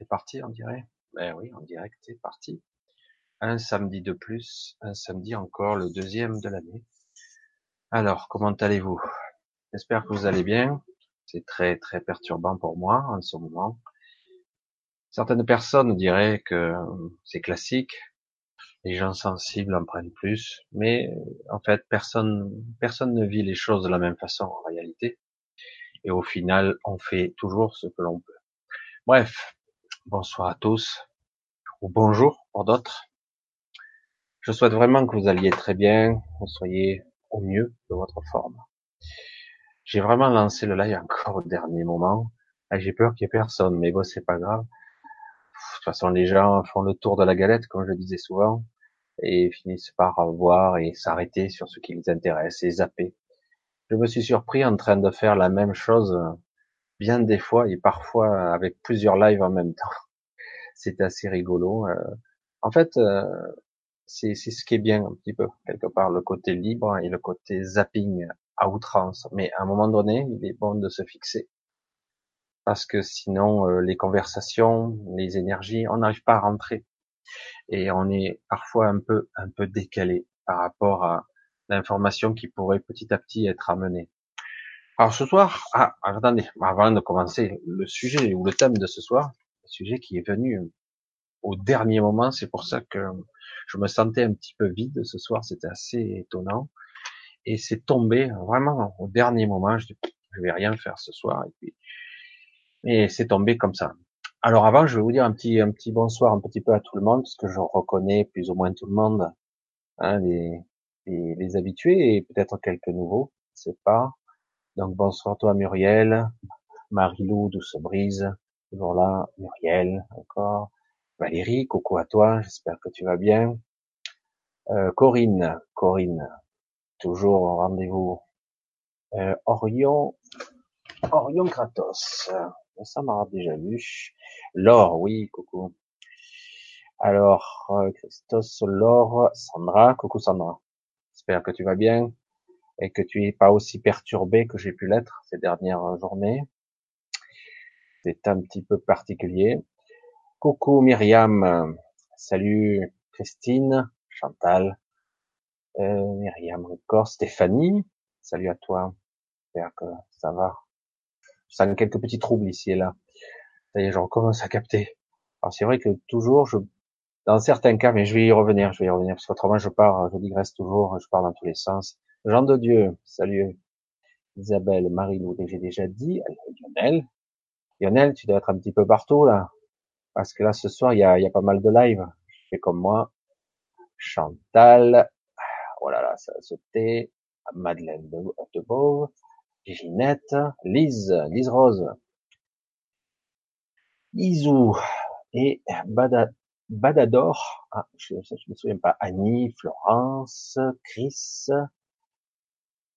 C'est parti, on dirait. Ben oui, en direct, c'est parti. Un samedi de plus, un samedi encore, le deuxième de l'année. Alors, comment allez-vous? J'espère que vous allez bien. C'est très très perturbant pour moi en ce moment. Certaines personnes diraient que c'est classique, les gens sensibles en prennent plus, mais en fait personne personne ne vit les choses de la même façon en réalité. Et au final, on fait toujours ce que l'on peut. Bref, bonsoir à tous, ou bonjour pour d'autres. Je souhaite vraiment que vous alliez très bien, que vous soyez au mieux de votre forme. J'ai vraiment lancé le live encore au dernier moment. J'ai peur qu'il y ait personne, mais bon, c'est pas grave. De toute façon, les gens font le tour de la galette, comme je disais souvent, et finissent par voir et s'arrêter sur ce qui les intéresse et zapper. Je me suis surpris en train de faire la même chose bien des fois et parfois avec plusieurs lives en même temps. C'est assez rigolo. Euh. En fait, euh, c'est ce qui est bien un petit peu quelque part le côté libre et le côté zapping à outrance. Mais à un moment donné, il est bon de se fixer parce que sinon euh, les conversations, les énergies, on n'arrive pas à rentrer et on est parfois un peu un peu décalé par rapport à l'information qui pourrait petit à petit être amenée. Alors ce soir, ah, attendez, avant de commencer le sujet ou le thème de ce soir, le sujet qui est venu au dernier moment, c'est pour ça que je me sentais un petit peu vide ce soir, c'était assez étonnant, et c'est tombé vraiment au dernier moment, je dis, je vais rien faire ce soir, et puis, et c'est tombé comme ça. Alors avant, je vais vous dire un petit, un petit bonsoir un petit peu à tout le monde, parce que je reconnais plus ou moins tout le monde, hein, les, les, les habitués et peut-être quelques nouveaux, sais pas. Donc bonsoir toi Muriel, Marilou, Douce Brise, toujours là, Muriel encore, Valérie, coucou à toi, j'espère que tu vas bien. Euh, Corinne, Corinne, toujours au rendez-vous. Euh, Orion, Orion Kratos, ça m'a déjà vu. Laure, oui, coucou. Alors, euh, Christos, Laure, Sandra, coucou Sandra. J'espère que tu vas bien et que tu es pas aussi perturbé que j'ai pu l'être ces dernières journées. C'est un petit peu particulier. Coucou Myriam, salut Christine, Chantal, euh, Myriam encore, Stéphanie, salut à toi, j'espère que ça va. Je sens quelques petits troubles ici et là. Ça y est, je recommence à capter. Alors c'est vrai que toujours, je, dans certains cas, mais je vais y revenir, je vais y revenir, parce qu'autrement je pars, je digresse toujours, je pars dans tous les sens. Jean de Dieu, salut. Isabelle, Marie-Lou, j'ai déjà dit. Lionel. Lionel, tu dois être un petit peu partout, là. Parce que là, ce soir, il y a, y a pas mal de live. Je fais comme moi. Chantal. Oh là ça a sauté. Madeleine de, de Beauve. Ginette. Lise. Lise Rose. Isou. Et Bada, Badador. Ah, je, je me souviens pas. Annie, Florence, Chris.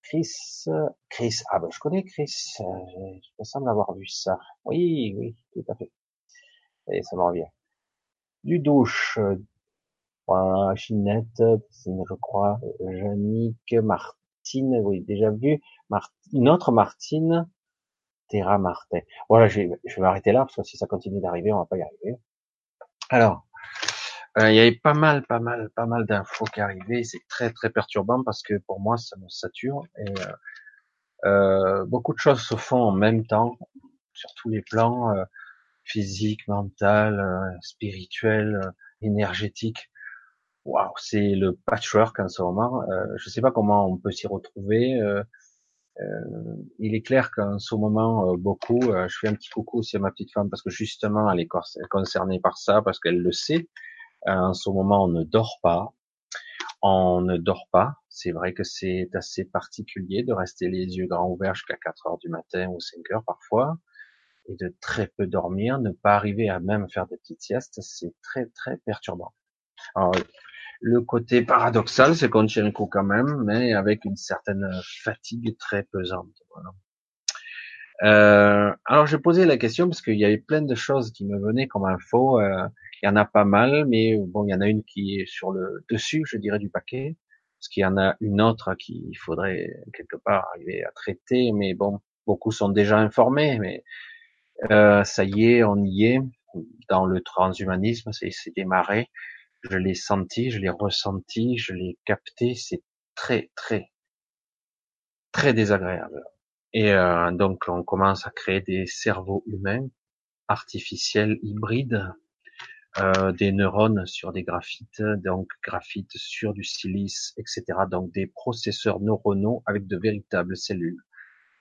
Chris, Chris, ah ben je connais Chris, je, me semble avoir vu ça. Oui, oui, tout à fait. Et ça me revient. Du douche, euh, Ginette, je crois, Jannick, Martine, oui, déjà vu, une autre Martine, Terra Martin. Voilà, je je vais m'arrêter là, parce que si ça continue d'arriver, on va pas y arriver. Alors, euh, il y avait pas mal, pas mal, pas mal d'infos qui arrivaient. C'est très, très perturbant parce que pour moi, ça me sature. Et euh, euh beaucoup de choses se font en même temps, sur tous les plans, euh, physique, mental, spirituel, énergétique. Waouh, c'est le patchwork en ce moment. je ne sais pas comment on peut s'y retrouver. il est clair qu'en ce moment, beaucoup, je fais un petit coucou aussi à ma petite femme parce que justement, elle est concernée par ça, parce qu'elle le sait en ce moment, on ne dort pas. On ne dort pas. C'est vrai que c'est assez particulier de rester les yeux grands ouverts jusqu'à 4 heures du matin ou 5 heures parfois et de très peu dormir, ne pas arriver à même faire des petites siestes, c'est très très perturbant. Alors, le côté paradoxal, c'est qu'on tient le coup quand même, mais avec une certaine fatigue très pesante. Euh, alors, je posais la question parce qu'il y avait plein de choses qui me venaient comme info. Euh, il y en a pas mal, mais bon, il y en a une qui est sur le dessus, je dirais, du paquet, parce qu'il y en a une autre qu'il faudrait quelque part arriver à traiter, mais bon, beaucoup sont déjà informés, mais euh, ça y est, on y est. dans le transhumanisme, c'est démarré. Je l'ai senti, je l'ai ressenti, je l'ai capté. C'est très, très, très désagréable. Et euh, donc, on commence à créer des cerveaux humains artificiels hybrides, euh, des neurones sur des graphites, donc graphites sur du silice, etc. Donc des processeurs neuronaux avec de véritables cellules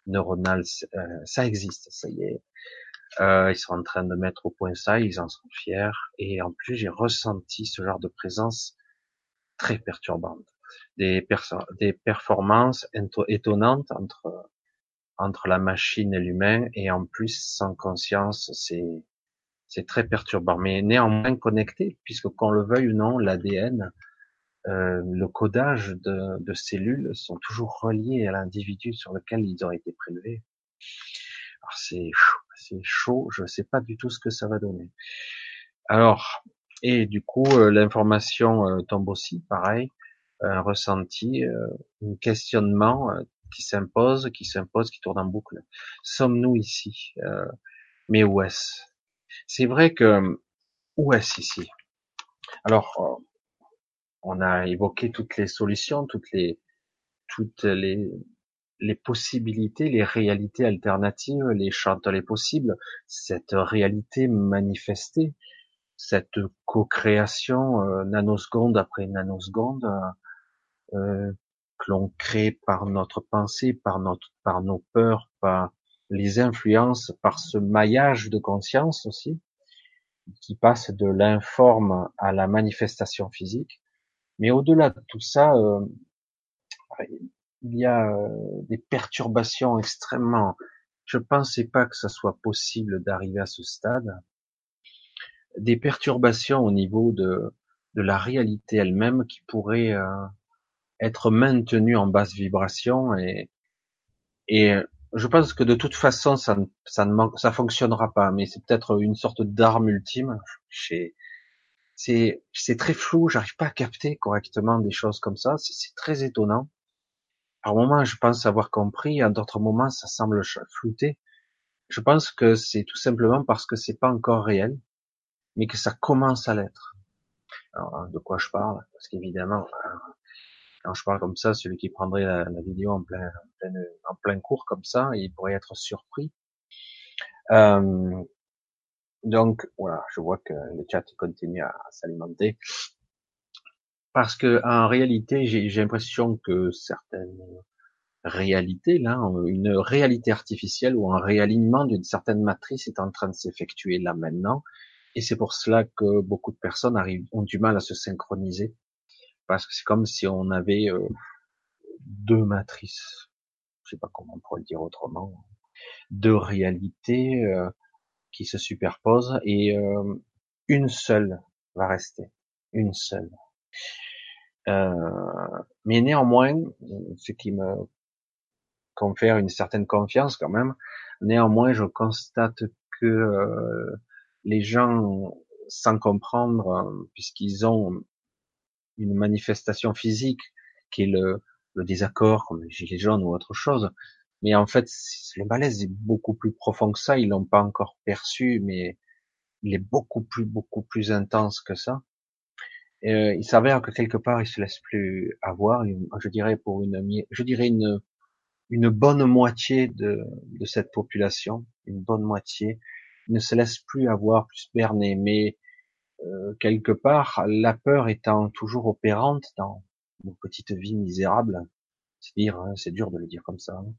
neuronales. Euh, ça existe, ça y est. Euh, ils sont en train de mettre au point ça, ils en sont fiers. Et en plus, j'ai ressenti ce genre de présence très perturbante. Des, des performances étonnantes entre entre la machine et l'humain, et en plus sans conscience, c'est c'est très perturbant. Mais néanmoins connecté, puisque qu'on le veuille ou non, l'ADN, euh, le codage de, de, cellules sont toujours reliés à l'individu sur lequel ils ont été prélevés. Alors c'est c'est chaud, je ne sais pas du tout ce que ça va donner. Alors, et du coup, euh, l'information euh, tombe aussi, pareil, un ressenti, euh, un questionnement qui s'impose, qui s'impose, qui tourne en boucle. Sommes-nous ici Mais où est-ce? C'est vrai que où est-ce ici? Alors, on a évoqué toutes les solutions, toutes les toutes les les possibilités, les réalités alternatives, les les possibles, cette réalité manifestée, cette co-création euh, nanoseconde après nanoseconde euh, euh, que l'on crée par notre pensée, par notre, par nos peurs, par les influences, par ce maillage de conscience aussi, qui passe de l'informe à la manifestation physique. Mais au-delà de tout ça, euh, il y a euh, des perturbations extrêmement. Je pensais pas que ça soit possible d'arriver à ce stade. Des perturbations au niveau de, de la réalité elle-même qui pourraient euh, être maintenues en basse vibration et, et je pense que de toute façon ça ne, ça ne ça fonctionnera pas, mais c'est peut-être une sorte d'arme ultime. C'est c'est très flou, j'arrive pas à capter correctement des choses comme ça. C'est très étonnant. Par moments, je pense avoir compris, à d'autres moments, ça semble flouter. Je pense que c'est tout simplement parce que c'est pas encore réel, mais que ça commence à l'être. Alors, de quoi je parle? Parce qu'évidemment, quand je parle comme ça, celui qui prendrait la, vidéo en plein, en plein, cours comme ça, il pourrait être surpris. Euh, donc voilà, je vois que le chat continue à s'alimenter. Parce que en réalité, j'ai l'impression que certaines réalités, là, une réalité artificielle ou un réalignement d'une certaine matrice est en train de s'effectuer là maintenant, et c'est pour cela que beaucoup de personnes arrivent, ont du mal à se synchroniser, parce que c'est comme si on avait euh, deux matrices, je sais pas comment on pourrait le dire autrement, deux réalités euh, qui se superposent et euh, une seule va rester, une seule. Euh, mais néanmoins, ce qui me confère une certaine confiance quand même, néanmoins, je constate que euh, les gens, sans comprendre, puisqu'ils ont une manifestation physique qui est le, le désaccord, comme les gilets jaunes ou autre chose, mais en fait, le malaise est beaucoup plus profond que ça. Ils l'ont pas encore perçu, mais il est beaucoup plus, beaucoup plus intense que ça. Euh, il s'avère que quelque part, il se laisse plus avoir. Je dirais pour une, je dirais une, une bonne moitié de, de cette population, une bonne moitié, ne se laisse plus avoir, plus berner. Mais quelque part, la peur étant toujours opérante dans nos petites vies misérables, c'est dire, hein, c'est dur de le dire comme ça. Hein.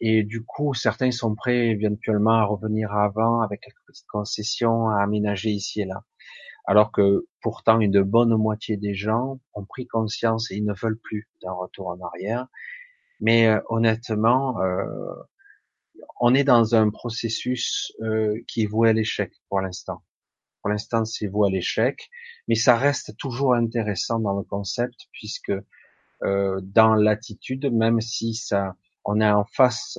Et du coup, certains sont prêts éventuellement à revenir avant avec quelques petites concessions à aménager ici et là alors que pourtant une bonne moitié des gens ont pris conscience et ils ne veulent plus d'un retour en arrière. Mais euh, honnêtement, euh, on est dans un processus euh, qui est voué à l'échec pour l'instant. Pour l'instant, c'est voué à l'échec, mais ça reste toujours intéressant dans le concept puisque dans l'attitude, même si ça, on a en face,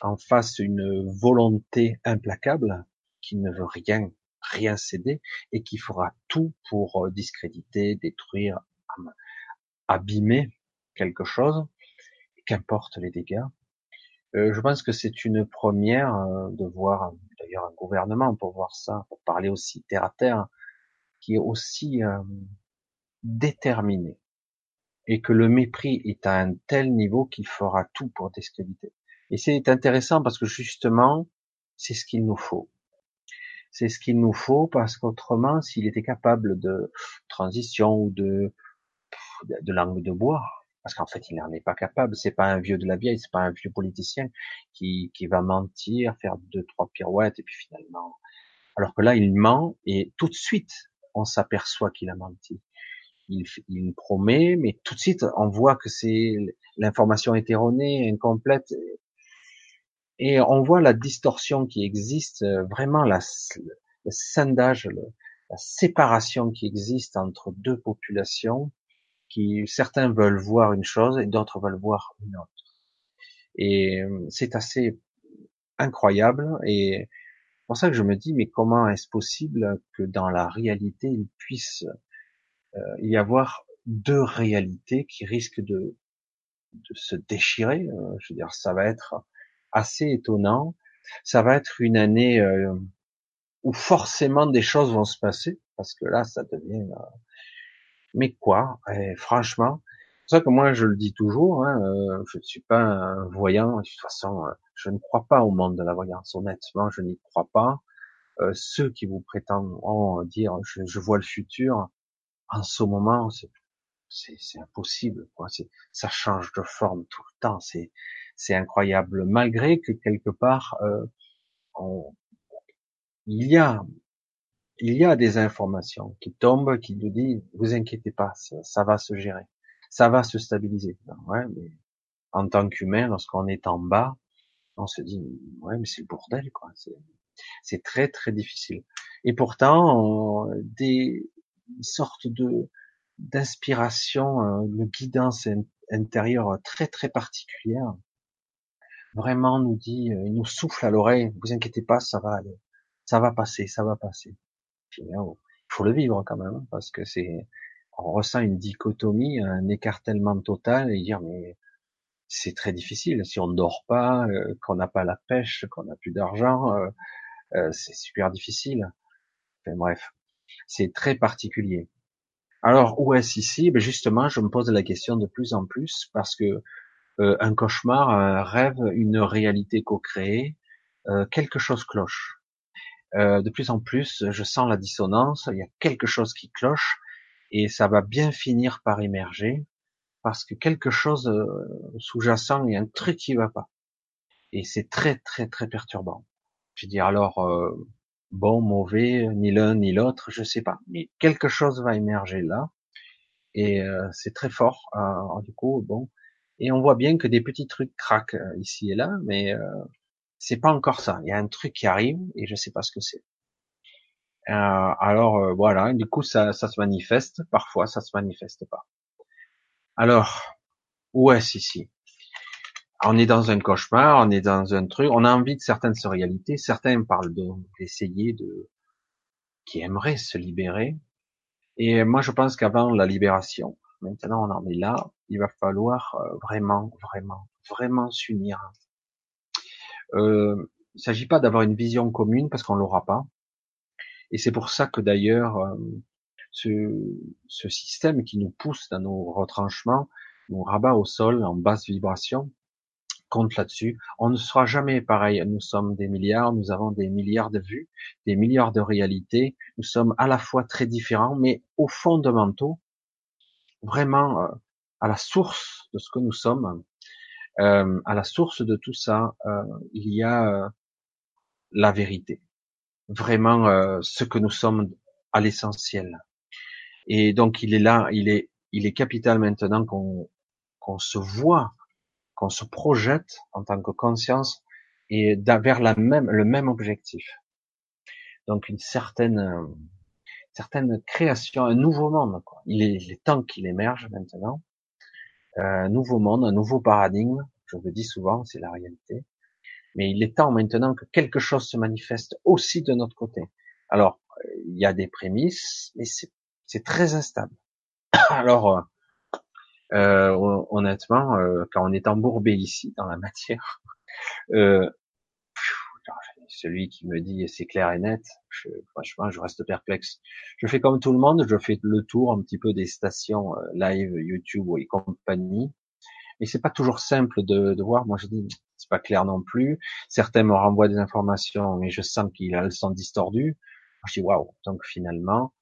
en face une volonté implacable qui ne veut rien rien céder et qui fera tout pour euh, discréditer, détruire, abîmer quelque chose, qu'importe les dégâts. Euh, je pense que c'est une première euh, de voir, d'ailleurs un gouvernement pour voir ça, pour parler aussi terre à terre, qui est aussi euh, déterminé et que le mépris est à un tel niveau qu'il fera tout pour discréditer. Et c'est intéressant parce que justement, c'est ce qu'il nous faut. C'est ce qu'il nous faut parce qu'autrement, s'il était capable de transition ou de de langue de bois, parce qu'en fait, il n'en est pas capable. C'est pas un vieux de la vieille, c'est pas un vieux politicien qui qui va mentir, faire deux trois pirouettes et puis finalement. Alors que là, il ment et tout de suite, on s'aperçoit qu'il a menti il, il promet, mais tout de suite, on voit que c'est l'information est erronée, incomplète, et on voit la distorsion qui existe, vraiment la, le scindage, la séparation qui existe entre deux populations, qui certains veulent voir une chose et d'autres veulent voir une autre. Et euh, c'est assez incroyable et c'est pour ça que je me dis mais comment est-ce possible que dans la réalité il puisse euh, y avoir deux réalités qui risquent de, de se déchirer. Euh, je veux dire, ça va être assez étonnant. Ça va être une année où forcément des choses vont se passer, parce que là, ça devient. Mais quoi? Et Franchement, c'est ça que moi je le dis toujours. Hein, je ne suis pas un voyant. De toute façon, je ne crois pas au monde de la voyance. Honnêtement, je n'y crois pas. Euh, ceux qui vous prétendent dire je, je, vois le futur, en ce moment, c'est c'est impossible. Quoi. Ça change de forme tout le temps. C'est c'est incroyable. Malgré que quelque part, euh, on, il y a il y a des informations qui tombent, qui nous disent vous inquiétez pas, ça, va se gérer, ça va se stabiliser. Ouais, mais en tant qu'humain, lorsqu'on est en bas, on se dit ouais, mais c'est le bordel quoi. C'est très très difficile. Et pourtant, des une sorte de d'inspiration, une guidance intérieure très très particulière. Vraiment nous dit, il nous souffle à l'oreille, vous inquiétez pas, ça va aller, ça va passer, ça va passer. Il faut le vivre quand même, hein, parce que c'est, on ressent une dichotomie, un écartèlement total et dire mais c'est très difficile si on ne dort pas, euh, qu'on n'a pas la pêche, qu'on n'a plus d'argent, euh, euh, c'est super difficile. Bref, c'est très particulier. Alors où est-ce ici? Ben Justement, je me pose la question de plus en plus parce que un cauchemar, un rêve, une réalité co-créée, quelque chose cloche. Euh, de plus en plus, je sens la dissonance, il y a quelque chose qui cloche et ça va bien finir par émerger parce que quelque chose sous-jacent, il y a un truc qui va pas. Et c'est très très très perturbant. Je dire alors bon, mauvais, ni l'un ni l'autre, je sais pas. Mais quelque chose va émerger là, et euh, c'est très fort. Euh, du coup, bon, et on voit bien que des petits trucs craquent euh, ici et là, mais c'est pas encore ça. Il y a un truc qui arrive et je sais pas ce que c'est. alors voilà, du coup ça, ça se manifeste. Parfois, ça se manifeste pas. Alors, où est-ce ici on est dans un cauchemar, on est dans un truc, on a envie de certaines réalités, certains parlent d'essayer de, qui aimeraient se libérer. Et moi, je pense qu'avant la libération, maintenant on en est là, il va falloir euh, vraiment, vraiment, vraiment s'unir. Euh, il s'agit pas d'avoir une vision commune parce qu'on l'aura pas. Et c'est pour ça que d'ailleurs, euh, ce, ce système qui nous pousse dans nos retranchements, nous rabat au sol en basse vibration, compte là-dessus. On ne sera jamais pareil. Nous sommes des milliards, nous avons des milliards de vues, des milliards de réalités. Nous sommes à la fois très différents, mais au fondamentaux, vraiment euh, à la source de ce que nous sommes, euh, à la source de tout ça, euh, il y a la vérité. Vraiment ce que nous sommes à l'essentiel. Et donc il est là, il est, il est capital maintenant qu'on qu'on se voit qu'on se projette en tant que conscience et vers la même, le même objectif. Donc une certaine, certaine création, un nouveau monde. Quoi. Il, est, il est temps qu'il émerge maintenant. Euh, un nouveau monde, un nouveau paradigme. Je le dis souvent, c'est la réalité. Mais il est temps maintenant que quelque chose se manifeste aussi de notre côté. Alors, il y a des prémices, mais c'est très instable. Alors, euh, honnêtement, euh, quand on est embourbé ici dans la matière, euh, celui qui me dit c'est clair et net, je, franchement, je reste perplexe. Je fais comme tout le monde, je fais le tour un petit peu des stations euh, live, YouTube et compagnie. Et c'est pas toujours simple de, de voir. Moi, je dis, c'est pas clair non plus. Certains me renvoient des informations, mais je sens qu'ils sont distordus. Je dis, waouh. Donc finalement,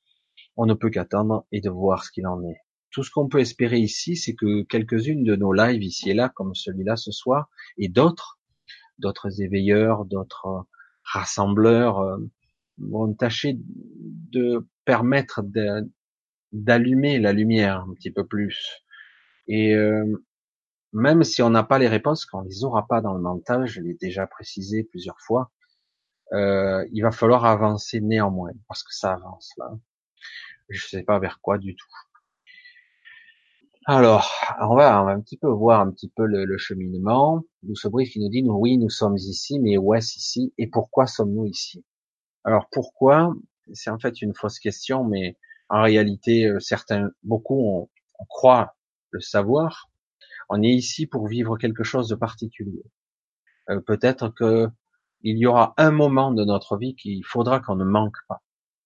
on ne peut qu'attendre et de voir ce qu'il en est. Tout ce qu'on peut espérer ici, c'est que quelques-unes de nos lives ici et là, comme celui-là ce soir, et d'autres, d'autres éveilleurs, d'autres rassembleurs, euh, vont tâcher de permettre d'allumer la lumière un petit peu plus. Et euh, même si on n'a pas les réponses, qu'on les aura pas dans le mental, je l'ai déjà précisé plusieurs fois, euh, il va falloir avancer néanmoins, parce que ça avance là. Je sais pas vers quoi du tout. Alors, on va, un petit peu voir un petit peu le, cheminement. Nous ce brief nous dit, oui, nous sommes ici, mais où est-ce ici et pourquoi sommes-nous ici? Alors pourquoi? C'est en fait une fausse question, mais en réalité, euh, certains, beaucoup, on croit le savoir. On est ici pour vivre quelque chose de particulier. Euh, peut-être que il y aura un moment de notre vie qu'il faudra qu'on ne manque pas.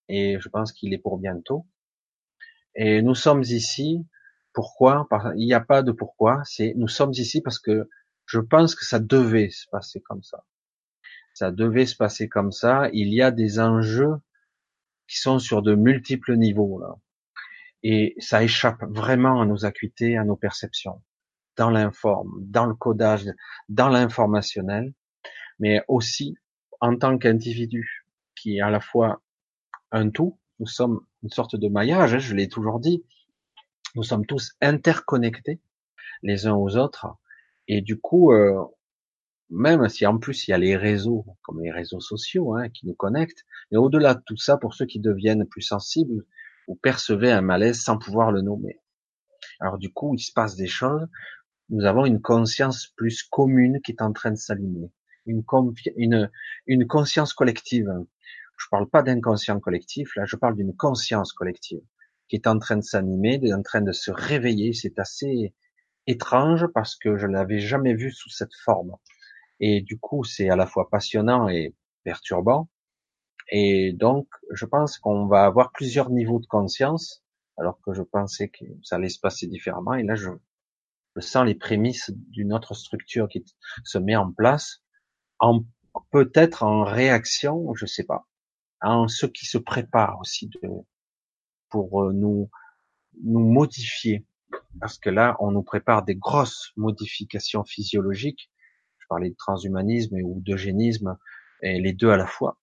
Et je pense qu'il est pour bientôt. Et nous sommes ici pourquoi Il n'y a pas de pourquoi. C'est nous sommes ici parce que je pense que ça devait se passer comme ça. Ça devait se passer comme ça. Il y a des enjeux qui sont sur de multiples niveaux là. Et ça échappe vraiment à nos acuités, à nos perceptions, dans l'informe, dans le codage, dans l'informationnel, mais aussi en tant qu'individu qui est à la fois un tout. Nous sommes une sorte de maillage, hein, je l'ai toujours dit. Nous sommes tous interconnectés les uns aux autres. Et du coup, euh, même si en plus il y a les réseaux, comme les réseaux sociaux, hein, qui nous connectent, mais au-delà de tout ça, pour ceux qui deviennent plus sensibles, ou percevez un malaise sans pouvoir le nommer. Alors du coup, il se passe des choses. Nous avons une conscience plus commune qui est en train de s'aligner, une, une, une conscience collective. Je parle pas d'inconscient collectif, là, je parle d'une conscience collective qui est en train de s'animer, en train de se réveiller. C'est assez étrange parce que je l'avais jamais vu sous cette forme. Et du coup, c'est à la fois passionnant et perturbant. Et donc, je pense qu'on va avoir plusieurs niveaux de conscience, alors que je pensais que ça allait se passer différemment. Et là, je, sens les prémices d'une autre structure qui se met en place, peut-être en réaction, je sais pas, en ce qui se prépare aussi de, pour euh, nous, nous modifier. Parce que là, on nous prépare des grosses modifications physiologiques. Je parlais de transhumanisme ou d'eugénisme, et les deux à la fois.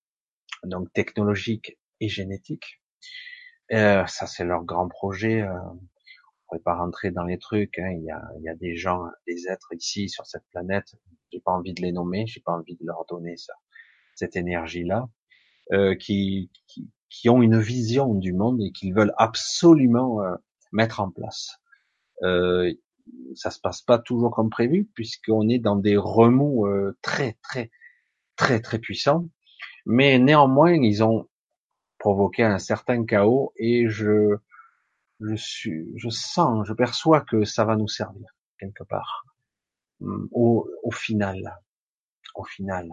Donc technologique et génétique. Euh, ça, c'est leur grand projet. Euh, on pourrait pas rentrer dans les trucs. Hein. Il, y a, il y a des gens, des êtres ici sur cette planète. J'ai pas envie de les nommer. J'ai pas envie de leur donner ça, cette énergie-là, euh, qui, qui, qui ont une vision du monde et qu'ils veulent absolument euh, mettre en place. Euh, ça se passe pas toujours comme prévu puisqu'on est dans des remous euh, très très très très puissants, mais néanmoins ils ont provoqué un certain chaos et je je suis je sens je perçois que ça va nous servir quelque part hum, au, au final au final.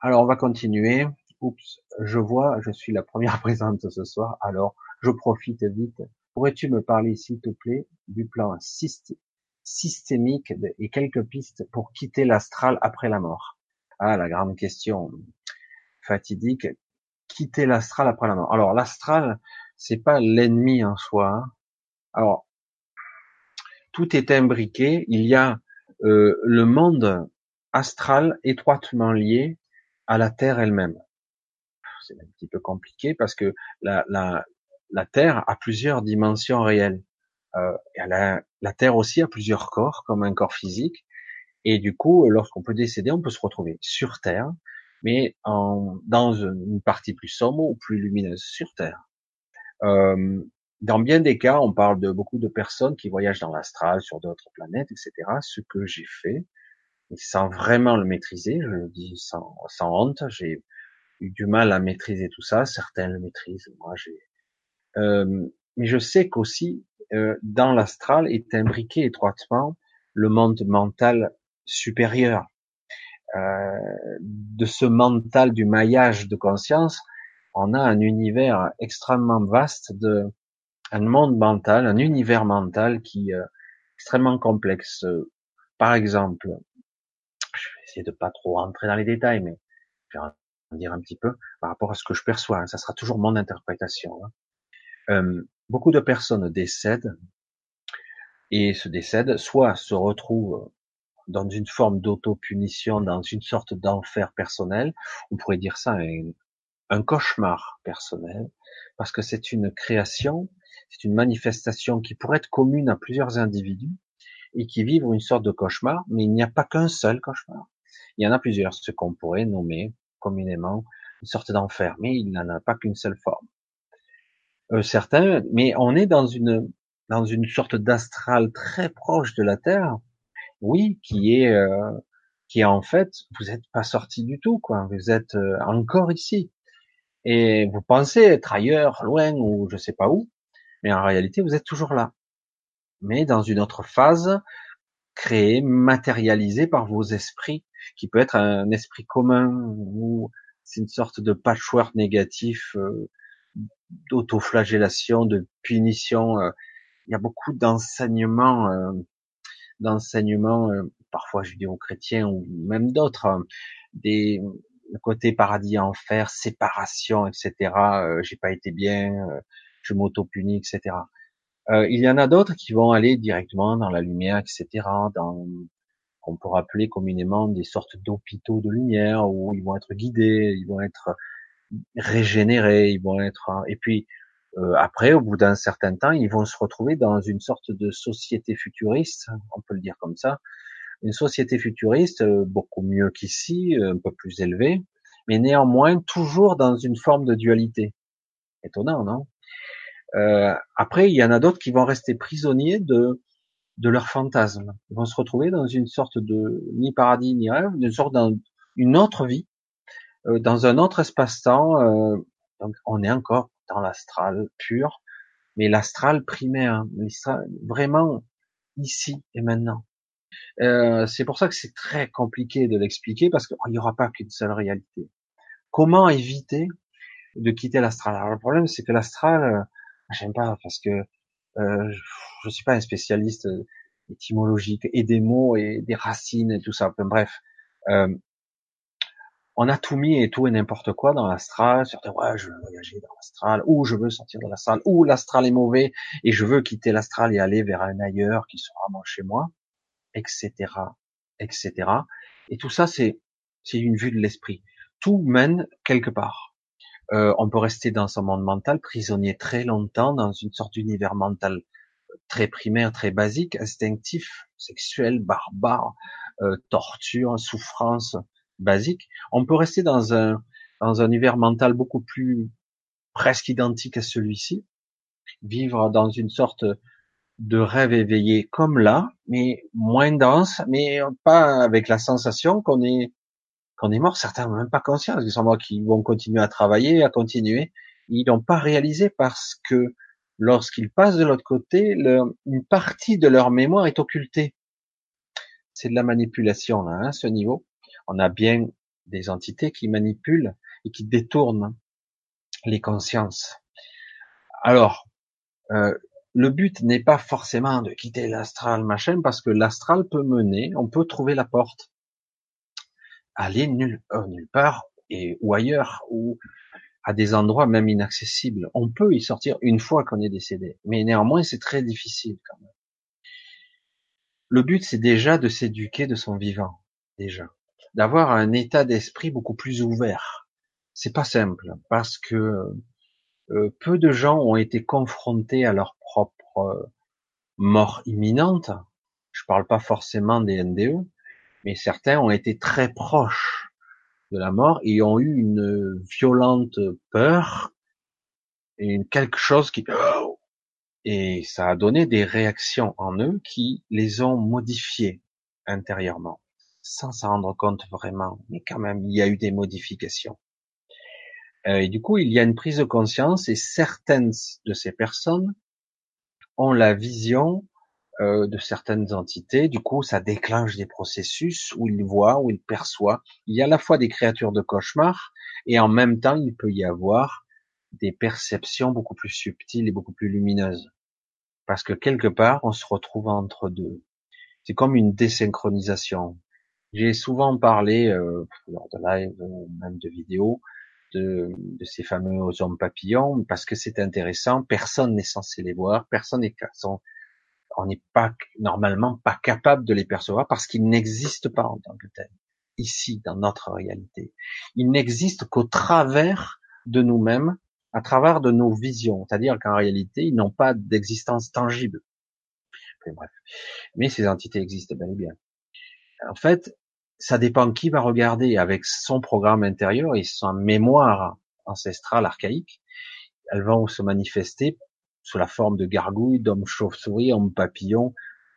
Alors on va continuer oups, je vois, je suis la première présente ce soir, alors je profite vite. Pourrais-tu me parler, s'il te plaît, du plan systémique et quelques pistes pour quitter l'astral après la mort? Ah, la grande question fatidique. Quitter l'astral après la mort. Alors, l'astral, c'est pas l'ennemi en soi. Hein. Alors, tout est imbriqué. Il y a euh, le monde astral étroitement lié à la Terre elle-même c'est un petit peu compliqué parce que la, la, la Terre a plusieurs dimensions réelles. Euh, la, Terre aussi a plusieurs corps, comme un corps physique. Et du coup, lorsqu'on peut décéder, on peut se retrouver sur Terre, mais en, dans une partie plus sombre ou plus lumineuse sur Terre. Euh, dans bien des cas, on parle de beaucoup de personnes qui voyagent dans l'astral, sur d'autres planètes, etc. Ce que j'ai fait, sans vraiment le maîtriser, je le dis sans, sans honte, j'ai du mal à maîtriser tout ça. Certains le maîtrisent, moi j'ai. Euh, mais je sais qu'aussi euh, dans l'astral est imbriqué étroitement le monde mental supérieur. euh, de ce mental du maillage de conscience, on a un univers extrêmement vaste de un monde mental, un univers mental qui est euh, extrêmement complexe. Par exemple, je vais essayer de pas trop rentrer dans les détails, mais dire un petit peu par rapport à ce que je perçois. Hein. Ça sera toujours mon interprétation. Hein. Euh, beaucoup de personnes décèdent et se décèdent, soit se retrouvent dans une forme d'auto-punition, dans une sorte d'enfer personnel. On pourrait dire ça un cauchemar personnel, parce que c'est une création, c'est une manifestation qui pourrait être commune à plusieurs individus et qui vivent une sorte de cauchemar, mais il n'y a pas qu'un seul cauchemar. Il y en a plusieurs, ce qu'on pourrait nommer communément une sorte d'enfer, mais il n'en a pas qu'une seule forme. Euh, certains, mais on est dans une dans une sorte d'astral très proche de la Terre, oui, qui est euh, qui est en fait, vous n'êtes pas sorti du tout, quoi. Vous êtes euh, encore ici, et vous pensez être ailleurs, loin ou je sais pas où, mais en réalité, vous êtes toujours là, mais dans une autre phase créée, matérialisée par vos esprits, qui peut être un esprit commun ou c'est une sorte de patchwork négatif euh, d'autoflagellation, de punition. Euh, il y a beaucoup d'enseignements, euh, d'enseignements euh, parfois judéo-chrétiens ou même d'autres, hein, des côté paradis enfer, séparation, etc. J'ai pas été bien, je m'auto-punis, etc. il y en a d'autres qui vont aller directement dans la lumière, etc. Dans qu'on peut appeler communément des sortes d'hôpitaux de lumière où ils vont être guidés, ils vont être régénérés, ils vont être et puis euh, après, au bout d'un certain temps, ils vont se retrouver dans une sorte de société futuriste, on peut le dire comme ça, une société futuriste euh, beaucoup mieux qu'ici, un peu plus élevée, mais néanmoins toujours dans une forme de dualité. Étonnant, non? Euh, Après, il y en a d'autres qui vont rester prisonniers de de leur fantasme. Ils vont se retrouver dans une sorte de ni paradis ni rêve, une sorte d'une autre vie, euh, dans un autre espace-temps. Euh, donc on est encore dans l'astral pur, mais l'astral primaire, vraiment ici et maintenant. Euh, c'est pour ça que c'est très compliqué de l'expliquer parce qu'il n'y aura pas qu'une seule réalité. Comment éviter de quitter l'astral? Alors le problème c'est que l'astral, euh, j'aime pas parce que euh, je suis pas un spécialiste étymologique et des mots et des racines et tout ça. bref, euh, on a tout mis et tout et n'importe quoi dans l'astral, sur ouais, je veux voyager dans l'astral, ou je veux sortir de l'astral, ou l'astral est mauvais et je veux quitter l'astral et aller vers un ailleurs qui sera moins chez moi, etc., etc. Et tout ça, c'est c'est une vue de l'esprit. Tout mène quelque part. Euh, on peut rester dans son monde mental, prisonnier très longtemps, dans une sorte d'univers mental très primaire, très basique, instinctif, sexuel, barbare, euh, torture, souffrance, basique, on peut rester dans un, dans un univers mental beaucoup plus presque identique à celui-ci, vivre dans une sorte de rêve éveillé comme là, mais moins dense, mais pas avec la sensation qu'on est qu'on est mort. Certains n'ont même pas conscience. Ils sont morts qui vont continuer à travailler, à continuer. Ils n'ont pas réalisé parce que lorsqu'ils passent de l'autre côté, une partie de leur mémoire est occultée. C'est de la manipulation là, hein, ce niveau on a bien des entités qui manipulent et qui détournent les consciences. Alors, euh, le but n'est pas forcément de quitter l'astral, machin, parce que l'astral peut mener, on peut trouver la porte, aller nulle, euh, nulle part et ou ailleurs ou à des endroits même inaccessibles. On peut y sortir une fois qu'on est décédé, mais néanmoins c'est très difficile quand même. Le but c'est déjà de s'éduquer de son vivant, déjà d'avoir un état d'esprit beaucoup plus ouvert. C'est pas simple parce que euh, peu de gens ont été confrontés à leur propre euh, mort imminente. Je parle pas forcément des NDE, mais certains ont été très proches de la mort et ont eu une violente peur et quelque chose qui et ça a donné des réactions en eux qui les ont modifiés intérieurement sans s'en rendre compte vraiment, mais quand même, il y a eu des modifications. Euh, et du coup, il y a une prise de conscience et certaines de ces personnes ont la vision de certaines entités. Du coup, ça déclenche des processus où il voit, où il perçoit. Il y a à la fois des créatures de cauchemar et en même temps, il peut y avoir des perceptions beaucoup plus subtiles et beaucoup plus lumineuses. Parce que quelque part, on se retrouve entre deux. C'est comme une désynchronisation. J'ai souvent parlé, euh, lors de live, même de vidéos, de, de, ces fameux hommes papillons, parce que c'est intéressant. Personne n'est censé les voir, personne n'est on n'est pas normalement pas capable de les percevoir parce qu'ils n'existent pas en tant que tels ici dans notre réalité. Ils n'existent qu'au travers de nous-mêmes, à travers de nos visions. C'est-à-dire qu'en réalité, ils n'ont pas d'existence tangible. Mais. Mais ces entités existent bel et bien. En fait, ça dépend qui va regarder avec son programme intérieur et sa mémoire ancestrale archaïque. Elles vont se manifester sous la forme de gargouilles, d'hommes chauves-souris, hommes papillons,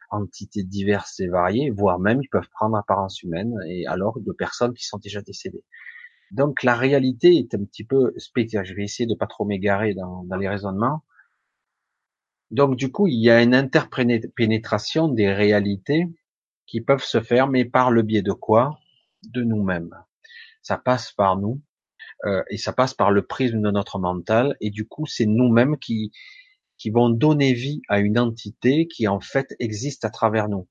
entités diverses et variées, voire même ils peuvent prendre apparence humaine et alors de personnes qui sont déjà décédées. Donc la réalité est un petit peu spectaculaire. Je vais essayer de pas trop m'égarer dans, dans les raisonnements. Donc du coup, il y a une interpénétration des réalités qui peuvent se faire, mais par le biais de quoi? De nous-mêmes. Ça passe par nous euh, et ça passe par le prisme de notre mental et du coup, c'est nous-mêmes qui qui vont donner vie à une entité qui en fait existe à travers nous.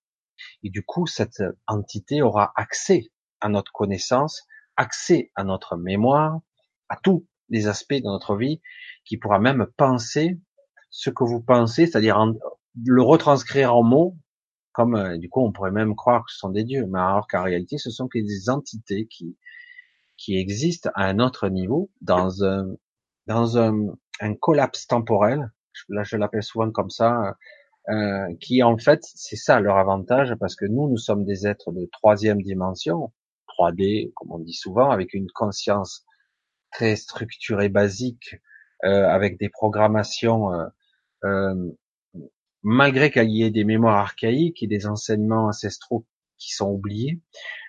Et du coup, cette entité aura accès à notre connaissance, accès à notre mémoire, à tous les aspects de notre vie, qui pourra même penser ce que vous pensez, c'est-à-dire le retranscrire en mots, comme euh, du coup on pourrait même croire que ce sont des dieux, mais alors qu'en réalité ce sont que des entités qui qui existent à un autre niveau, dans un dans un, un collapse temporel. Là je l'appelle souvent comme ça, euh, qui en fait c'est ça leur avantage parce que nous nous sommes des êtres de troisième dimension, 3D comme on dit souvent, avec une conscience très structurée, basique, euh, avec des programmations euh, euh, malgré qu'il y ait des mémoires archaïques et des enseignements ancestraux qui sont oubliés,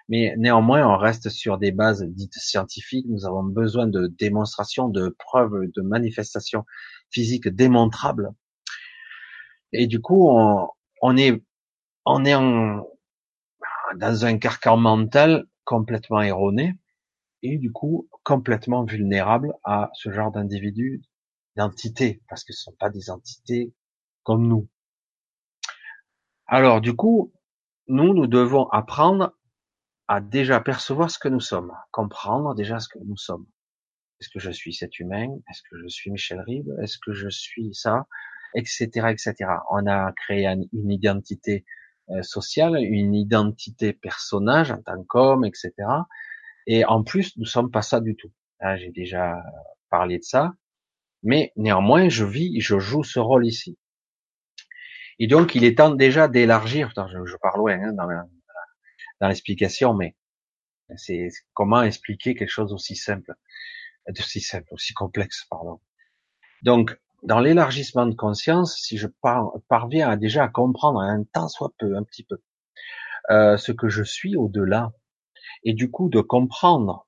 mais néanmoins on reste sur des bases dites scientifiques. Nous avons besoin de démonstrations, de preuves, de manifestations physiques démontrables. Et du coup, on, est, on est dans un carcan mental complètement erroné et du coup complètement vulnérable à ce genre d'individus, d'entités, parce que ce ne sont pas des entités comme nous. Alors du coup, nous, nous devons apprendre à déjà percevoir ce que nous sommes, comprendre déjà ce que nous sommes. Est-ce que je suis cet humain? Est-ce que je suis Michel Rive Est-ce que je suis ça? Etc. Etc. On a créé une identité euh, sociale, une identité personnage en tant qu'homme, etc. Et en plus, nous sommes pas ça du tout. J'ai déjà parlé de ça, mais néanmoins, je vis, je joue ce rôle ici. Et donc, il est temps déjà d'élargir. Je, je parle loin hein, dans, l'explication, mais c'est comment expliquer quelque chose aussi simple, aussi simple, aussi complexe, pardon. Donc, dans l'élargissement de conscience, si je parviens déjà à comprendre un temps soit peu, un petit peu, euh, ce que je suis au-delà, et du coup de comprendre,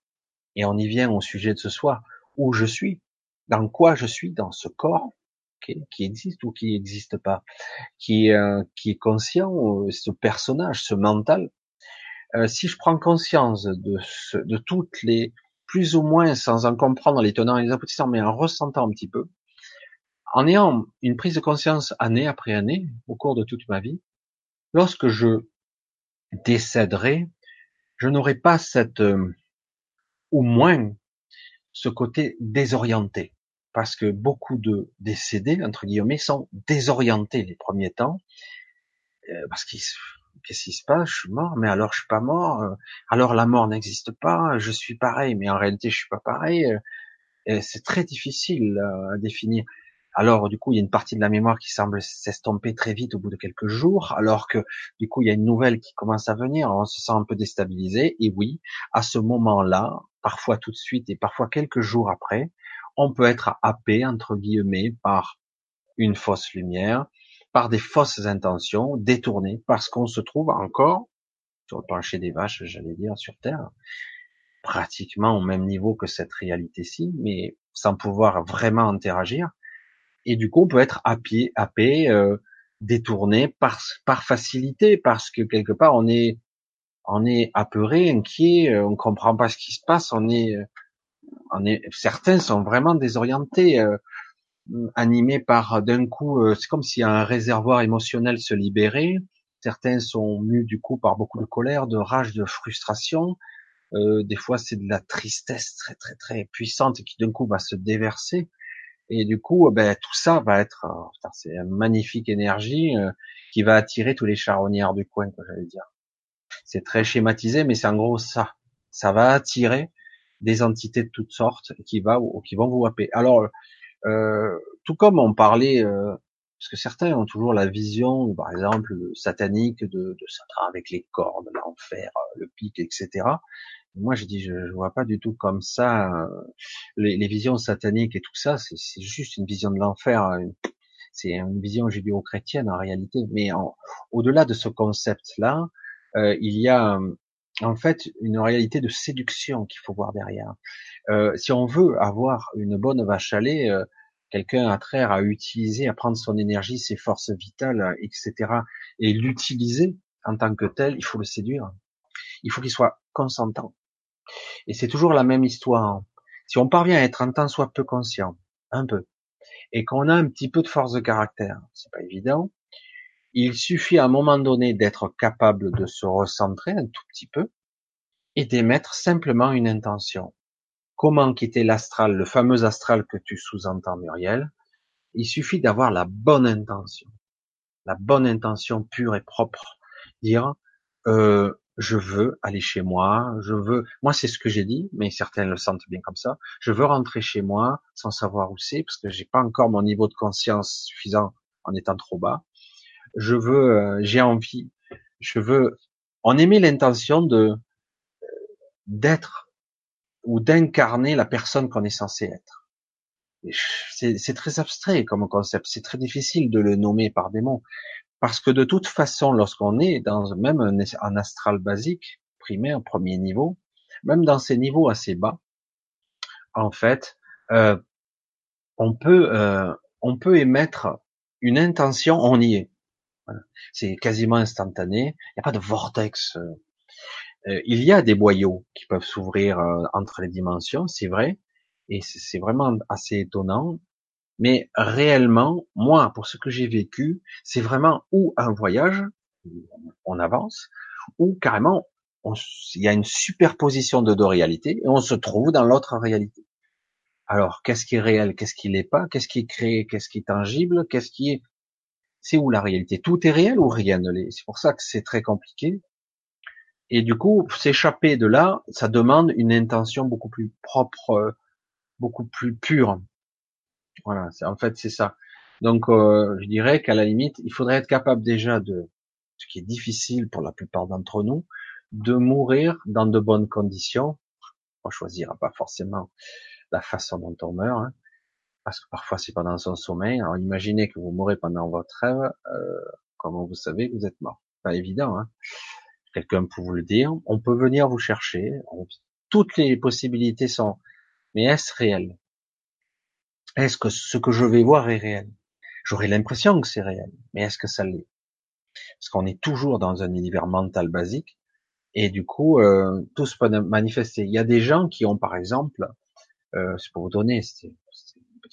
et on y vient au sujet de ce soir, où je suis, dans quoi je suis dans ce corps, qui existe ou qui n'existe pas, qui, euh, qui est conscient, euh, ce personnage, ce mental. Euh, si je prends conscience de, ce, de toutes les, plus ou moins sans en comprendre les tenants et les aboutissants, mais en ressentant un petit peu, en ayant une prise de conscience année après année, au cours de toute ma vie, lorsque je décéderai, je n'aurai pas cette, ou moins, ce côté désorienté. Parce que beaucoup de décédés, entre guillemets, sont désorientés les premiers temps, euh, parce qu'ils qu'est-ce qui se passe? Je suis mort, mais alors je suis pas mort. Euh, alors la mort n'existe pas. Je suis pareil, mais en réalité je suis pas pareil. Euh, c'est très difficile à définir. Alors du coup il y a une partie de la mémoire qui semble s'estomper très vite au bout de quelques jours, alors que du coup il y a une nouvelle qui commence à venir. On se sent un peu déstabilisé. Et oui, à ce moment-là, parfois tout de suite et parfois quelques jours après, on peut être happé, entre guillemets, par une fausse lumière, par des fausses intentions, détournées, parce qu'on se trouve encore sur le plancher des vaches, j'allais dire, sur Terre, pratiquement au même niveau que cette réalité-ci, mais sans pouvoir vraiment interagir. Et du coup, on peut être happé, happé euh, détourné par, par facilité, parce que quelque part on est, on est apeuré, inquiet, euh, on comprend pas ce qui se passe, on est, euh, on est, certains sont vraiment désorientés, euh, animés par d'un coup, c'est comme si un réservoir émotionnel se libérait. Certains sont mus du coup par beaucoup de colère, de rage, de frustration. des fois, c'est de la tristesse très très très puissante qui d'un coup va se déverser. Et du coup, ben, tout ça va être, euh, c'est une magnifique énergie euh, qui va attirer tous les charognards du coin, quoi, j'allais dire. C'est très schématisé, mais c'est en gros ça. Ça va attirer des entités de toutes sortes qui va qui vont vous wapper. Alors, euh, tout comme on parlait, euh, parce que certains ont toujours la vision, par exemple, satanique de, de Satan avec les cordes, l'enfer, le pic, etc. Moi, je dis, je, je vois pas du tout comme ça euh, les, les visions sataniques et tout ça. C'est juste une vision de l'enfer. Euh, c'est une vision judéo-chrétienne en réalité. Mais au-delà de ce concept-là, euh, il y a en fait une réalité de séduction qu'il faut voir derrière. Euh, si on veut avoir une bonne vache à lait, euh, quelqu'un à traire, à utiliser, à prendre son énergie, ses forces vitales, etc., et l'utiliser en tant que tel, il faut le séduire. Il faut qu'il soit consentant. Et c'est toujours la même histoire. Si on parvient à être un tant soit peu conscient, un peu, et qu'on a un petit peu de force de caractère, c'est pas évident, il suffit à un moment donné d'être capable de se recentrer un tout petit peu et d'émettre simplement une intention. Comment quitter l'astral, le fameux astral que tu sous-entends Muriel? Il suffit d'avoir la bonne intention, la bonne intention pure et propre. Dire, euh, je veux aller chez moi, je veux, moi c'est ce que j'ai dit, mais certains le sentent bien comme ça, je veux rentrer chez moi sans savoir où c'est, parce que j'ai pas encore mon niveau de conscience suffisant en étant trop bas. Je veux, euh, j'ai envie, je veux, on émet l'intention de d'être ou d'incarner la personne qu'on est censé être. C'est très abstrait comme concept, c'est très difficile de le nommer par des mots. Parce que de toute façon, lorsqu'on est dans même un, astral basique, primaire, premier niveau, même dans ces niveaux assez bas, en fait, euh, on peut euh, on peut émettre une intention, on y est. C'est quasiment instantané. Il n'y a pas de vortex. Euh, il y a des boyaux qui peuvent s'ouvrir entre les dimensions, c'est vrai, et c'est vraiment assez étonnant. Mais réellement, moi, pour ce que j'ai vécu, c'est vraiment ou un voyage, on avance, ou carrément, il y a une superposition de deux réalités et on se trouve dans l'autre réalité. Alors, qu'est-ce qui est réel, qu'est-ce qui n'est pas, qu'est-ce qui est créé, qu'est-ce qui est tangible, qu'est-ce qui est, c'est où la réalité? Tout est réel ou rien? Ne l'est C'est pour ça que c'est très compliqué. Et du coup, s'échapper de là, ça demande une intention beaucoup plus propre, beaucoup plus pure. Voilà, en fait c'est ça. Donc euh, je dirais qu'à la limite, il faudrait être capable déjà de, ce qui est difficile pour la plupart d'entre nous, de mourir dans de bonnes conditions. On choisira pas forcément la façon dont on meurt, hein, parce que parfois c'est pendant son sommeil. Alors imaginez que vous mourrez pendant votre rêve, euh, comment vous savez que vous êtes mort Pas évident. Hein Quelqu'un peut vous le dire. On peut venir vous chercher. toutes les possibilités sont. Mais est-ce réel? Est-ce que ce que je vais voir est réel? J'aurais l'impression que c'est réel, mais est-ce que ça l'est? Parce qu'on est toujours dans un univers mental basique, et du coup, euh, tout se peut manifester. Il y a des gens qui ont, par exemple, euh, c'est pour vous donner, c'est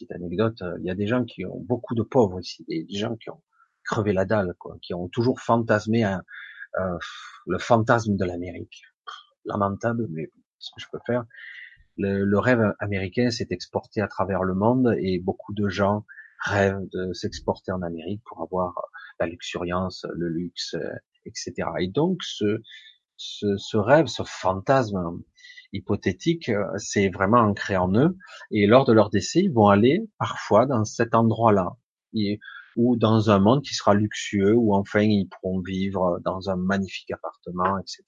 petite anecdote, il y a des gens qui ont beaucoup de pauvres ici, des gens qui ont crevé la dalle, quoi, qui ont toujours fantasmé euh, le fantasme de l'Amérique. Lamentable, mais ce que je peux faire le, rêve américain s'est exporté à travers le monde et beaucoup de gens rêvent de s'exporter en Amérique pour avoir la luxuriance, le luxe, etc. Et donc ce, ce, ce rêve, ce fantasme hypothétique, c'est vraiment ancré en eux. Et lors de leur décès, ils vont aller parfois dans cet endroit-là, ou dans un monde qui sera luxueux, où enfin ils pourront vivre dans un magnifique appartement, etc.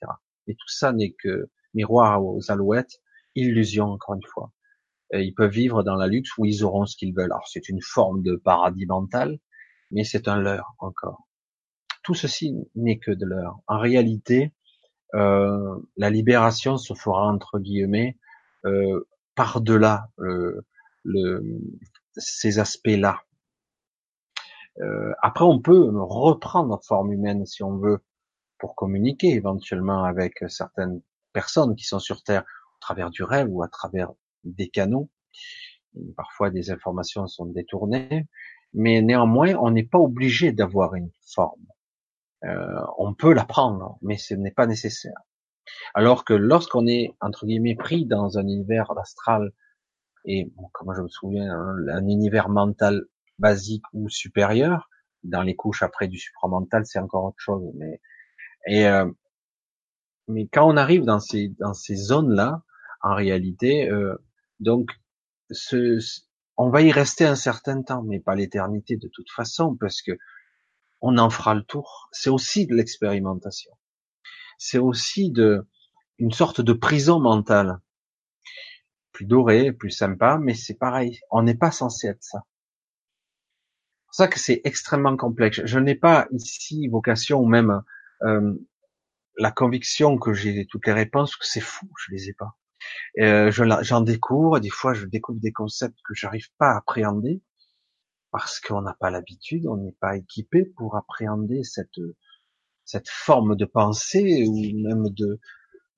Et tout ça n'est que miroir aux alouettes illusion encore une fois. ils peuvent vivre dans la luxe où ils auront ce qu'ils veulent. Alors c'est une forme de paradis mental, mais c'est un leurre encore. Tout ceci n'est que de leurre. En réalité, euh, la libération se fera entre guillemets euh, par-delà euh, ces aspects-là. Euh, après, on peut reprendre forme humaine si on veut pour communiquer éventuellement avec certaines personnes qui sont sur Terre au travers du rêve ou à travers des canaux. parfois, des informations sont détournées, mais néanmoins, on n'est pas obligé d'avoir une forme. Euh, on peut la prendre, mais ce n'est pas nécessaire. Alors que lorsqu'on est entre guillemets pris dans un univers astral et comme je me souviens, hein, un univers mental basique ou supérieur, dans les couches après du supramental, c'est encore autre chose. Mais et euh, mais quand on arrive dans ces dans ces zones là, en réalité, euh, donc ce, on va y rester un certain temps, mais pas l'éternité de toute façon, parce que on en fera le tour. C'est aussi de l'expérimentation. C'est aussi de une sorte de prison mentale plus doré, plus sympa, mais c'est pareil. On n'est pas censé être ça. C'est pour ça que c'est extrêmement complexe. Je n'ai pas ici vocation ou même euh, la conviction que j'ai toutes les réponses, que c'est fou, je les ai pas. Euh, J'en découvre, des fois je découvre des concepts que j'arrive pas à appréhender parce qu'on n'a pas l'habitude, on n'est pas équipé pour appréhender cette cette forme de pensée ou même de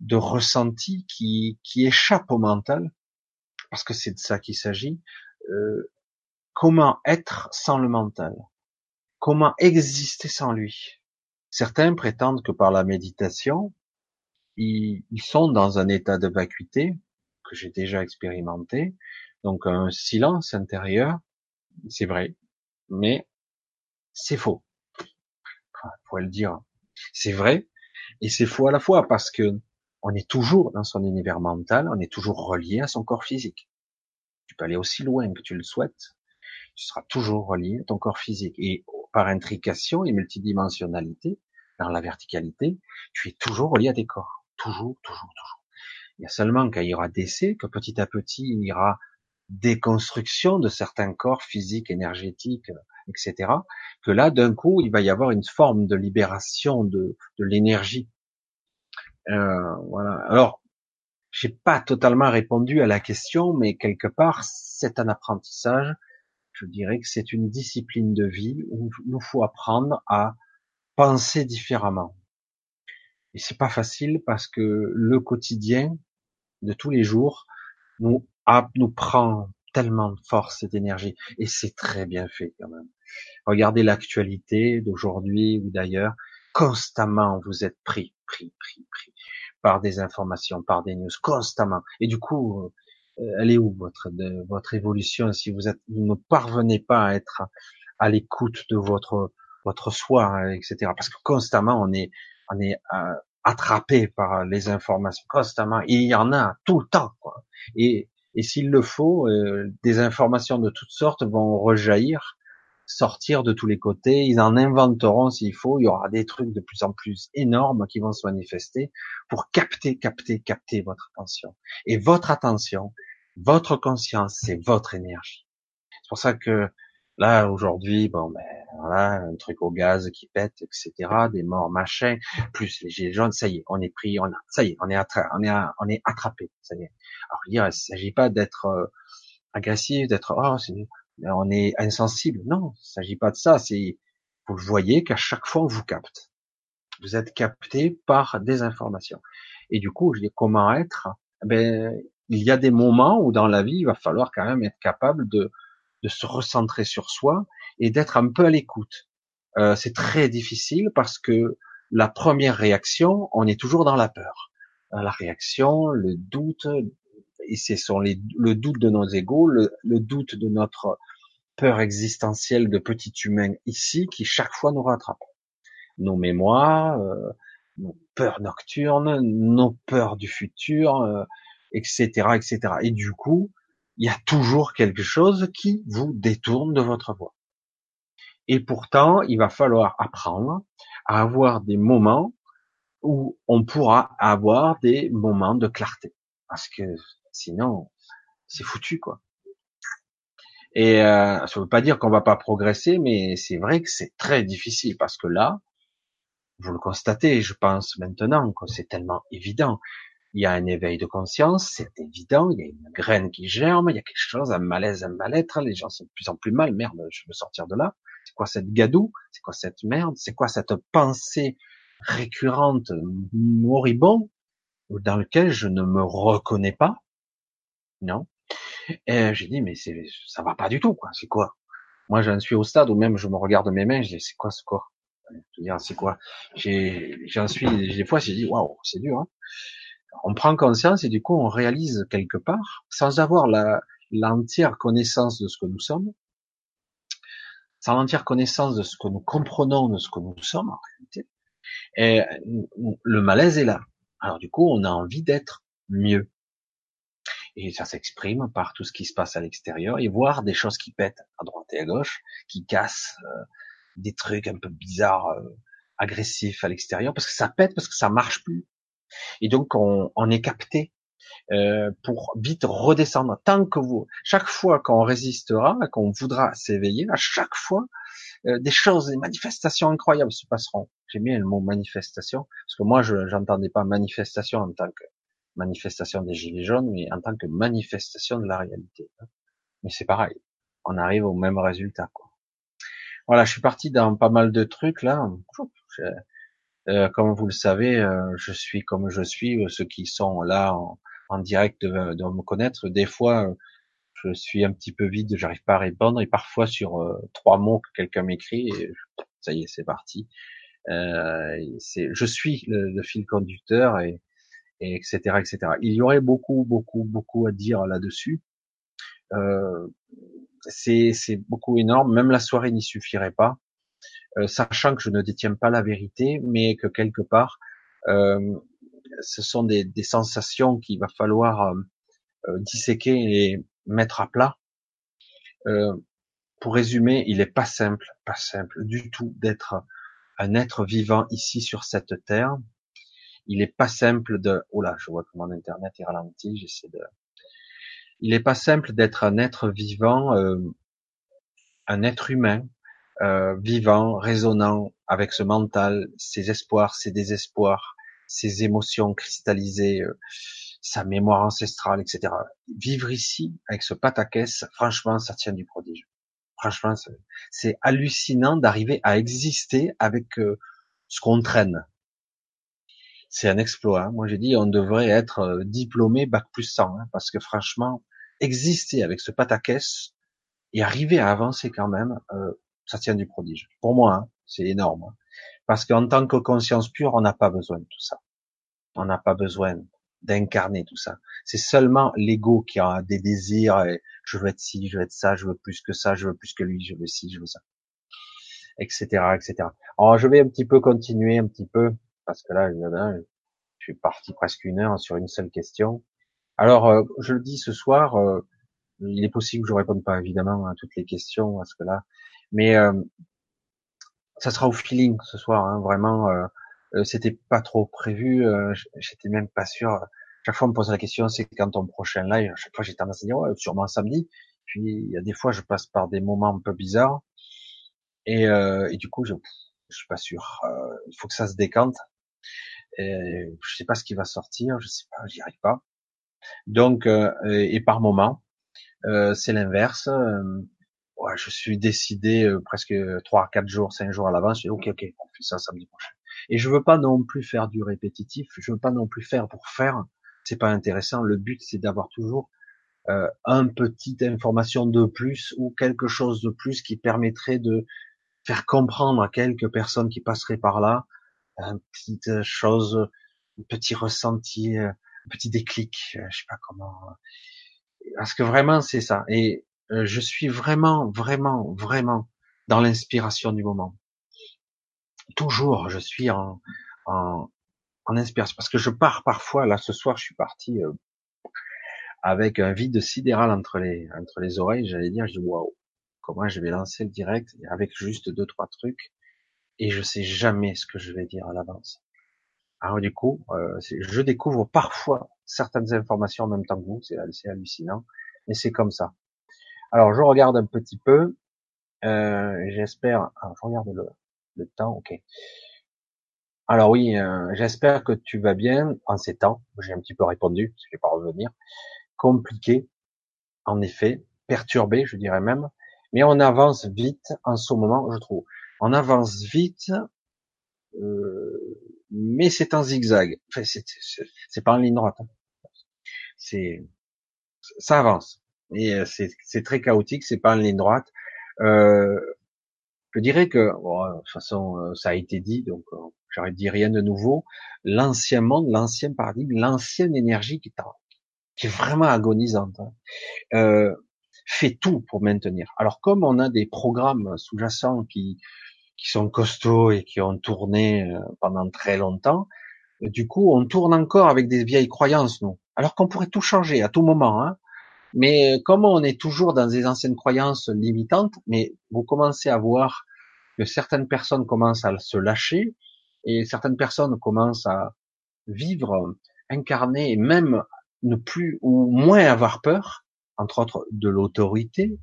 de ressenti qui qui échappe au mental parce que c'est de ça qu'il s'agit, euh, comment être sans le mental? Comment exister sans lui? Certains prétendent que par la méditation, ils, sont dans un état de vacuité que j'ai déjà expérimenté, donc un silence intérieur, c'est vrai, mais c'est faux. Enfin, faut le dire. C'est vrai et c'est faux à la fois parce que on est toujours dans son univers mental, on est toujours relié à son corps physique. Tu peux aller aussi loin que tu le souhaites, tu seras toujours relié à ton corps physique. Et par intrication et multidimensionnalité, dans la verticalité, tu es toujours relié à tes corps. Toujours, toujours, toujours. Il y a seulement quand il y aura décès, que petit à petit, il aura déconstruction de certains corps physiques, énergétiques, etc., que là, d'un coup, il va y avoir une forme de libération de, de l'énergie euh, voilà. Alors, j'ai pas totalement répondu à la question, mais quelque part, c'est un apprentissage. Je dirais que c'est une discipline de vie où il nous faut apprendre à penser différemment. Et c'est pas facile parce que le quotidien de tous les jours nous, nous prend tellement de force et d'énergie. Et c'est très bien fait quand même. Regardez l'actualité d'aujourd'hui ou d'ailleurs. Constamment, vous êtes pris, pris, pris, pris par des informations, par des news constamment. Et du coup, euh, elle est où votre votre évolution? Si vous êtes vous ne parvenez pas à être à, l'écoute de votre votre soi, etc. Parce que constamment on est on est euh, attrapé par les informations constamment. Il y en a tout le temps. Quoi. Et et s'il le faut, euh, des informations de toutes sortes vont rejaillir sortir de tous les côtés, ils en inventeront s'il faut, il y aura des trucs de plus en plus énormes qui vont se manifester pour capter, capter, capter votre attention. Et votre attention, votre conscience, c'est votre énergie. C'est pour ça que là, aujourd'hui, bon, ben, voilà, un truc au gaz qui pète, etc., des morts, machin, plus les gilets jaunes, ça y est, on est pris, on a, ça y est, on est, on est, attrapé, ça y est. Alors, il s'agit pas d'être euh, agressif, d'être, oh, on est insensible. Non, il s'agit pas de ça. C'est vous voyez qu'à chaque fois on vous capte. Vous êtes capté par des informations. Et du coup, je dis comment être? Ben, il y a des moments où dans la vie, il va falloir quand même être capable de, de se recentrer sur soi et d'être un peu à l'écoute. Euh, c'est très difficile parce que la première réaction, on est toujours dans la peur. La réaction, le doute, et c'est sur les, le doute de nos égaux, le, doute de notre peur existentielle de petit humain ici, qui chaque fois nous rattrape. Nos mémoires, euh, nos peurs nocturnes, nos peurs du futur, etc., euh, etc. Et du coup, il y a toujours quelque chose qui vous détourne de votre voie. Et pourtant, il va falloir apprendre à avoir des moments où on pourra avoir des moments de clarté. Parce que Sinon, c'est foutu, quoi. Et euh, ça veut pas dire qu'on va pas progresser, mais c'est vrai que c'est très difficile parce que là, vous le constatez, je pense maintenant que c'est tellement évident. Il y a un éveil de conscience, c'est évident. Il y a une graine qui germe, il y a quelque chose, un malaise, un mal-être. Les gens sont de plus en plus mal. Merde, je veux sortir de là. quoi cette gadoue C'est quoi cette merde? C'est quoi cette pensée récurrente, moribonde, dans laquelle je ne me reconnais pas? Non. Et j'ai dit, mais c'est, ça va pas du tout, quoi. C'est quoi? Moi, j'en suis au stade où même je me regarde mes mains, je dis, c'est quoi ce corps? Je veux c'est quoi? J'en suis, des fois, j'ai dit, waouh, c'est dur. Hein on prend conscience et du coup, on réalise quelque part, sans avoir l'entière connaissance de ce que nous sommes, sans l'entière connaissance de ce que nous comprenons de ce que nous sommes en réalité, et le malaise est là. Alors du coup, on a envie d'être mieux. Et ça s'exprime par tout ce qui se passe à l'extérieur et voir des choses qui pètent à droite et à gauche, qui cassent, euh, des trucs un peu bizarres, euh, agressifs à l'extérieur, parce que ça pète, parce que ça marche plus. Et donc on, on est capté euh, pour vite redescendre. Tant que vous, chaque fois qu'on résistera, qu'on voudra s'éveiller, à chaque fois, euh, des choses, des manifestations incroyables se passeront. J'aime bien le mot manifestation, parce que moi, je n'entendais pas manifestation en tant que manifestation des gilets jaunes, mais en tant que manifestation de la réalité. Mais c'est pareil, on arrive au même résultat. Quoi. Voilà, je suis parti dans pas mal de trucs là. Euh, comme vous le savez, euh, je suis comme je suis. Ceux qui sont là en, en direct de, me connaître, des fois, je suis un petit peu vide, j'arrive pas à répondre, et parfois sur euh, trois mots que quelqu'un m'écrit, ça y est, c'est parti. Euh, je suis le, le, fil conducteur et, et etc etc. Il y aurait beaucoup beaucoup beaucoup à dire là-dessus. Euh, c'est, beaucoup énorme. Même la soirée n'y suffirait pas, euh, sachant que je ne détiens pas la vérité, mais que quelque part, euh, ce sont des, sensations qu'il va falloir euh, disséquer et mettre à plat. Euh, pour résumer, il est pas simple, pas simple du tout d'être un être vivant ici sur cette terre. Il est pas simple de, oh là, je vois que mon internet est ralenti, j'essaie de, il est pas simple d'être un être vivant, euh, un être humain, euh, vivant, résonnant avec ce mental, ses espoirs, ses désespoirs, ses émotions cristallisées, euh, sa mémoire ancestrale, etc. Vivre ici, avec ce pataquès, franchement, ça tient du prodige. Franchement, c'est hallucinant d'arriver à exister avec euh, ce qu'on traîne. C'est un exploit. Hein. Moi, j'ai dit, on devrait être euh, diplômé bac plus 100, hein, parce que franchement, exister avec ce pataquès et arriver à avancer quand même, euh, ça tient du prodige. Pour moi, hein, c'est énorme. Hein. Parce qu'en tant que conscience pure, on n'a pas besoin de tout ça. On n'a pas besoin d'incarner tout ça. C'est seulement l'ego qui a des désirs, et je veux être ci, je veux être ça, je veux plus que ça, je veux plus que lui, je veux ci, je veux ça, etc., etc. Alors je vais un petit peu continuer un petit peu parce que là, je suis parti presque une heure sur une seule question. Alors euh, je le dis ce soir, euh, il est possible que je réponde pas évidemment à toutes les questions parce que là, mais euh, ça sera au feeling ce soir, hein, vraiment. Euh, c'était pas trop prévu, euh, j'étais même pas sûr. Chaque fois on me pose la question, c'est quand ton prochain live? Chaque fois j'ai tendance à dire ouais, sûrement samedi. Puis il y a des fois je passe par des moments un peu bizarres et, euh, et du coup je, je suis pas sûr. il faut que ça se décante. Et je sais pas ce qui va sortir, je sais pas, j'y arrive pas. Donc et par moment, c'est l'inverse. Ouais, je suis décidé presque trois, quatre jours, cinq jours à l'avance. Je dis ok, ok, on fait ça samedi prochain. Et je veux pas non plus faire du répétitif. Je veux pas non plus faire pour faire. C'est pas intéressant. Le but, c'est d'avoir toujours euh, un petite information de plus ou quelque chose de plus qui permettrait de faire comprendre à quelques personnes qui passeraient par là une petite chose, un petit ressenti, un petit déclic. Je sais pas comment. Parce que vraiment, c'est ça. Et euh, je suis vraiment, vraiment, vraiment dans l'inspiration du moment toujours, je suis en, en, en inspiration. Parce que je pars parfois, là ce soir, je suis parti euh, avec un vide sidéral entre les, entre les oreilles. J'allais dire, je dis waouh, comment je vais lancer le direct avec juste deux trois trucs et je sais jamais ce que je vais dire à l'avance. Alors du coup, euh, je découvre parfois certaines informations en même temps que vous, c'est hallucinant, mais c'est comme ça. Alors je regarde un petit peu, euh, j'espère, je regarde le, temps, ok. Alors oui, euh, j'espère que tu vas bien en ces temps. J'ai un petit peu répondu, je vais pas revenir. Compliqué, en effet, perturbé, je dirais même. Mais on avance vite en ce moment, je trouve. On avance vite, euh, mais c'est en zigzag. Enfin, c'est pas en ligne droite. Hein. C'est ça avance. Et euh, c'est très chaotique, c'est pas en ligne droite. Euh, je dirais que, de toute façon, euh, ça a été dit, donc euh, j'aurais dit rien de nouveau. L'ancien monde, l'ancien paradigme, l'ancienne énergie qui est, qui est vraiment agonisante, hein, euh, fait tout pour maintenir. Alors comme on a des programmes sous-jacents qui, qui sont costauds et qui ont tourné euh, pendant très longtemps, du coup on tourne encore avec des vieilles croyances, nous. Alors qu'on pourrait tout changer à tout moment. Hein. Mais comme on est toujours dans des anciennes croyances limitantes, mais vous commencez à voir que certaines personnes commencent à se lâcher et certaines personnes commencent à vivre, incarner et même ne plus ou moins avoir peur, entre autres de l'autorité,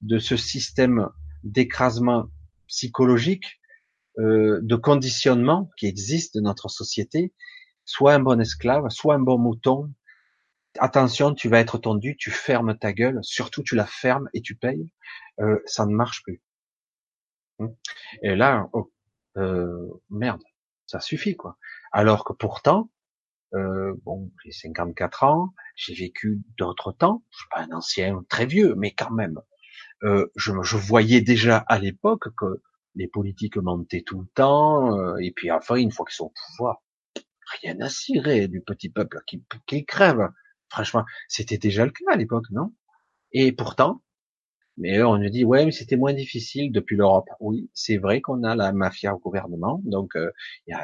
de ce système d'écrasement psychologique, euh, de conditionnement qui existe dans notre société, soit un bon esclave, soit un bon mouton, attention, tu vas être tondu, tu fermes ta gueule, surtout tu la fermes et tu payes, euh, ça ne marche plus. Hum. Et là, oh, euh, merde, ça suffit quoi. Alors que pourtant, euh, bon, j'ai 54 ans, j'ai vécu d'autres temps, je suis pas un ancien très vieux, mais quand même, euh, je, je, voyais déjà à l'époque que les politiques montaient tout le temps, euh, et puis enfin, une fois qu'ils sont au pouvoir, rien à cirer du petit peuple qui, qui crève. Franchement, c'était déjà le cas à l'époque, non? Et pourtant, mais on nous dit ouais, mais c'était moins difficile depuis l'Europe. Oui, c'est vrai qu'on a la mafia au gouvernement, donc euh,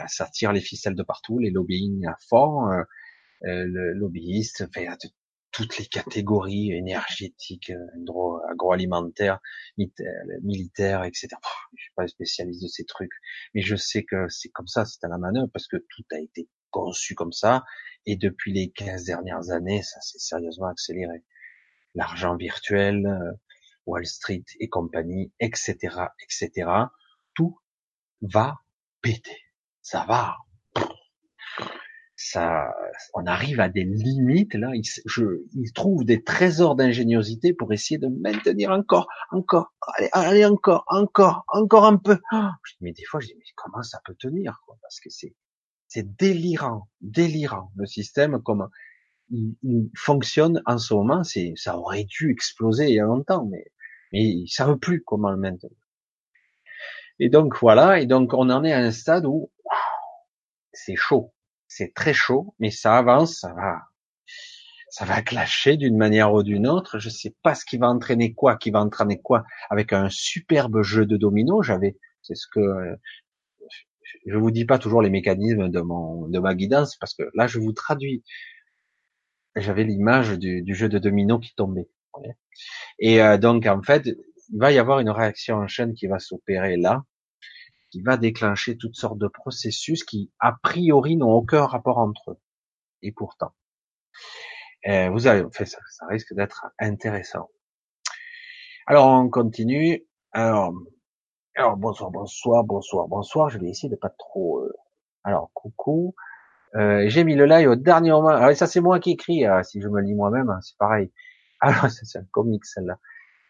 ça tire les ficelles de partout, les lobbying à fond, euh, euh le lobbyiste, toutes les catégories énergétiques, euh, agroalimentaires, militaires, etc. je suis pas spécialiste de ces trucs, mais je sais que c'est comme ça, c'est à la manœuvre parce que tout a été conçu comme ça et depuis les 15 dernières années, ça s'est sérieusement accéléré. L'argent virtuel, euh, Wall Street et compagnie, etc., etc. Tout va péter. Ça va. Ça, on arrive à des limites là. Il, je, il trouve des trésors d'ingéniosité pour essayer de maintenir encore, encore, allez, allez encore, encore, encore un peu. mais des fois, je dis mais comment ça peut tenir quoi? Parce que c'est, c'est délirant, délirant le système comme il, il, fonctionne en ce moment. C'est, ça aurait dû exploser il y a longtemps, mais mais ils savent plus comment le maintenir. Et donc voilà, et donc on en est à un stade où c'est chaud, c'est très chaud, mais ça avance, ça va, ça va clasher d'une manière ou d'une autre. Je sais pas ce qui va entraîner quoi, qui va entraîner quoi, avec un superbe jeu de domino. J'avais, c'est ce que je vous dis pas toujours les mécanismes de mon de ma guidance parce que là je vous traduis. J'avais l'image du, du, jeu de domino qui tombait. Et euh, donc, en fait, il va y avoir une réaction en chaîne qui va s'opérer là, qui va déclencher toutes sortes de processus qui, a priori, n'ont aucun rapport entre eux. Et pourtant, euh, vous avez, fait, ça, ça risque d'être intéressant. Alors, on continue. Alors, bonsoir, bonsoir, bonsoir, bonsoir. Je vais essayer de pas trop. Euh, alors, coucou. Euh, j'ai mis le live au dernier moment. Alors, ça, c'est moi qui écris. Hein, si je me lis moi-même, hein, c'est pareil. Alors, c'est un comique celle-là.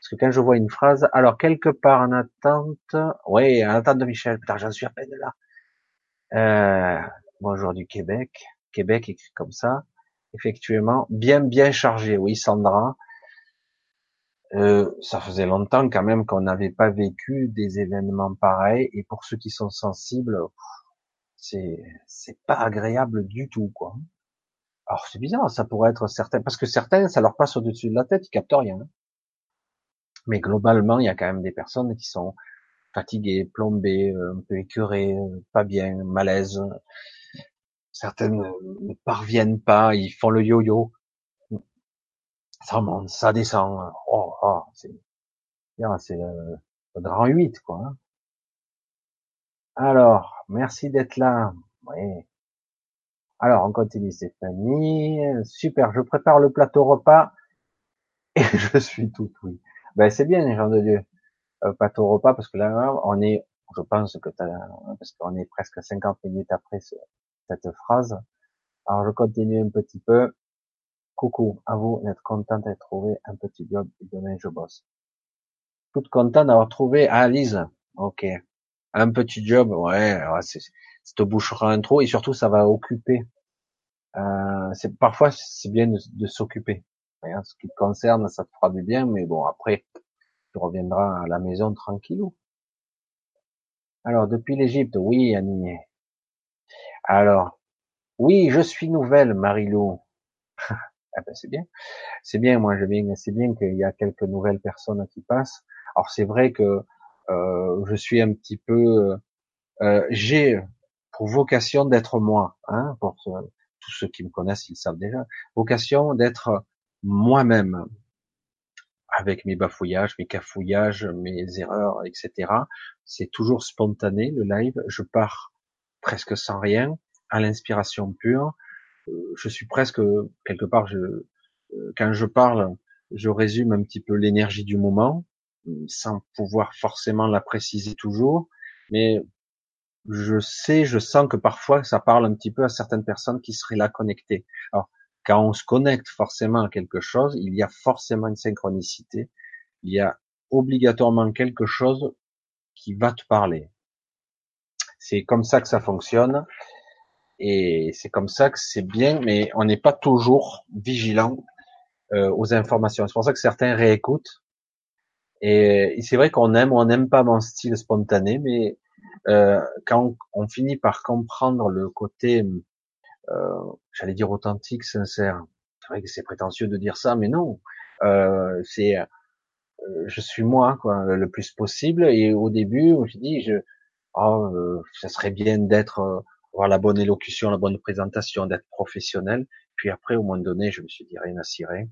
Parce que quand je vois une phrase, alors quelque part en attente, oui, en attente de Michel, putain, j'en suis à peine là. Euh, bonjour du Québec, Québec écrit comme ça, effectivement, bien bien chargé, oui Sandra. Euh, ça faisait longtemps quand même qu'on n'avait pas vécu des événements pareils, et pour ceux qui sont sensibles, c'est c'est pas agréable du tout quoi. Alors c'est bizarre, ça pourrait être certain, parce que certains, ça leur passe au-dessus de la tête, ils captent rien. Mais globalement, il y a quand même des personnes qui sont fatiguées, plombées, euh, un peu écœurées, euh, pas bien, malaises. Certaines ne parviennent pas, ils font le yo-yo. Ça monte, ça descend. Oh, oh c'est, le, grand 8, quoi. Hein. Alors, merci d'être là. Oui. Alors, on continue, Stéphanie. Super, je prépare le plateau repas et je suis tout oui. Ben, c'est bien, les gens de Dieu. Euh, plateau repas, parce que là, on est, je pense que t'as, parce qu'on est presque 50 minutes après cette phrase. Alors, je continue un petit peu. Coucou, à vous d'être content d'être trouvé un petit job et demain je bosse. Toute content d'avoir trouvé. Ah, Lise. Ok. Un petit job. Ouais, c'est, ça te bouchera un trou et surtout ça va occuper. Euh, c'est parfois c'est bien de, s'occuper. Ce qui te concerne, ça te fera du bien, mais bon après, tu reviendras à la maison tranquillou. Alors depuis l'Égypte, oui, Annie. Alors, oui, je suis nouvelle, Marilou. ah ben c'est bien, c'est bien. Moi, je viens, c'est bien qu'il y a quelques nouvelles personnes qui passent. Alors c'est vrai que euh, je suis un petit peu, euh, j'ai pour vocation d'être moi, hein, pour tous ceux qui me connaissent, ils savent déjà, vocation d'être moi-même, avec mes bafouillages, mes cafouillages, mes erreurs, etc. C'est toujours spontané le live. Je pars presque sans rien, à l'inspiration pure. Euh, je suis presque quelque part. Je, euh, quand je parle, je résume un petit peu l'énergie du moment, sans pouvoir forcément la préciser toujours, mais je sais, je sens que parfois ça parle un petit peu à certaines personnes qui seraient là connectées. Quand on se connecte forcément à quelque chose, il y a forcément une synchronicité, il y a obligatoirement quelque chose qui va te parler. C'est comme ça que ça fonctionne et c'est comme ça que c'est bien, mais on n'est pas toujours vigilant euh, aux informations. C'est pour ça que certains réécoutent. Et, c'est vrai qu'on aime ou on n'aime pas mon style spontané, mais euh, quand on, finit par comprendre le côté j'allais dire authentique, sincère. C'est vrai que c'est prétentieux de dire ça, mais non. Euh, c'est, euh, je suis moi, quoi, le plus possible. Et au début, je dis, je, oh, euh, ça serait bien d'être, euh, avoir la bonne élocution, la bonne présentation, d'être professionnel. Puis après, au moment donné, je me suis dit rien à cirer.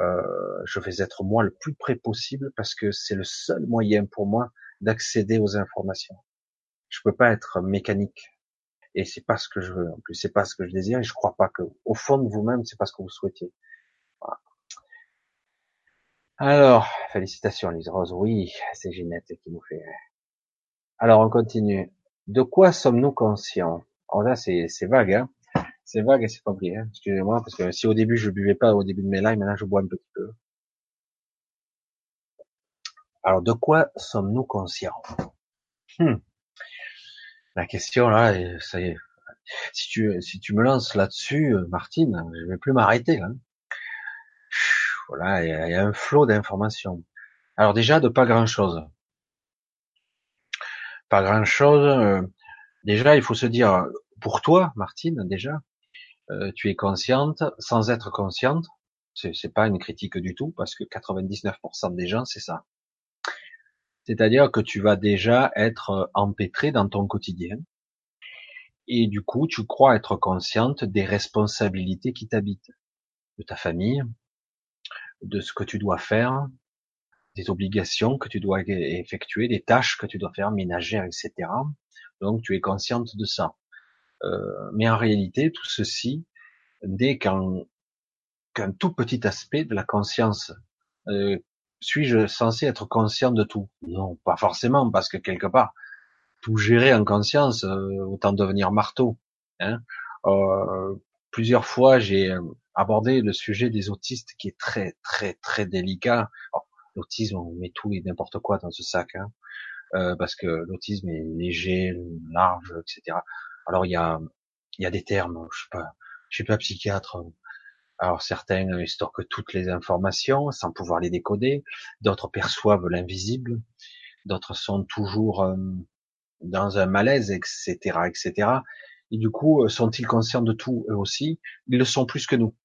Euh, je vais être moi le plus près possible parce que c'est le seul moyen pour moi d'accéder aux informations. Je peux pas être mécanique et c'est pas ce que je veux. En plus, c'est pas ce que je désire et je crois pas que, au fond de vous-même, c'est pas ce que vous souhaitiez. Alors, félicitations, Lise Rose. Oui, c'est Ginette qui nous fait. Alors, on continue. De quoi sommes-nous conscients? Oh là, c'est vague, hein C'est vague et c'est compliqué. Hein Excusez-moi, parce que si au début je buvais pas au début de mes lives, maintenant je bois un petit peu. Alors, de quoi sommes-nous conscients? Hmm. La question là, ça y est. Si tu, si tu me lances là-dessus, euh, Martine, je vais plus m'arrêter là. Voilà, il y, a un flot d'informations. Alors déjà, de pas grand-chose. Pas grand-chose. Euh, déjà, il faut se dire, pour toi, Martine, déjà, euh, tu es consciente sans être consciente. C'est pas une critique du tout, parce que 99% des gens, c'est ça. C'est-à-dire que tu vas déjà être euh, empêtré dans ton quotidien. Et du coup, tu crois être consciente des responsabilités qui t'habitent, de ta famille, de ce que tu dois faire, des obligations que tu dois effectuer, des tâches que tu dois faire, ménagères, etc. Donc, tu es consciente de ça. Euh, mais en réalité, tout ceci qu'un qu'un tout petit aspect de la conscience euh, suis-je censé être conscient de tout? Non, pas forcément, parce que quelque part, tout gérer en conscience, euh, autant devenir marteau. Hein euh, plusieurs fois, j'ai euh, abordé le sujet des autistes, qui est très, très, très délicat. L'autisme, on met tout et n'importe quoi dans ce sac, hein, euh, parce que l'autisme est léger, large, etc. Alors il y a, il y a des termes, je sais pas, je suis pas psychiatre, alors certains euh, stockent toutes les informations sans pouvoir les décoder, d'autres perçoivent l'invisible, d'autres sont toujours euh, dans un malaise, etc., etc. Et du coup, euh, sont-ils conscients de tout eux aussi? Ils le sont plus que nous,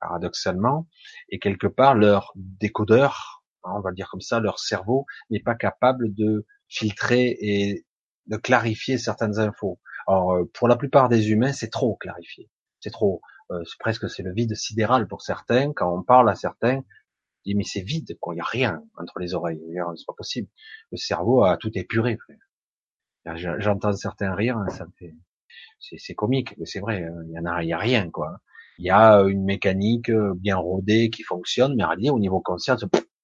paradoxalement. Et quelque part, leur décodeur, hein, on va le dire comme ça, leur cerveau n'est pas capable de filtrer et de clarifier certaines infos. Alors, pour la plupart des humains, c'est trop clarifié. C'est trop. Euh, presque c'est le vide sidéral pour certains. Quand on parle à certains, dit mais c'est vide, quoi. Il y a rien entre les oreilles. C'est pas possible. Le cerveau a tout épuré. J'entends certains rire, hein, ça fait, c'est comique, mais c'est vrai. Hein. Il y en a, il y a rien, quoi. Il y a une mécanique bien rodée qui fonctionne, mais rien au niveau conscient,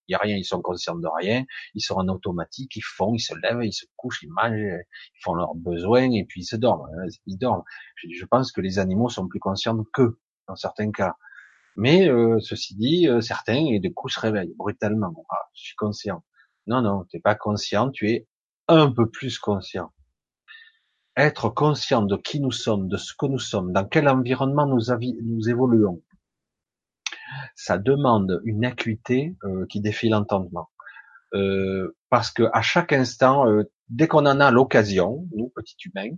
il y a rien. Ils sont conscients de rien. Ils sont en automatique. Ils font, ils se lèvent, ils se couchent, ils mangent, ils font leurs besoins et puis ils se dorment. Hein. Ils dorment. Je, pense que les animaux sont plus conscients qu'eux dans certains cas. Mais euh, ceci dit, euh, certains et du coup se réveillent brutalement. Ah, je suis conscient. Non, non, t'es pas conscient, tu es un peu plus conscient. Être conscient de qui nous sommes, de ce que nous sommes, dans quel environnement nous évoluons, ça demande une acuité euh, qui défie l'entendement. Euh, parce que à chaque instant, euh, dès qu'on en a l'occasion, nous petits humains,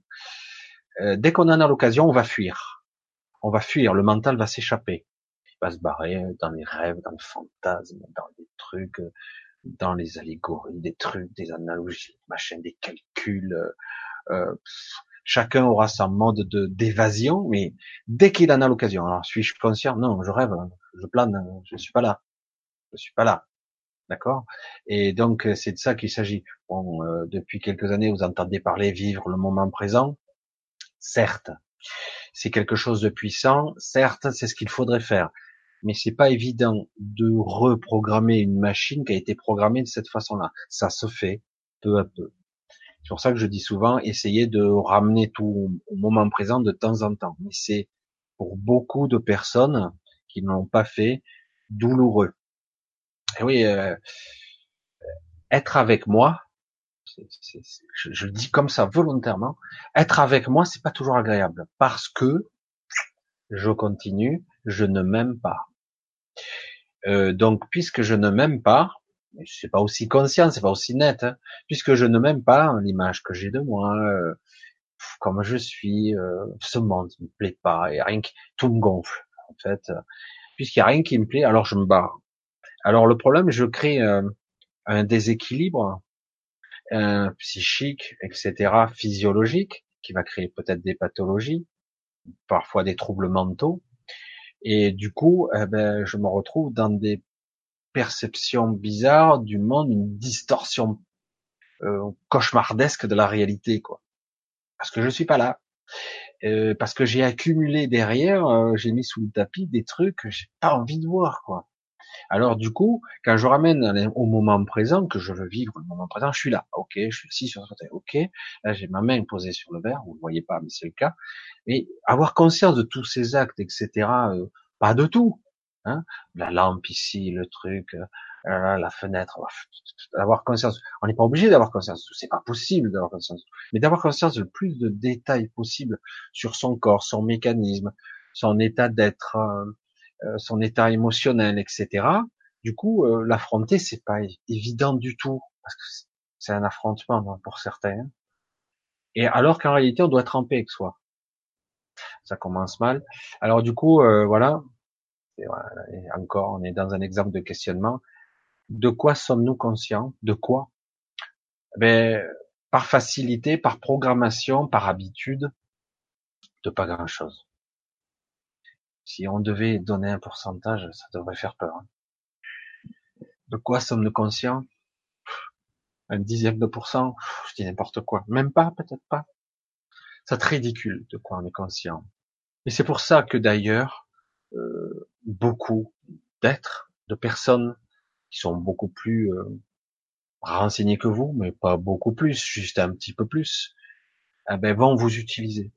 euh, dès qu'on en a l'occasion, on va fuir. On va fuir. Le mental va s'échapper. Il va se barrer dans les rêves, dans le fantasme, dans les trucs, dans les allégories, des trucs, des analogies, machin, des calculs. Euh, chacun aura son mode de d'évasion, mais dès qu'il en a l'occasion. Alors, suis-je conscient? Non, je rêve, je plane, je suis pas là. Je suis pas là. D'accord? Et donc c'est de ça qu'il s'agit. Bon, euh, depuis quelques années, vous entendez parler vivre le moment présent. Certes, c'est quelque chose de puissant. Certes, c'est ce qu'il faudrait faire. Mais c'est pas évident de reprogrammer une machine qui a été programmée de cette façon-là. Ça se fait peu à peu. C'est pour ça que je dis souvent, essayez de ramener tout au moment présent de temps en temps. Mais c'est pour beaucoup de personnes qui ne l'ont pas fait douloureux. Et oui, euh, être avec moi, je, le dis comme ça volontairement, être avec moi, c'est pas toujours agréable parce que je continue, je ne m'aime pas. Euh, donc, puisque je ne m'aime pas, c'est pas aussi conscient, c'est pas aussi net, hein, puisque je ne m'aime pas l'image que j'ai de moi, euh, comme je suis, euh, ce monde me plaît pas et rien que tout me gonfle en fait, puisqu'il y a rien qui me plaît, alors je me barre. Alors le problème, je crée euh, un déséquilibre un psychique, etc., physiologique, qui va créer peut-être des pathologies, parfois des troubles mentaux, et du coup, eh ben, je me retrouve dans des perceptions bizarres du monde, une distorsion euh, cauchemardesque de la réalité, quoi. Parce que je suis pas là, euh, parce que j'ai accumulé derrière, euh, j'ai mis sous le tapis des trucs que j'ai pas envie de voir, quoi. Alors du coup, quand je ramène au moment présent, que je veux vivre le moment présent, je suis là, ok, je suis ici sur ce côté, ok, là j'ai ma main posée sur le verre, vous ne voyez pas, mais c'est le cas. Mais avoir conscience de tous ces actes, etc., euh, pas de tout, hein, la lampe ici, le truc, euh, la fenêtre, avoir conscience. On n'est pas obligé d'avoir conscience, c'est pas possible d'avoir conscience, mais d'avoir conscience le plus de détails possible sur son corps, son mécanisme, son état d'être, euh, euh, son état émotionnel, etc. Du coup, euh, l'affronter, c'est pas évident du tout parce que c'est un affrontement pour certains. Et alors qu'en réalité, on doit paix avec soi. Ça commence mal. Alors du coup, euh, voilà. Et encore, on est dans un exemple de questionnement. De quoi sommes-nous conscients? De quoi? Ben, par facilité, par programmation, par habitude, de pas grand-chose. Si on devait donner un pourcentage, ça devrait faire peur. Hein. De quoi sommes-nous conscients? Un dixième de pourcent? Je dis n'importe quoi. Même pas, peut-être pas. C'est ridicule de quoi on est conscient. Et c'est pour ça que d'ailleurs, euh, beaucoup d'êtres, de personnes qui sont beaucoup plus euh, renseignés que vous, mais pas beaucoup plus, juste un petit peu plus, eh ben, vont vous utiliser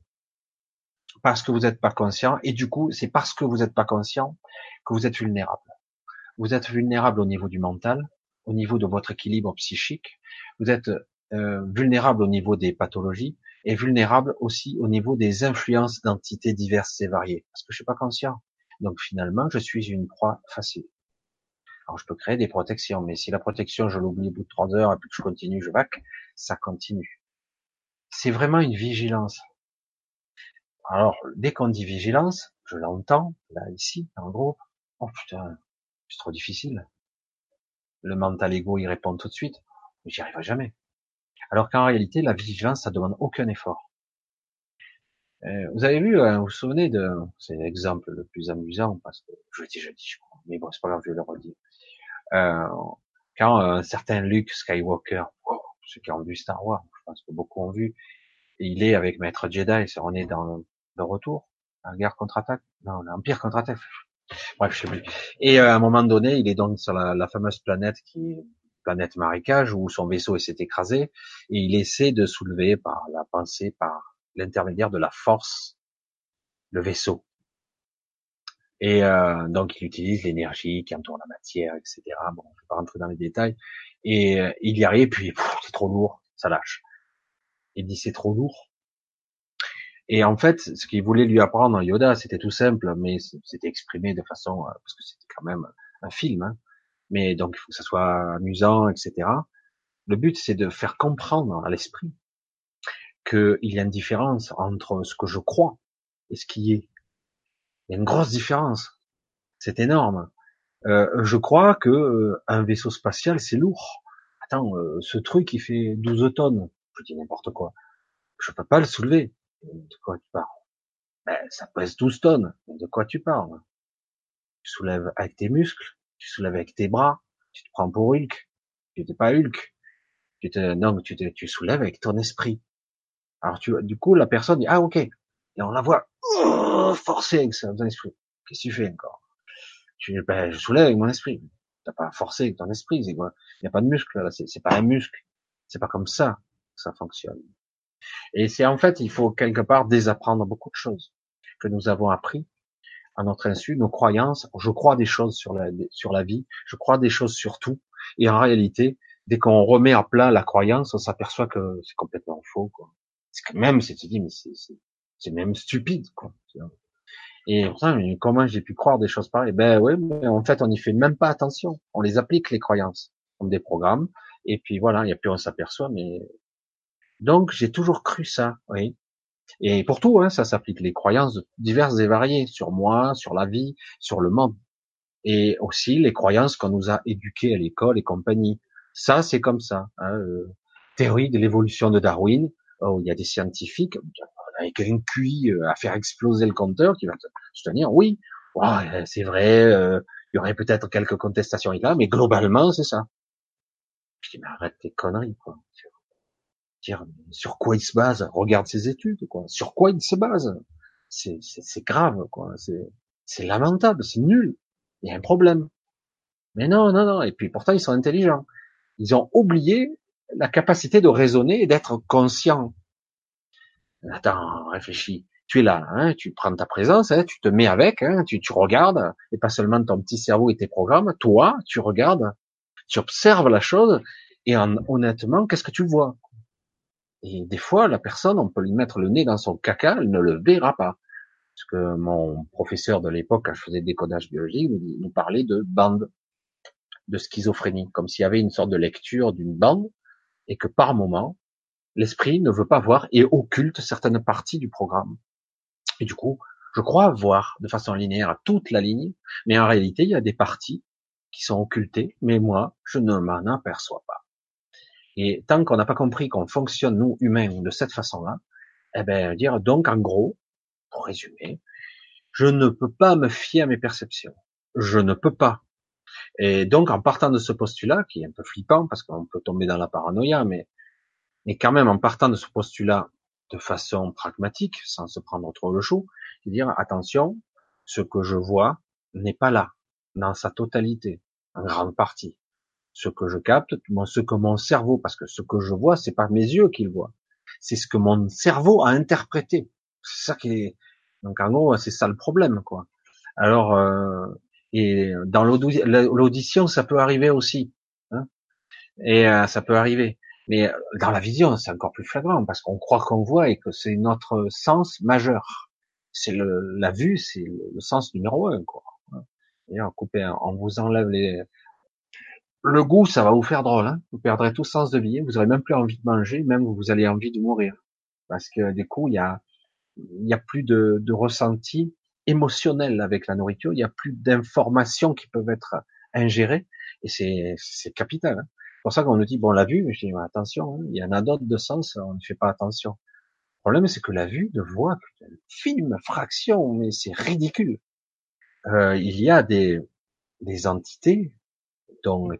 parce que vous n'êtes pas conscient, et du coup, c'est parce que vous n'êtes pas conscient que vous êtes vulnérable. Vous êtes vulnérable au niveau du mental, au niveau de votre équilibre psychique, vous êtes euh, vulnérable au niveau des pathologies, et vulnérable aussi au niveau des influences d'entités diverses et variées, parce que je suis pas conscient. Donc finalement, je suis une proie facile. Alors je peux créer des protections, mais si la protection, je l'oublie au bout de trois heures et puis que je continue, je vaque, ça continue. C'est vraiment une vigilance. Alors, dès qu'on dit vigilance, je l'entends, là, ici, le groupe. Oh putain, c'est trop difficile. Le mental ego, il répond tout de suite. Mais j'y arriverai jamais. Alors qu'en réalité, la vigilance, ça demande aucun effort. Euh, vous avez vu, hein, vous vous souvenez de, c'est l'exemple le plus amusant parce que je l'ai déjà dit, je crois, mais bon, c'est pas grave, je vais le redire. Euh, quand un certain Luke Skywalker, ceux qui ont vu Star Wars, je pense que beaucoup ont vu, il est avec Maître Jedi, on est dans de retour, la guerre contre-attaque, non, l'empire contre-attaque. Bref, je sais plus. Et euh, à un moment donné, il est donc sur la, fameuse planète qui planète marécage où son vaisseau s'est écrasé et il essaie de soulever par la pensée, par l'intermédiaire de la force, le vaisseau. Et euh, donc il utilise l'énergie qui entoure la matière, etc. Bon, je vais pas rentrer dans les détails. Et euh, il y arrive, puis c'est trop lourd, ça lâche. Il dit c'est trop lourd. Et en fait, ce qu'il voulait lui apprendre Yoda, c'était tout simple, mais c'était exprimé de façon, euh, parce que c'était quand même un film, hein. mais donc il faut que ça soit amusant, etc. Le but, c'est de faire comprendre à l'esprit qu'il y a une différence entre ce que je crois et ce qui est. Il y a une grosse différence. C'est énorme. Euh, je crois que euh, un vaisseau spatial, c'est lourd. Attends, ce truc, il fait 12 tonnes. Je dis n'importe quoi. Je peux pas le soulever. De quoi tu parles? Ben, Ça pèse 12 tonnes. De quoi tu parles? Tu soulèves avec tes muscles, tu soulèves avec tes bras, tu te prends pour Hulk. Tu n'es pas Hulk. Tu te, non, tu, te, tu soulèves avec ton esprit. Alors tu, du coup, la personne dit ah ok, et on la voit oh, forcer avec son esprit. Qu'est-ce que tu fais encore? Tu dis ben je soulève avec mon esprit. T'as pas forcé avec ton esprit, c'est quoi? Il n'y a pas de muscle là, c'est pas un muscle. C'est pas comme ça que ça fonctionne. Et c'est en fait, il faut quelque part désapprendre beaucoup de choses que nous avons appris à notre insu, nos croyances. Je crois des choses sur la, sur la vie, je crois des choses sur tout. Et en réalité, dès qu'on remet à plat la croyance, on s'aperçoit que c'est complètement faux. Quoi. C'est quand même, c'est dit, mais c'est même stupide. Quoi. Et pourtant, comment j'ai pu croire des choses pareilles? Ben oui, mais en fait, on n'y fait même pas attention. On les applique les croyances comme des programmes. Et puis voilà, et puis on s'aperçoit, mais donc j'ai toujours cru ça, oui. Et pour tout, hein, ça s'applique les croyances diverses et variées sur moi, sur la vie, sur le monde, et aussi les croyances qu'on nous a éduquées à l'école et compagnie. Ça, c'est comme ça. Hein, euh, théorie de l'évolution de Darwin. Oh, il y a des scientifiques avec un QI euh, à faire exploser le compteur qui va se tenir. Oui, c'est vrai. Euh, il y aurait peut-être quelques contestations là, mais globalement, c'est ça. Je dis mais arrête tes conneries, quoi sur quoi il se base? Regarde ses études, quoi. Sur quoi il se base? C'est grave, quoi. C'est lamentable, c'est nul. Il y a un problème. Mais non, non, non. Et puis pourtant, ils sont intelligents. Ils ont oublié la capacité de raisonner et d'être conscient. Attends, réfléchis. Tu es là, hein, tu prends ta présence, hein, tu te mets avec, hein, tu, regardes, et pas seulement ton petit cerveau et tes programmes. Toi, tu regardes, tu observes la chose, et honnêtement, qu'est-ce que tu vois? Et des fois, la personne, on peut lui mettre le nez dans son caca, elle ne le verra pas. Parce que mon professeur de l'époque, quand je faisais décodage biologique, nous parlait de bande, de schizophrénie, comme s'il y avait une sorte de lecture d'une bande, et que par moment, l'esprit ne veut pas voir et occulte certaines parties du programme. Et du coup, je crois voir de façon linéaire toute la ligne, mais en réalité, il y a des parties qui sont occultées, mais moi, je ne m'en aperçois pas. Et tant qu'on n'a pas compris qu'on fonctionne, nous, humains, de cette façon-là, eh ben, dire, donc, en gros, pour résumer, je ne peux pas me fier à mes perceptions. Je ne peux pas. Et donc, en partant de ce postulat, qui est un peu flippant, parce qu'on peut tomber dans la paranoïa, mais, mais quand même, en partant de ce postulat de façon pragmatique, sans se prendre trop le chou, dire, attention, ce que je vois n'est pas là, dans sa totalité, en grande partie ce que je capte, ce que mon cerveau, parce que ce que je vois, c'est pas mes yeux qui le voient, c'est ce que mon cerveau a interprété. C'est ça qui est. Donc en gros, c'est ça le problème, quoi. Alors euh, et dans l'audition, ça peut arriver aussi, hein et euh, ça peut arriver. Mais dans la vision, c'est encore plus flagrant parce qu'on croit qu'on voit et que c'est notre sens majeur. C'est la vue, c'est le, sens numéro un, quoi. Et on, on vous enlève les, le goût, ça va vous faire drôle. Hein vous perdrez tout sens de vie. Vous aurez même plus envie de manger, même vous allez envie de mourir. Parce que du coup, il y a, il y a plus de, de ressenti émotionnel avec la nourriture. Il y a plus d'informations qui peuvent être ingérées. Et c'est, c'est capital. Hein pour ça qu'on nous dit, bon, la vue, mais je dis, attention, hein, il y en a d'autres de sens, on ne fait pas attention. Le problème, c'est que la vue de voix, film, fraction, mais c'est ridicule. Euh, il y a des, des entités,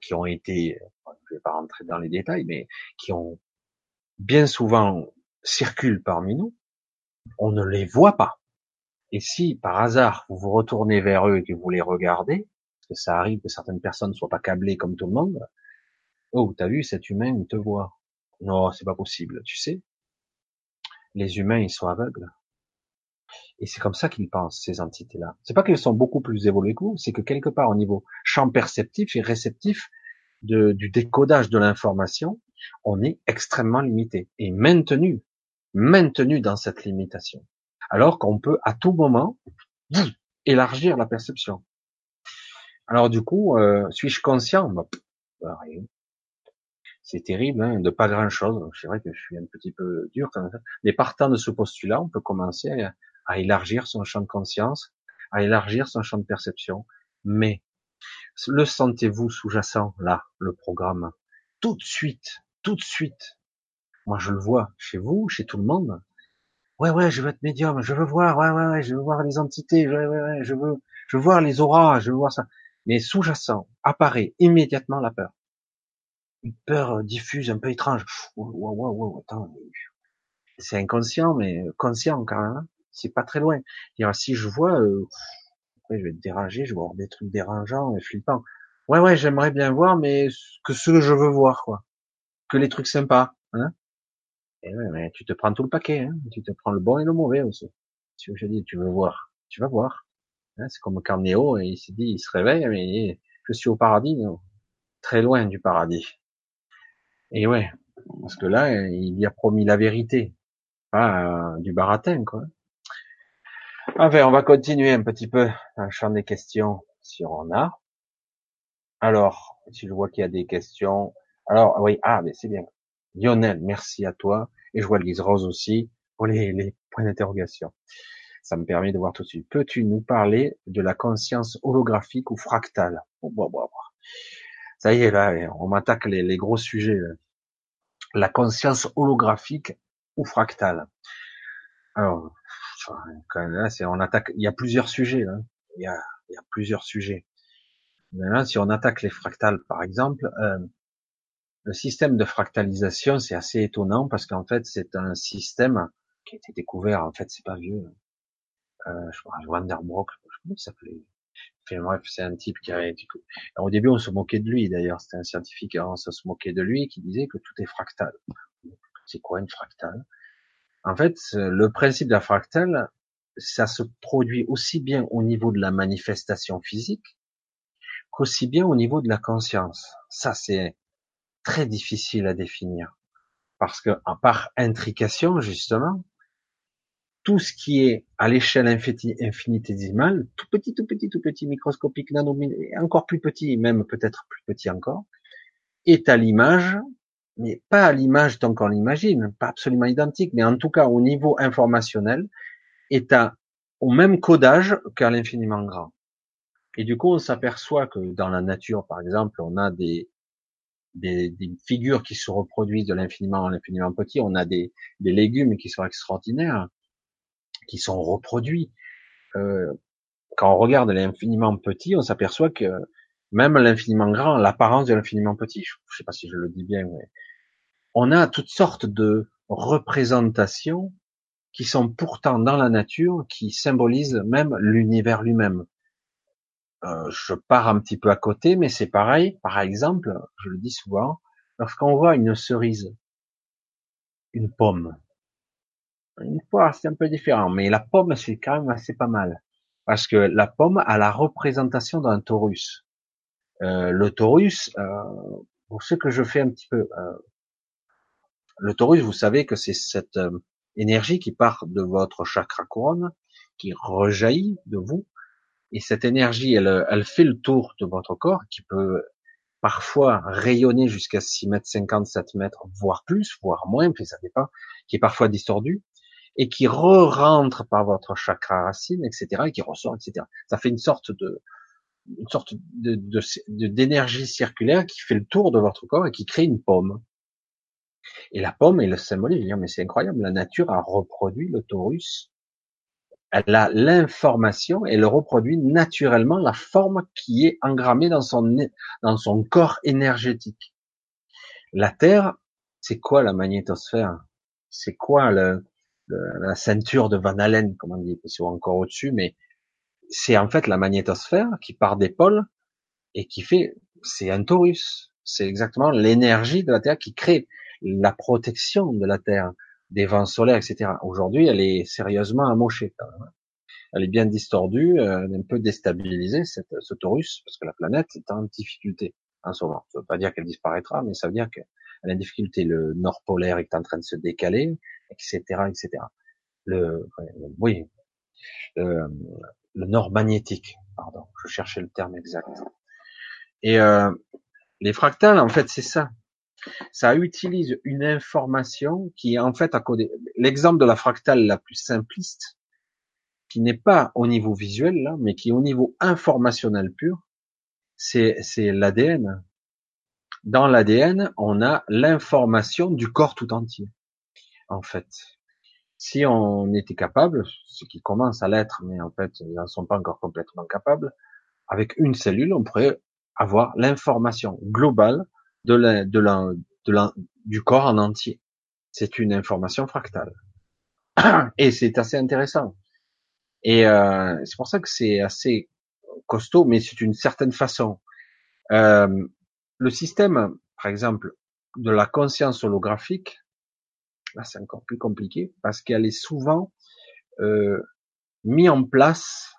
qui ont été, je vais pas rentrer dans les détails, mais qui ont bien souvent circulent parmi nous, on ne les voit pas. Et si par hasard vous vous retournez vers eux et que vous les regardez, parce que ça arrive que certaines personnes ne soient pas câblées comme tout le monde, oh, t'as vu, cet humain, il te voit. Non, c'est pas possible, tu sais. Les humains, ils sont aveugles. Et c'est comme ça qu'ils pensent, ces entités-là. C'est pas qu'elles sont beaucoup plus évoluées que vous, c'est que quelque part au niveau champ perceptif et réceptif de, du décodage de l'information, on est extrêmement limité et maintenu, maintenu dans cette limitation. Alors qu'on peut à tout moment élargir la perception. Alors du coup, euh, suis-je conscient? Bah, bah, C'est terrible, hein, de pas grand-chose. C'est vrai que je suis un petit peu dur quand même. Mais partant de ce postulat, on peut commencer à, à élargir son champ de conscience, à élargir son champ de perception. Mais le sentez-vous sous-jacent là, le programme? Tout de suite, tout de suite. Moi, je le vois chez vous, chez tout le monde. Ouais, ouais, je veux être médium, je veux voir, ouais, ouais, ouais, je veux voir les entités, ouais, ouais, ouais, je veux, je veux voir les auras, je veux voir ça. Mais sous-jacent apparaît immédiatement la peur. Une peur diffuse, un peu étrange. C'est inconscient, mais conscient quand même. C'est pas très loin. si je vois, euh, après je vais être dérangé, je vais voir des trucs dérangeants et flippants. Ouais, ouais, j'aimerais bien voir, mais que ce que je veux voir, quoi. Que les trucs sympas, hein. Et ouais, mais tu te prends tout le paquet, hein. Tu te prends le bon et le mauvais aussi. Tu je dis, tu veux voir, tu vas voir. Hein, c'est comme quand il s'est dit, il se réveille, mais je suis au paradis, très loin du paradis. Et ouais, parce que là, il y a promis la vérité, pas euh, du baratin, quoi. Enfin, on va continuer un petit peu un champ des questions si on en a. Alors, si je vois qu'il y a des questions. Alors, oui, ah, mais c'est bien. Lionel, merci à toi. Et je vois Lise Rose aussi pour les, les points d'interrogation. Ça me permet de voir tout de suite. Peux-tu nous parler de la conscience holographique ou fractale? Bon, bon, bon, Ça y est, là, on m'attaque les, gros sujets. La conscience holographique ou fractale? Alors, quand là, c'est on attaque. Il y a plusieurs sujets. Là. Il, y a, plusieurs sujets. Là, si on attaque les fractales, par exemple, euh, le système de fractalisation, c'est assez étonnant parce qu'en fait, c'est un système qui a été découvert. En fait, c'est pas vieux. Euh, je crois, Vanderbroek, je sais comment il s'appelait. Enfin, bref, c'est un type qui avait. au début, on se moquait de lui. D'ailleurs, c'était un scientifique. on se moquait de lui qui disait que tout est fractal. C'est quoi une fractale? En fait, le principe d'un fractal, ça se produit aussi bien au niveau de la manifestation physique qu'aussi bien au niveau de la conscience. Ça, c'est très difficile à définir. Parce que, par intrication, justement, tout ce qui est à l'échelle infinitésimale, tout petit, tout petit, tout petit, microscopique, nano, encore plus petit, même peut-être plus petit encore, est à l'image mais pas à l'image tant qu'on l'imagine, pas absolument identique, mais en tout cas au niveau informationnel, est à, au même codage qu'à l'infiniment grand. Et du coup, on s'aperçoit que dans la nature, par exemple, on a des, des, figures qui se reproduisent de l'infiniment à l'infiniment petit, on a des, des légumes qui sont extraordinaires, qui sont reproduits. Euh, quand on regarde l'infiniment petit, on s'aperçoit que même l'infiniment grand, l'apparence de l'infiniment petit, je ne sais pas si je le dis bien, mais on a toutes sortes de représentations qui sont pourtant dans la nature, qui symbolisent même l'univers lui-même. Euh, je pars un petit peu à côté, mais c'est pareil. Par exemple, je le dis souvent, lorsqu'on voit une cerise, une pomme, une poire, c'est un peu différent, mais la pomme, c'est quand même assez pas mal. Parce que la pomme a la représentation d'un taurus. Euh, le taurus, euh, pour ce que je fais un petit peu, euh, le taurus, vous savez que c'est cette euh, énergie qui part de votre chakra couronne, qui rejaillit de vous, et cette énergie, elle, elle fait le tour de votre corps, qui peut parfois rayonner jusqu'à 6 mètres 50, 7 mètres, voire plus, voire moins, puis ça dépend, qui est parfois distordu, et qui re-rentre par votre chakra racine, etc., et qui ressort, etc. Ça fait une sorte de, une sorte de, d'énergie circulaire qui fait le tour de votre corps et qui crée une pomme. Et la pomme est le symbole, je mais c'est incroyable, la nature a reproduit le taurus. Elle a l'information, elle reproduit naturellement la forme qui est engrammée dans son, dans son corps énergétique. La Terre, c'est quoi la magnétosphère? C'est quoi le, la ceinture de Van Allen, comme on dit, c'est encore au-dessus, mais c'est en fait la magnétosphère qui part des pôles et qui fait, c'est un taurus. C'est exactement l'énergie de la Terre qui crée la protection de la Terre. des vents solaires, etc. Aujourd'hui, elle est sérieusement amochée. Elle est bien distordue, elle est un peu déstabilisée, cette, ce Taurus, parce que la planète est en difficulté en ce moment. Ça veut pas dire qu'elle disparaîtra, mais ça veut dire qu'elle a une difficulté. Le nord polaire est en train de se décaler, etc., etc. Le, oui, le, nord magnétique, pardon, je cherchais le terme exact. Et euh, les fractales, en fait, c'est ça. Ça utilise une information qui est en fait à côté. L'exemple de la fractale la plus simpliste, qui n'est pas au niveau visuel là, mais qui est au niveau informationnel pur, c'est l'ADN. Dans l'ADN, on a l'information du corps tout entier. En fait, si on était capable, ce qui commence à l'être, mais en fait, ils n'en sont pas encore complètement capables, avec une cellule, on pourrait avoir l'information globale du corps en entier. C'est une information fractale. Et c'est assez intéressant. Et euh, c'est pour ça que c'est assez costaud, mais c'est une certaine façon. Euh, le système, par exemple, de la conscience holographique, là c'est encore plus compliqué parce qu'elle est souvent euh, mise en place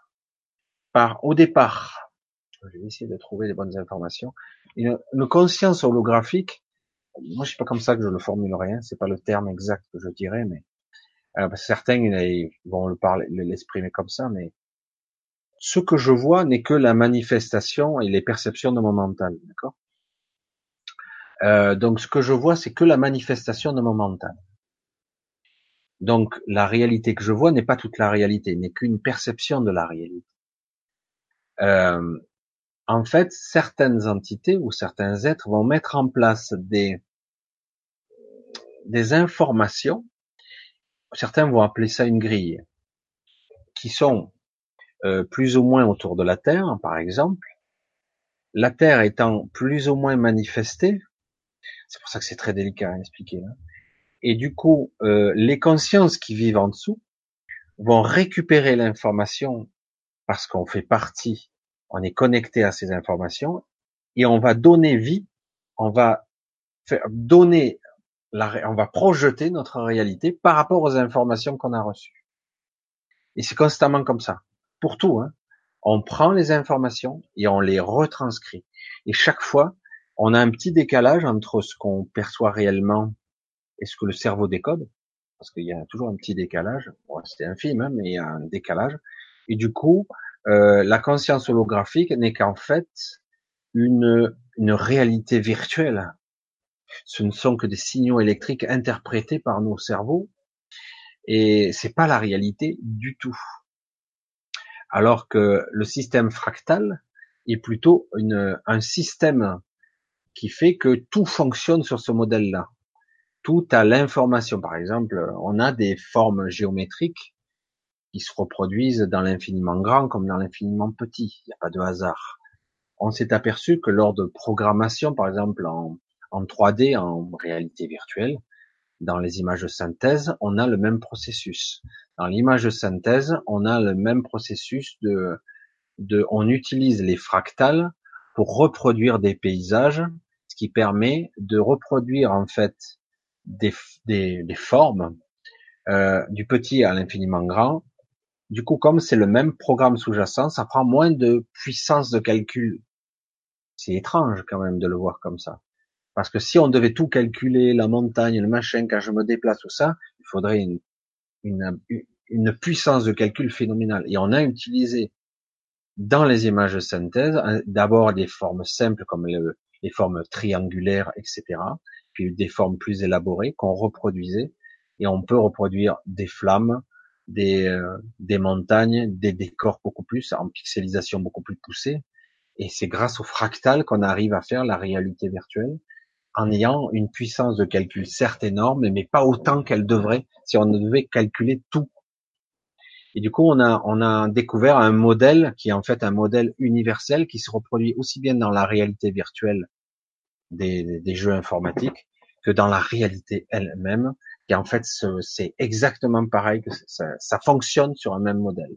par, au départ, je vais essayer de trouver les bonnes informations. Une, conscience holographique, moi je sais pas comme ça que je le formulerai, hein, c'est pas le terme exact que je dirais, mais euh, certains vont le parler, l'exprimer comme ça, mais ce que je vois n'est que la manifestation et les perceptions de mon mental, d'accord? Euh, Donc ce que je vois, c'est que la manifestation de mon mental. Donc la réalité que je vois n'est pas toute la réalité, n'est qu'une perception de la réalité. Euh, en fait, certaines entités ou certains êtres vont mettre en place des, informations, certains vont appeler ça une grille, qui sont euh, plus ou moins autour de la Terre, par exemple, la Terre étant plus ou moins manifestée, c'est pour ça que c'est très délicat à expliquer, là. Et du coup, euh, les consciences qui vivent en dessous vont récupérer l'information parce qu'on fait partie on est connecté à ces informations et on va donner vie, on va donner la, on va projeter notre réalité par rapport aux informations qu'on a reçues. Et c'est constamment comme ça. Pour tout, hein. On prend les informations et on les retranscrit. Et chaque fois, on a un petit décalage entre ce qu'on perçoit réellement et ce que le cerveau décode? Parce qu'il y a toujours un petit décalage. Bon, c'est infime, hein, mais il y a un décalage. Et du coup, euh, la conscience holographique n'est qu'en fait une, réalité virtuelle. Ce ne sont que des signaux électriques interprétés par nos cerveaux et c'est pas la réalité du tout. Alors que le système fractal est plutôt un système qui fait que tout fonctionne sur ce modèle-là. Tout a l'information. Par exemple, on a des formes géométriques qui se reproduisent dans l'infiniment grand comme dans l'infiniment petit. Il n'y a pas de hasard. On s'est aperçu que lors de programmation, par exemple en, en 3D, en réalité virtuelle, dans les images de synthèse, on a le même processus. Dans l'image de synthèse, on a le même processus de, on utilise les fractales pour reproduire des paysages, ce qui permet de reproduire en fait des, des, des formes euh, du petit à l'infiniment grand du coup, comme c'est le même programme sous-jacent, ça prend moins de puissance de calcul. C'est étrange quand même de le voir comme ça. Parce que si on devait tout calculer, la montagne, le machin, quand je me déplace, tout ça, il faudrait une, une, une puissance de calcul phénoménale. Et on a utilisé dans les images de synthèse d'abord des formes simples comme les formes triangulaires, etc. Puis des formes plus élaborées qu'on reproduisait. Et on peut reproduire des flammes, des, euh, des montagnes, des décors beaucoup plus, en pixelisation beaucoup plus poussée. Et c'est grâce au fractal qu'on arrive à faire la réalité virtuelle en ayant une puissance de calcul certes énorme, mais pas autant qu'elle devrait si on devait calculer tout. Et du coup, on a, on a découvert un modèle qui est en fait un modèle universel qui se reproduit aussi bien dans la réalité virtuelle des, des jeux informatiques que dans la réalité elle-même et en fait, c'est exactement pareil, que ça, ça, fonctionne sur un même modèle.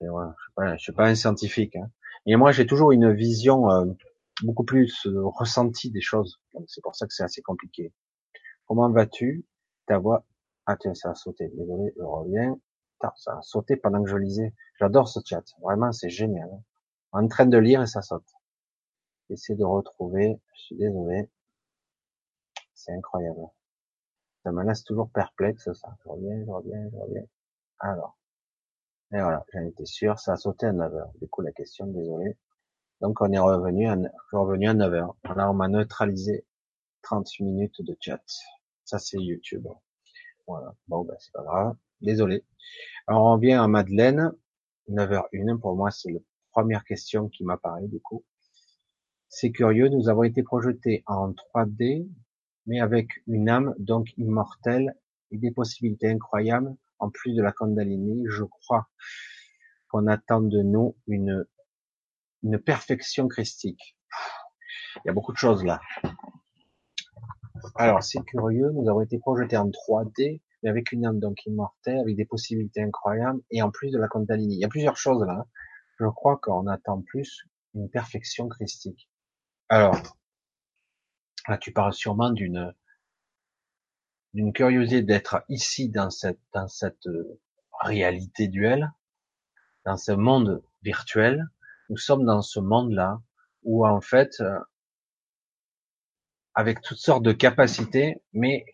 Et voilà, je suis pas, un scientifique. Hein. Et moi, j'ai toujours une vision euh, beaucoup plus euh, ressentie des choses. C'est pour ça que c'est assez compliqué. Comment vas-tu? Ta voix. Ah tiens, ça a sauté. Désolé, je reviens. ça a sauté pendant que je lisais. J'adore ce chat. Vraiment, c'est génial. En train de lire et ça saute. J'essaie de retrouver. Je suis désolé. C'est incroyable. Ça me laisse toujours perplexe, ça. Je reviens, je reviens, je reviens. Alors. Et voilà, j'en étais sûr. Ça a sauté à 9h. Du coup, la question, désolé. Donc, on est revenu à, revenu à 9h. Là, on m'a neutralisé 30 minutes de chat. Ça, c'est YouTube. Voilà. Bon, ben, c'est pas grave. Désolé. Alors, on vient à Madeleine. 9h01. Pour moi, c'est la première question qui m'apparaît, du coup. C'est curieux. Nous avons été projetés en 3D, mais avec une âme, donc immortelle, et des possibilités incroyables, en plus de la Kundalini. Je crois qu'on attend de nous une, une perfection christique. Il y a beaucoup de choses là. Alors, c'est curieux, nous avons été projetés en 3D, mais avec une âme donc immortelle, avec des possibilités incroyables, et en plus de la Kundalini. Il y a plusieurs choses là. Je crois qu'on attend plus une perfection christique. Alors, là, tu parles sûrement d'une d'une curiosité d'être ici dans cette dans cette euh, réalité duelle, dans ce monde virtuel. Nous sommes dans ce monde-là où en fait euh, avec toutes sortes de capacités, mais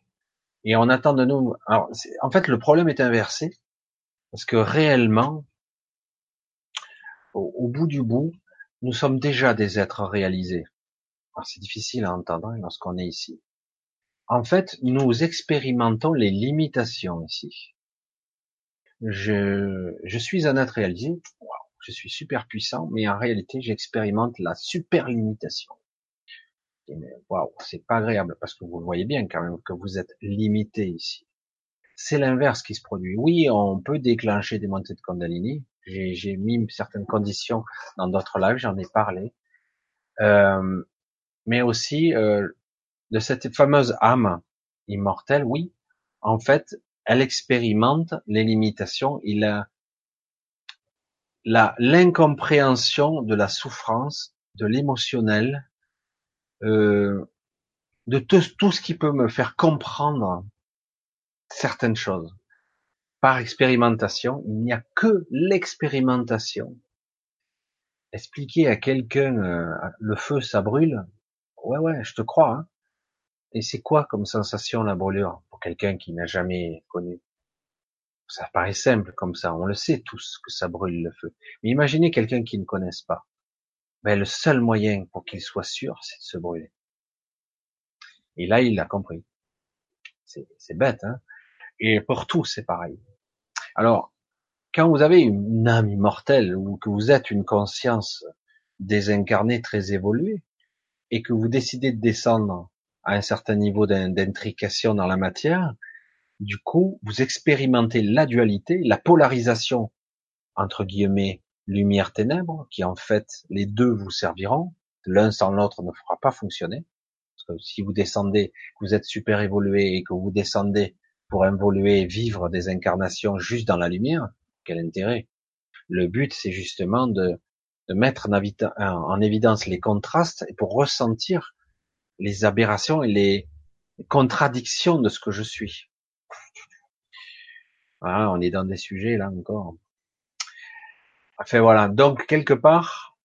et on attend de nous. Alors, en fait, le problème est inversé parce que réellement, au, bout du bout, nous sommes déjà des êtres réalisés. C'est difficile à entendre lorsqu'on est ici. En fait, nous expérimentons les limitations ici. Je, je suis un être réalisé. je suis super puissant, mais en réalité, j'expérimente la super limitation waouh, c'est pas agréable parce que vous voyez bien quand même que vous êtes limité ici. C'est l'inverse qui se produit. Oui, on peut déclencher des montées de Kundalini. J'ai mis certaines conditions dans d'autres lives, j'en ai parlé. Euh, mais aussi euh, de cette fameuse âme immortelle, oui, en fait, elle expérimente les limitations, il a la l'incompréhension de la souffrance, de l'émotionnel, euh, de tout, tout ce qui peut me faire comprendre certaines choses. Par expérimentation, il n'y a que l'expérimentation. Expliquer à quelqu'un euh, le feu, ça brûle. Ouais, ouais, je te crois. Hein. Et c'est quoi comme sensation la brûlure pour quelqu'un qui n'a jamais connu? Ça paraît simple comme ça, on le sait tous que ça brûle le feu. Mais imaginez quelqu'un qui ne connaisse pas ben, le seul moyen pour qu'il soit sûr, c'est de se brûler. Et là, il l'a compris. C'est bête, hein Et pour tout, c'est pareil. Alors, quand vous avez une âme immortelle ou que vous êtes une conscience désincarnée très évoluée et que vous décidez de descendre à un certain niveau d'intrication dans la matière, du coup, vous expérimentez la dualité, la polarisation entre guillemets lumière-ténèbres, qui en fait, les deux vous serviront. L'un sans l'autre ne fera pas fonctionner. Parce que si vous descendez, vous êtes super évolué et que vous descendez pour évoluer, vivre des incarnations juste dans la lumière, quel intérêt? Le but, c'est justement de, de mettre en, en, évidence les contrastes et pour ressentir les aberrations et les contradictions de ce que je suis. Voilà, on est dans des sujets là encore Enfin voilà, donc quelque part,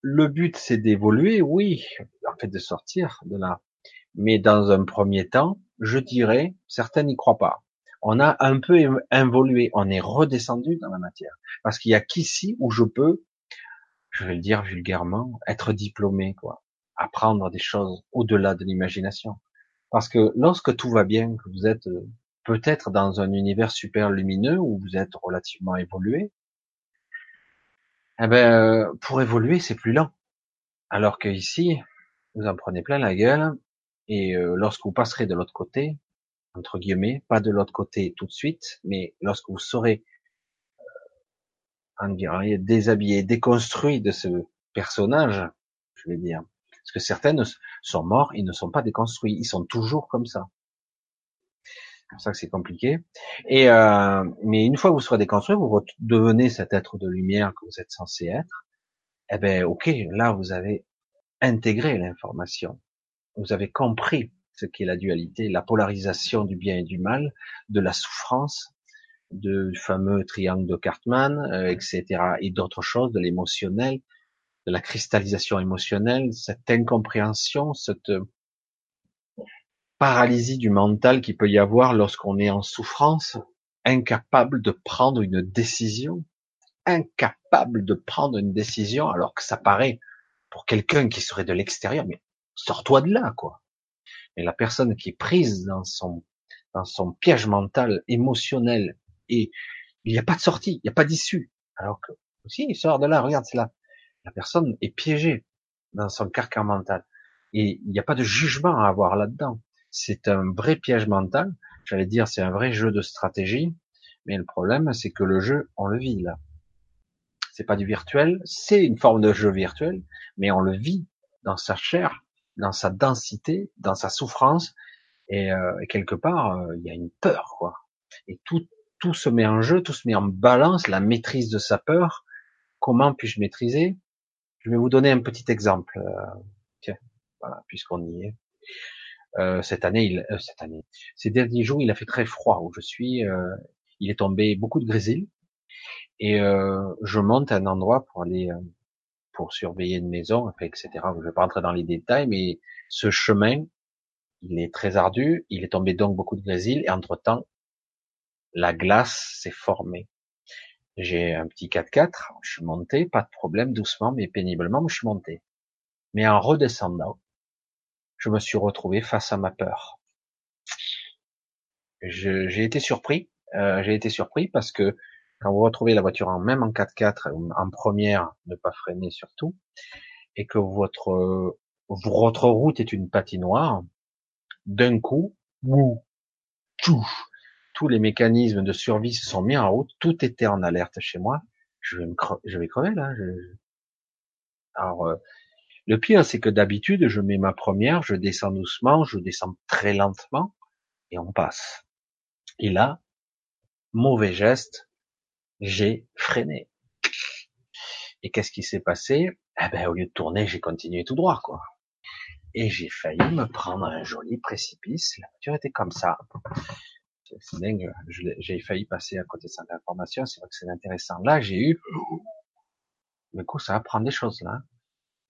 le but c'est d'évoluer, oui, en fait de sortir de là. Mais dans un premier temps, je dirais, certains n'y croient pas. On a un peu évolué, on est redescendu dans la matière. Parce qu'il y a qu'ici où je peux, je vais le dire vulgairement, être diplômé, quoi. Apprendre des choses au-delà de l'imagination. Parce que lorsque tout va bien, que vous êtes euh, peut-être dans un univers super lumineux où vous êtes relativement évolué, eh ben, euh, pour évoluer, c'est plus lent. Alors que ici, vous en prenez plein la gueule, et euh, lorsque vous passerez de l'autre côté, entre guillemets, pas de l'autre côté tout de suite, mais lorsque vous serez, euh, déshabillé, déconstruit de ce personnage, je vais dire, parce que certaines sont morts, ils ne sont pas déconstruits, ils sont toujours comme ça pour ça que c'est compliqué. Et euh, mais une fois que vous serez déconstruit, vous devenez cet être de lumière que vous êtes censé être. Eh ben, ok, là vous avez intégré l'information, vous avez compris ce qu'est la dualité, la polarisation du bien et du mal, de la souffrance, du fameux triangle de Cartman, euh, etc., et d'autres choses, de l'émotionnel, de la cristallisation émotionnelle, cette incompréhension, cette paralysie du mental qui peut y avoir lorsqu'on est en souffrance, incapable de prendre une décision, incapable de prendre une décision alors que ça paraît pour quelqu'un qui serait de l'extérieur, mais sors-toi de là, quoi. Mais la personne qui est prise dans son, dans son piège mental, émotionnel, et il n'y a pas de sortie, il n'y a pas d'issue. Alors que, si, il sort de là, regarde, c'est là. La personne est piégée dans son carcan mental. Et il n'y a pas de jugement à avoir là-dedans. C'est un vrai piège mental. J'allais dire, c'est un vrai jeu de stratégie. Mais le problème, c'est que le jeu, on le vit là. C'est pas du virtuel, c'est une forme de jeu virtuel, mais on le vit dans sa chair, dans sa densité, dans sa souffrance, et, euh, quelque part, euh, il y a une peur, quoi. Et tout, tout se met en jeu, tout se met en balance, la maîtrise de sa peur. Comment puis-je maîtriser? Je vais vous donner un petit exemple. Euh, tiens, voilà, puisqu'on y est. Euh, cette année, il, euh, cette année, ces derniers jours, il a fait très froid où je suis. Euh, il est tombé beaucoup de grésil et je monte à un endroit pour aller pour surveiller une maison, etc. Je vais pas rentrer dans les détails, mais ce chemin, il est très ardu. Il est tombé donc beaucoup de grésil et entre temps, la glace s'est formée. J'ai un petit 4x4, je suis monté, pas de problème, doucement mais péniblement, je suis monté. Mais en redescendant, je me suis retrouvé face à ma peur. J'ai été surpris, euh, j'ai été surpris parce que quand vous retrouvez la voiture en même en 4x4, en première, ne pas freiner surtout, et que votre votre route est une patinoire, d'un coup, tous les mécanismes de survie se sont mis en route, tout était en alerte chez moi. Je vais me je vais crever là. Alors, euh, le pire, c'est que d'habitude, je mets ma première, je descends doucement, je descends très lentement, et on passe. Et là, mauvais geste, j'ai freiné. Et qu'est-ce qui s'est passé? Eh ben, au lieu de tourner, j'ai continué tout droit, quoi. Et j'ai failli me prendre un joli précipice. La voiture était comme ça. C'est dingue. J'ai failli passer à côté de cette information. C'est vrai que c'est intéressant. Là, j'ai eu. Du coup, ça va prendre des choses là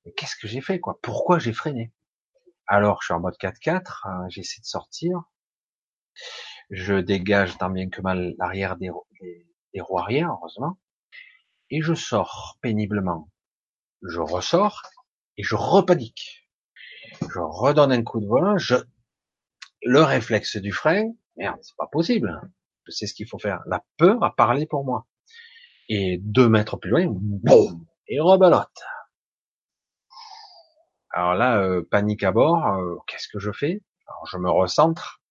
mais qu'est-ce que j'ai fait, quoi? Pourquoi j'ai freiné? Alors, je suis en mode 4x4, hein, j'essaie de sortir, je dégage tant bien que mal l'arrière des, des, arrière, heureusement, et je sors péniblement. Je ressors et je repanique. Je redonne un coup de volant, je le réflexe du frein, merde, c'est pas possible. Sais ce qu'il faut faire. La peur a parlé pour moi. Et deux mètres plus loin, boum, et rebelote. Alors là, euh, panique à bord, euh, qu'est-ce que je fais? Alors je me recentre,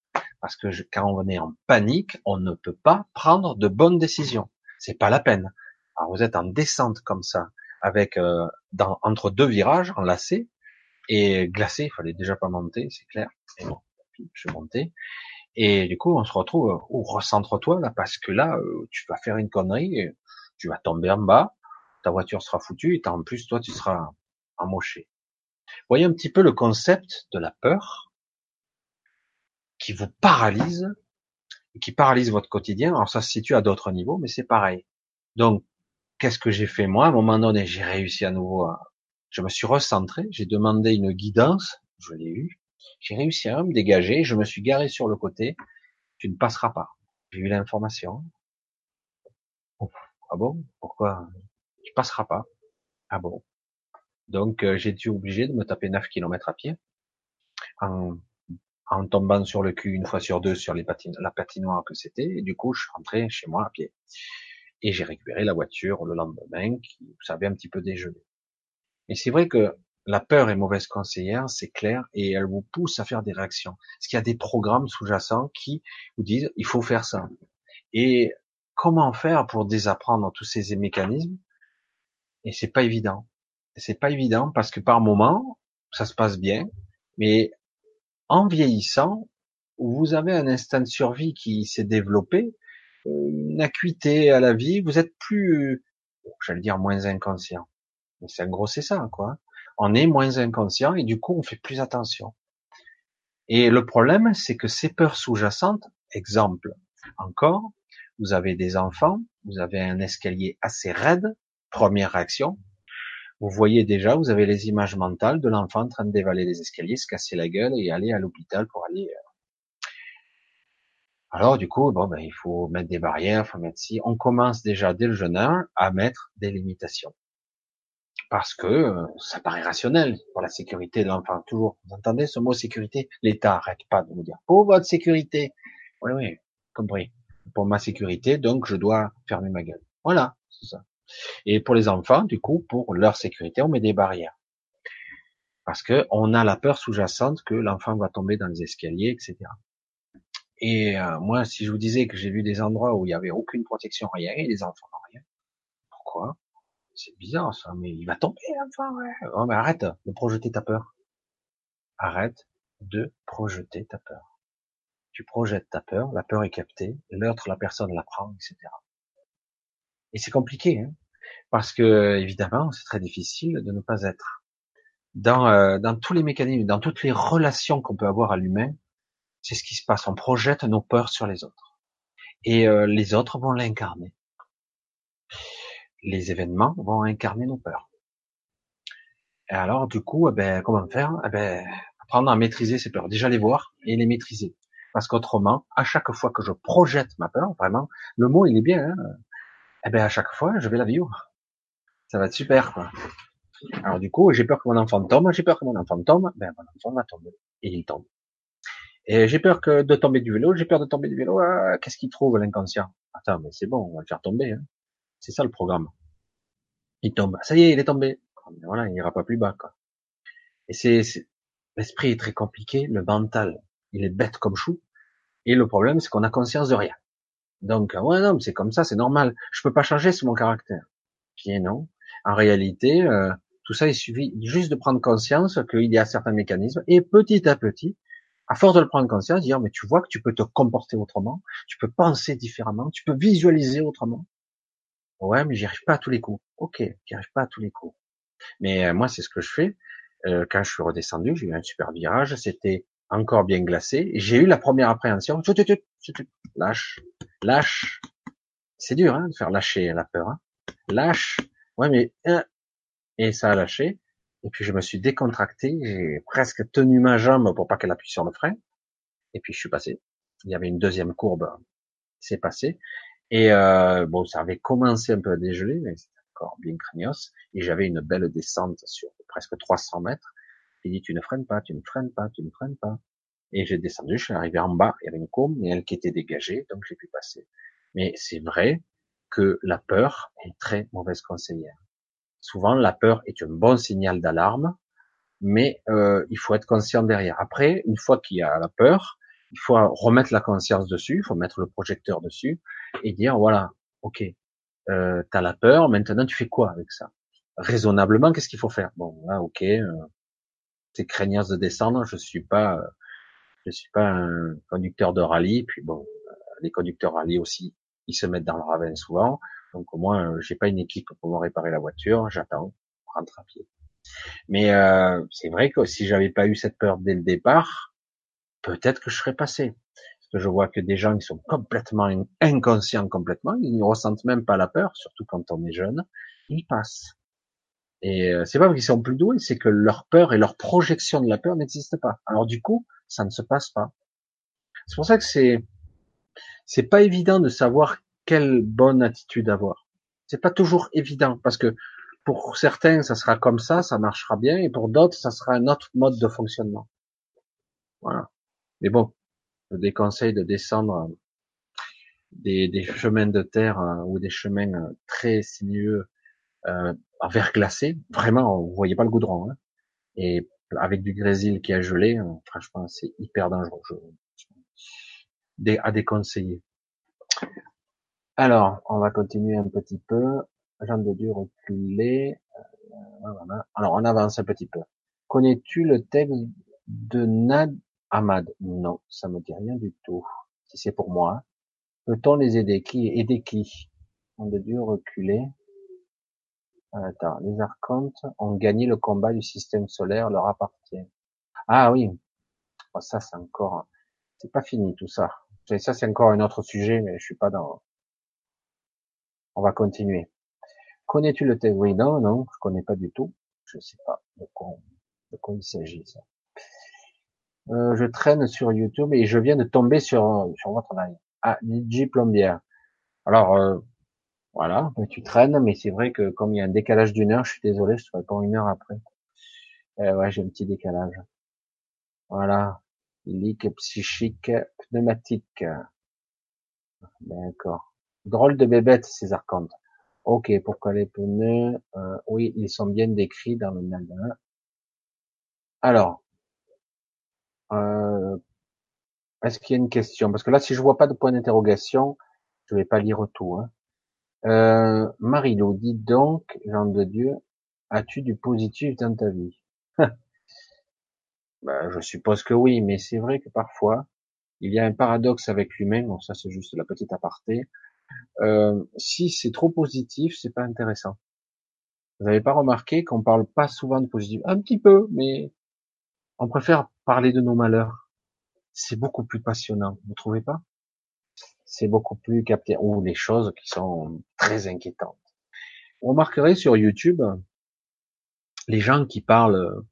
parce que quand on est en panique, on ne peut pas prendre de bonnes décisions. C'est pas la peine. Alors vous êtes en descente comme ça, avec euh, entre deux virages, enlacés, et glacé, il fallait déjà pas monter, c'est clair. Et bon, je suis monté. Et du coup, on se retrouve, oh, recentre-toi là, parce que là, tu vas faire une connerie, tu vas tomber en bas, ta voiture sera foutue, et en plus, toi, tu seras emmoché. Voyez un petit peu le concept de la peur qui vous paralyse, qui paralyse votre quotidien. Alors ça se situe à d'autres niveaux, mais c'est pareil. Donc, qu'est-ce que j'ai fait moi? À un moment donné, j'ai réussi à nouveau à... Je me suis recentré, j'ai demandé une guidance, je l'ai eu. J'ai réussi à me dégager, je me suis garé sur le côté. Tu ne passeras pas. J'ai eu l'information. Ah bon? Pourquoi? Tu passeras pas. Ah bon? Donc euh, j'ai été obligé de me taper 9 km à pied en tombant sur le cul une fois sur deux sur les la patinoire que c'était. Et du coup, je suis rentré chez moi à pied. Et j'ai récupéré la voiture le lendemain qui, vous savez, un petit peu déjeuner. Et c'est vrai que la peur est mauvaise conseillère, c'est clair, et elle vous pousse à faire des réactions. Parce qu'il y a des programmes sous-jacents qui vous disent, il faut faire ça. Et comment faire pour désapprendre tous ces mécanismes? Et c'est pas évident c'est pas évident parce que par moment, ça se passe bien, mais en vieillissant, vous avez un instinct de survie qui s'est développé, une acuité à la vie, vous êtes plus, j'allais dire moins inconscient. Mais c'est un gros c'est ça, quoi. On est moins inconscient et du coup on fait plus attention. Et le problème, c'est que ces peurs sous-jacentes, exemple encore, vous avez des enfants, vous avez un escalier assez raide, première réaction, vous voyez déjà, vous avez les images mentales de l'enfant en train de dévaler les escaliers, se casser la gueule et aller à l'hôpital pour aller. Euh. Alors du coup, bon, ben, il faut mettre des barrières, faut mettre si. On commence déjà dès le jeune âge à mettre des limitations parce que euh, ça paraît rationnel pour la sécurité de l'enfant. Toujours, vous entendez ce mot sécurité? L'État arrête pas de nous dire pour votre sécurité. Oui, oui, compris. Pour ma sécurité, donc je dois fermer ma gueule. Voilà, c'est ça. Et pour les enfants, du coup, pour leur sécurité, on met des barrières. Parce que on a la peur sous-jacente que l'enfant va tomber dans les escaliers, etc. Et euh, moi, si je vous disais que j'ai vu des endroits où il n'y avait aucune protection, rien, et les enfants n'ont rien, pourquoi? C'est bizarre ça, mais il va tomber l'enfant, ouais. Oh, mais arrête de projeter ta peur. Arrête de projeter ta peur. Tu projettes ta peur, la peur est captée, l'autre, la personne la prend, etc. Et c'est compliqué, hein parce que évidemment, c'est très difficile de ne pas être dans, euh, dans tous les mécanismes, dans toutes les relations qu'on peut avoir à l'humain. C'est ce qui se passe. On projette nos peurs sur les autres, et euh, les autres vont l'incarner. Les événements vont incarner nos peurs. Et alors, du coup, eh ben, comment faire? Eh ben, Apprendre à maîtriser ces peurs. Déjà les voir et les maîtriser. Parce qu'autrement, à chaque fois que je projette ma peur, vraiment, le mot il est bien, hein, eh ben à chaque fois, je vais la vivre. Ça va être super, quoi. Alors du coup, j'ai peur que mon enfant tombe, j'ai peur que mon enfant tombe, ben mon enfant va tomber. Et il tombe. Et j'ai peur que de tomber du vélo, j'ai peur de tomber du vélo, ah, qu'est-ce qu'il trouve l'inconscient? Attends, mais c'est bon, on va le faire tomber. Hein. C'est ça le programme. Il tombe. Ça y est, il est tombé. Voilà, il n'ira pas plus bas. Quoi. Et c'est l'esprit est très compliqué, le mental, il est bête comme chou. Et le problème, c'est qu'on a conscience de rien. Donc, ouais, non, c'est comme ça, c'est normal. Je peux pas changer, c'est mon caractère. Bien non. En réalité, euh, tout ça, il suffit juste de prendre conscience qu'il y a certains mécanismes et petit à petit, à force de le prendre conscience, dire mais tu vois que tu peux te comporter autrement, tu peux penser différemment, tu peux visualiser autrement. Ouais, mais j'y arrive pas à tous les coups. Ok, j'y arrive pas à tous les coups. Mais euh, moi, c'est ce que je fais. Euh, quand je suis redescendu, j'ai eu un super virage. C'était encore bien glacé. J'ai eu la première appréhension. Lâche, lâche. C'est dur hein, de faire lâcher la peur. Hein. Lâche. Ouais, mais hein. et ça a lâché. Et puis je me suis décontracté. J'ai presque tenu ma jambe pour pas qu'elle appuie sur le frein. Et puis je suis passé. Il y avait une deuxième courbe. C'est passé. Et euh, bon, ça avait commencé un peu à dégeler, mais c'était encore bien craignos. Et j'avais une belle descente sur presque 300 mètres. Il dit, tu ne freines pas, tu ne freines pas, tu ne freines pas. Et j'ai descendu, je suis arrivé en bas, il y avait une courbe, mais elle qui était dégagée, donc j'ai pu passer. Mais c'est vrai que la peur est très mauvaise conseillère. Souvent, la peur est un bon signal d'alarme, mais euh, il faut être conscient derrière. Après, une fois qu'il y a la peur, il faut remettre la conscience dessus, il faut mettre le projecteur dessus et dire voilà, ok, euh, tu as la peur, maintenant tu fais quoi avec ça? Raisonnablement, qu'est-ce qu'il faut faire? Bon, là, ok, euh, c'est craignos de descendre, je suis pas, euh, je suis pas un conducteur de rallye, puis bon, euh, les conducteurs rallye aussi, ils se mettent dans le ravin souvent, donc au moins, euh, j'ai pas une équipe pour pouvoir réparer la voiture, j'attends, rentre à pied. Mais euh, c'est vrai que si j'avais pas eu cette peur dès le départ, peut-être que je serais passé. Parce que je vois que des gens qui sont complètement inconscients complètement, ils ne ressentent même pas la peur, surtout quand on est jeune, ils passent. Et euh, c'est pas parce qu'ils sont plus doués, c'est que leur peur et leur projection de la peur n'existent pas. Alors du coup, ça ne se passe pas. C'est pour ça que c'est c'est pas évident de savoir quelle bonne attitude avoir. C'est pas toujours évident parce que pour certains, ça sera comme ça, ça marchera bien, et pour d'autres, ça sera un autre mode de fonctionnement. Voilà. Mais bon, je déconseille de descendre des, des chemins de terre euh, ou des chemins euh, très sinueux euh, en verglacé. Vraiment, vous voyez pas le goudron. Hein. Et avec du grésil qui a gelé, euh, franchement, c'est hyper dangereux. Je... à déconseiller. Alors, on va continuer un petit peu. Jean de Dieu reculé. Euh, Alors, on avance un petit peu. Connais-tu le texte de Nad Ahmad? Non, ça me dit rien du tout. Si c'est pour moi. Peut-on les aider? Qui aider qui? Jean de Dieu reculé. Les archontes ont gagné le combat du système solaire leur appartient. Ah oui. ça, c'est encore, c'est pas fini tout ça. Ça, c'est encore un autre sujet, mais je suis pas dans. On va continuer. Connais-tu le texte Oui, non, non, je connais pas du tout. Je sais pas de quoi, de quoi il s'agit ça. Euh, je traîne sur YouTube et je viens de tomber sur sur votre live. Ah, DJ Plombière. Alors euh, voilà, tu traînes, mais c'est vrai que comme il y a un décalage d'une heure, je suis désolé, je serai pas une heure après. Euh, ouais, j'ai un petit décalage. Voilà. Lique psychique pneumatique. D'accord. Drôle de bébête, ces archontes. Ok, pourquoi les pneus euh, Oui, ils sont bien décrits dans le manuel. Alors, euh, est-ce qu'il y a une question? Parce que là, si je vois pas de point d'interrogation, je vais pas lire tout. Hein. Euh, Marilou, dis donc, Jean de Dieu, as-tu du positif dans ta vie? Ben, Je suppose que oui, mais c'est vrai que parfois, il y a un paradoxe avec l'humain. Bon, ça c'est juste la petite aparté. Euh, si c'est trop positif, c'est pas intéressant. Vous n'avez pas remarqué qu'on parle pas souvent de positif? Un petit peu, mais on préfère parler de nos malheurs. C'est beaucoup plus passionnant, vous trouvez pas? C'est beaucoup plus capté. Ou les choses qui sont très inquiétantes. Vous remarquerez sur YouTube, les gens qui parlent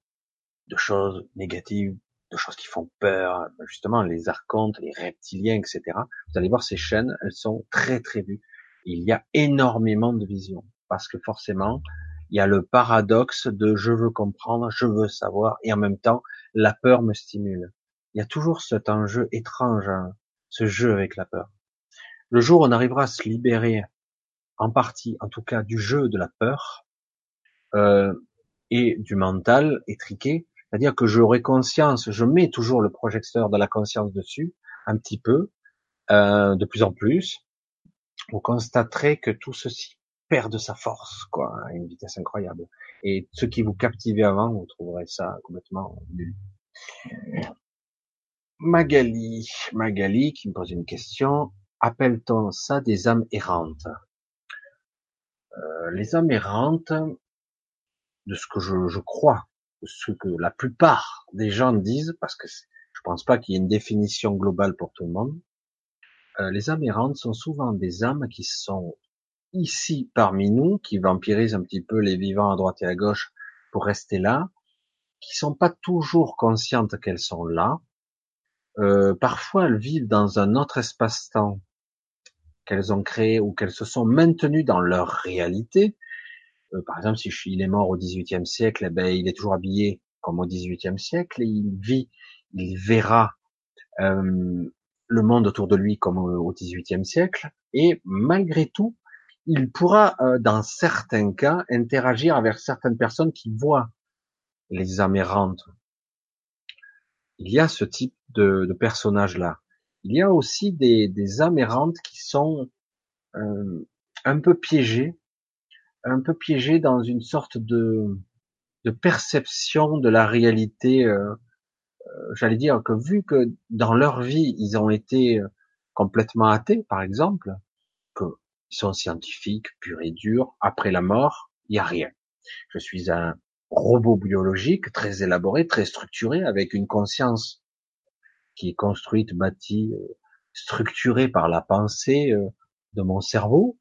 de choses négatives, de choses qui font peur, justement les archontes, les reptiliens, etc. Vous allez voir ces chaînes, elles sont très très vues. Il y a énormément de visions parce que forcément, il y a le paradoxe de je veux comprendre, je veux savoir, et en même temps, la peur me stimule. Il y a toujours cet enjeu étrange, hein, ce jeu avec la peur. Le jour où on arrivera à se libérer, en partie, en tout cas, du jeu de la peur euh, et du mental étriqué, c'est-à-dire que j'aurai conscience, je mets toujours le projecteur de la conscience dessus, un petit peu, euh, de plus en plus, vous constaterez que tout ceci perd de sa force, quoi, à une vitesse incroyable. Et ce qui vous captivait avant, vous trouverez ça complètement nul. Magali, Magali qui me pose une question. Appelle-t-on ça des âmes errantes? Euh, Les âmes errantes, de ce que je, crois, ce que la plupart des gens disent, parce que je pense pas qu'il y ait une définition globale pour tout le monde, euh, les âmes errantes sont souvent des âmes qui sont ici parmi nous, qui vampirisent un petit peu les vivants à droite et à gauche pour rester là, qui sont pas toujours conscientes qu'elles sont là. Euh, parfois, elles vivent dans un autre espace-temps qu'elles ont créé ou qu'elles se sont maintenues dans leur réalité, euh, par exemple, si il est mort au XVIIIe siècle, eh ben, il est toujours habillé comme au XVIIIe siècle, et il vit, il verra euh, le monde autour de lui comme au XVIIIe siècle, et malgré tout, il pourra, euh, dans certains cas, interagir avec certaines personnes qui voient les amérantes. Il y a ce type de, de personnages-là. Il y a aussi des, des amérantes qui sont euh, un peu piégées un peu piégés dans une sorte de, de perception de la réalité. Euh, euh, J'allais dire que vu que dans leur vie ils ont été euh, complètement athées, par exemple, qu'ils sont scientifiques, purs et durs, après la mort, il y a rien. Je suis un robot biologique très élaboré, très structuré, avec une conscience qui est construite, bâtie, euh, structurée par la pensée de mon cerveau,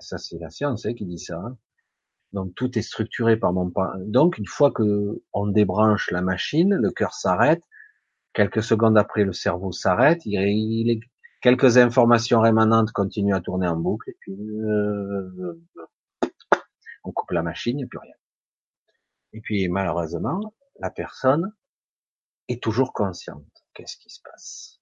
ça, c'est la science hein, qui dit ça. Hein. Donc tout est structuré par mon donc une fois que on débranche la machine, le cœur s'arrête. Quelques secondes après, le cerveau s'arrête. Il, quelques informations rémanentes continuent à tourner en boucle et puis euh, on coupe la machine, il n'y a plus rien. Et puis malheureusement, la personne est toujours consciente. Qu'est-ce qui se passe?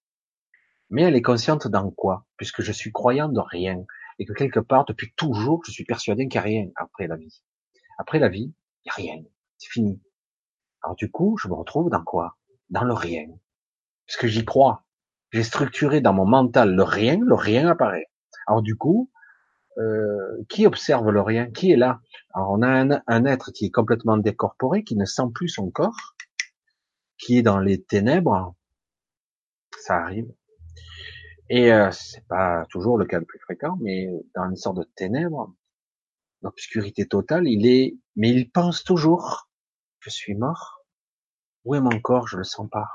Mais elle est consciente dans quoi? Puisque je suis croyant de rien et que quelque part, depuis toujours, je suis persuadé qu'il n'y a rien après la vie. Après la vie, il n'y a rien. C'est fini. Alors du coup, je me retrouve dans quoi? Dans le rien. Parce que j'y crois. J'ai structuré dans mon mental le rien, le rien apparaît. Alors du coup, euh, qui observe le rien? Qui est là? Alors on a un, un, être qui est complètement décorporé, qui ne sent plus son corps, qui est dans les ténèbres. Ça arrive. Et euh, c'est pas toujours le cas le plus fréquent, mais dans une sorte de ténèbres, l'obscurité totale, il est, mais il pense toujours, je suis mort. Où est mon corps? Je le sens pas.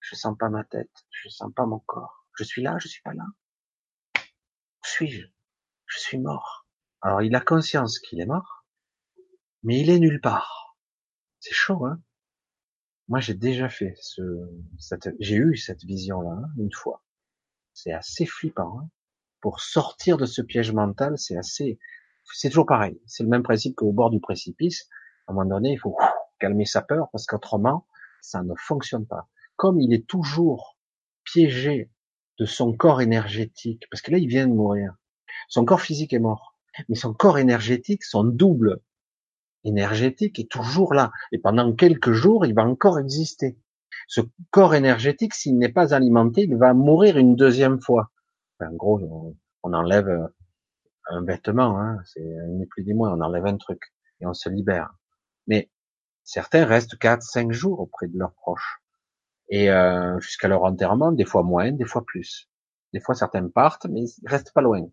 Je sens pas ma tête. Je sens pas mon corps. Je suis là, je suis pas là. Où suis-je? Je suis mort. Alors il a conscience qu'il est mort, mais il est nulle part. C'est chaud, hein? Moi j'ai déjà fait ce, j'ai eu cette vision-là hein, une fois. C'est assez flippant. Hein Pour sortir de ce piège mental, c'est assez, c'est toujours pareil. C'est le même principe qu'au bord du précipice. À un moment donné, il faut calmer sa peur parce qu'autrement, ça ne fonctionne pas. Comme il est toujours piégé de son corps énergétique, parce que là, il vient de mourir. Son corps physique est mort, mais son corps énergétique, son double énergétique est toujours là. Et pendant quelques jours, il va encore exister. Ce corps énergétique, s'il n'est pas alimenté, il va mourir une deuxième fois. en gros, on enlève un vêtement, hein, c'est ni plus ni moins, on enlève un truc et on se libère. Mais certains restent 4, 5 jours auprès de leurs proches. Et euh, jusqu'à leur enterrement, des fois moins, des fois plus. Des fois certains partent, mais ils restent pas loin.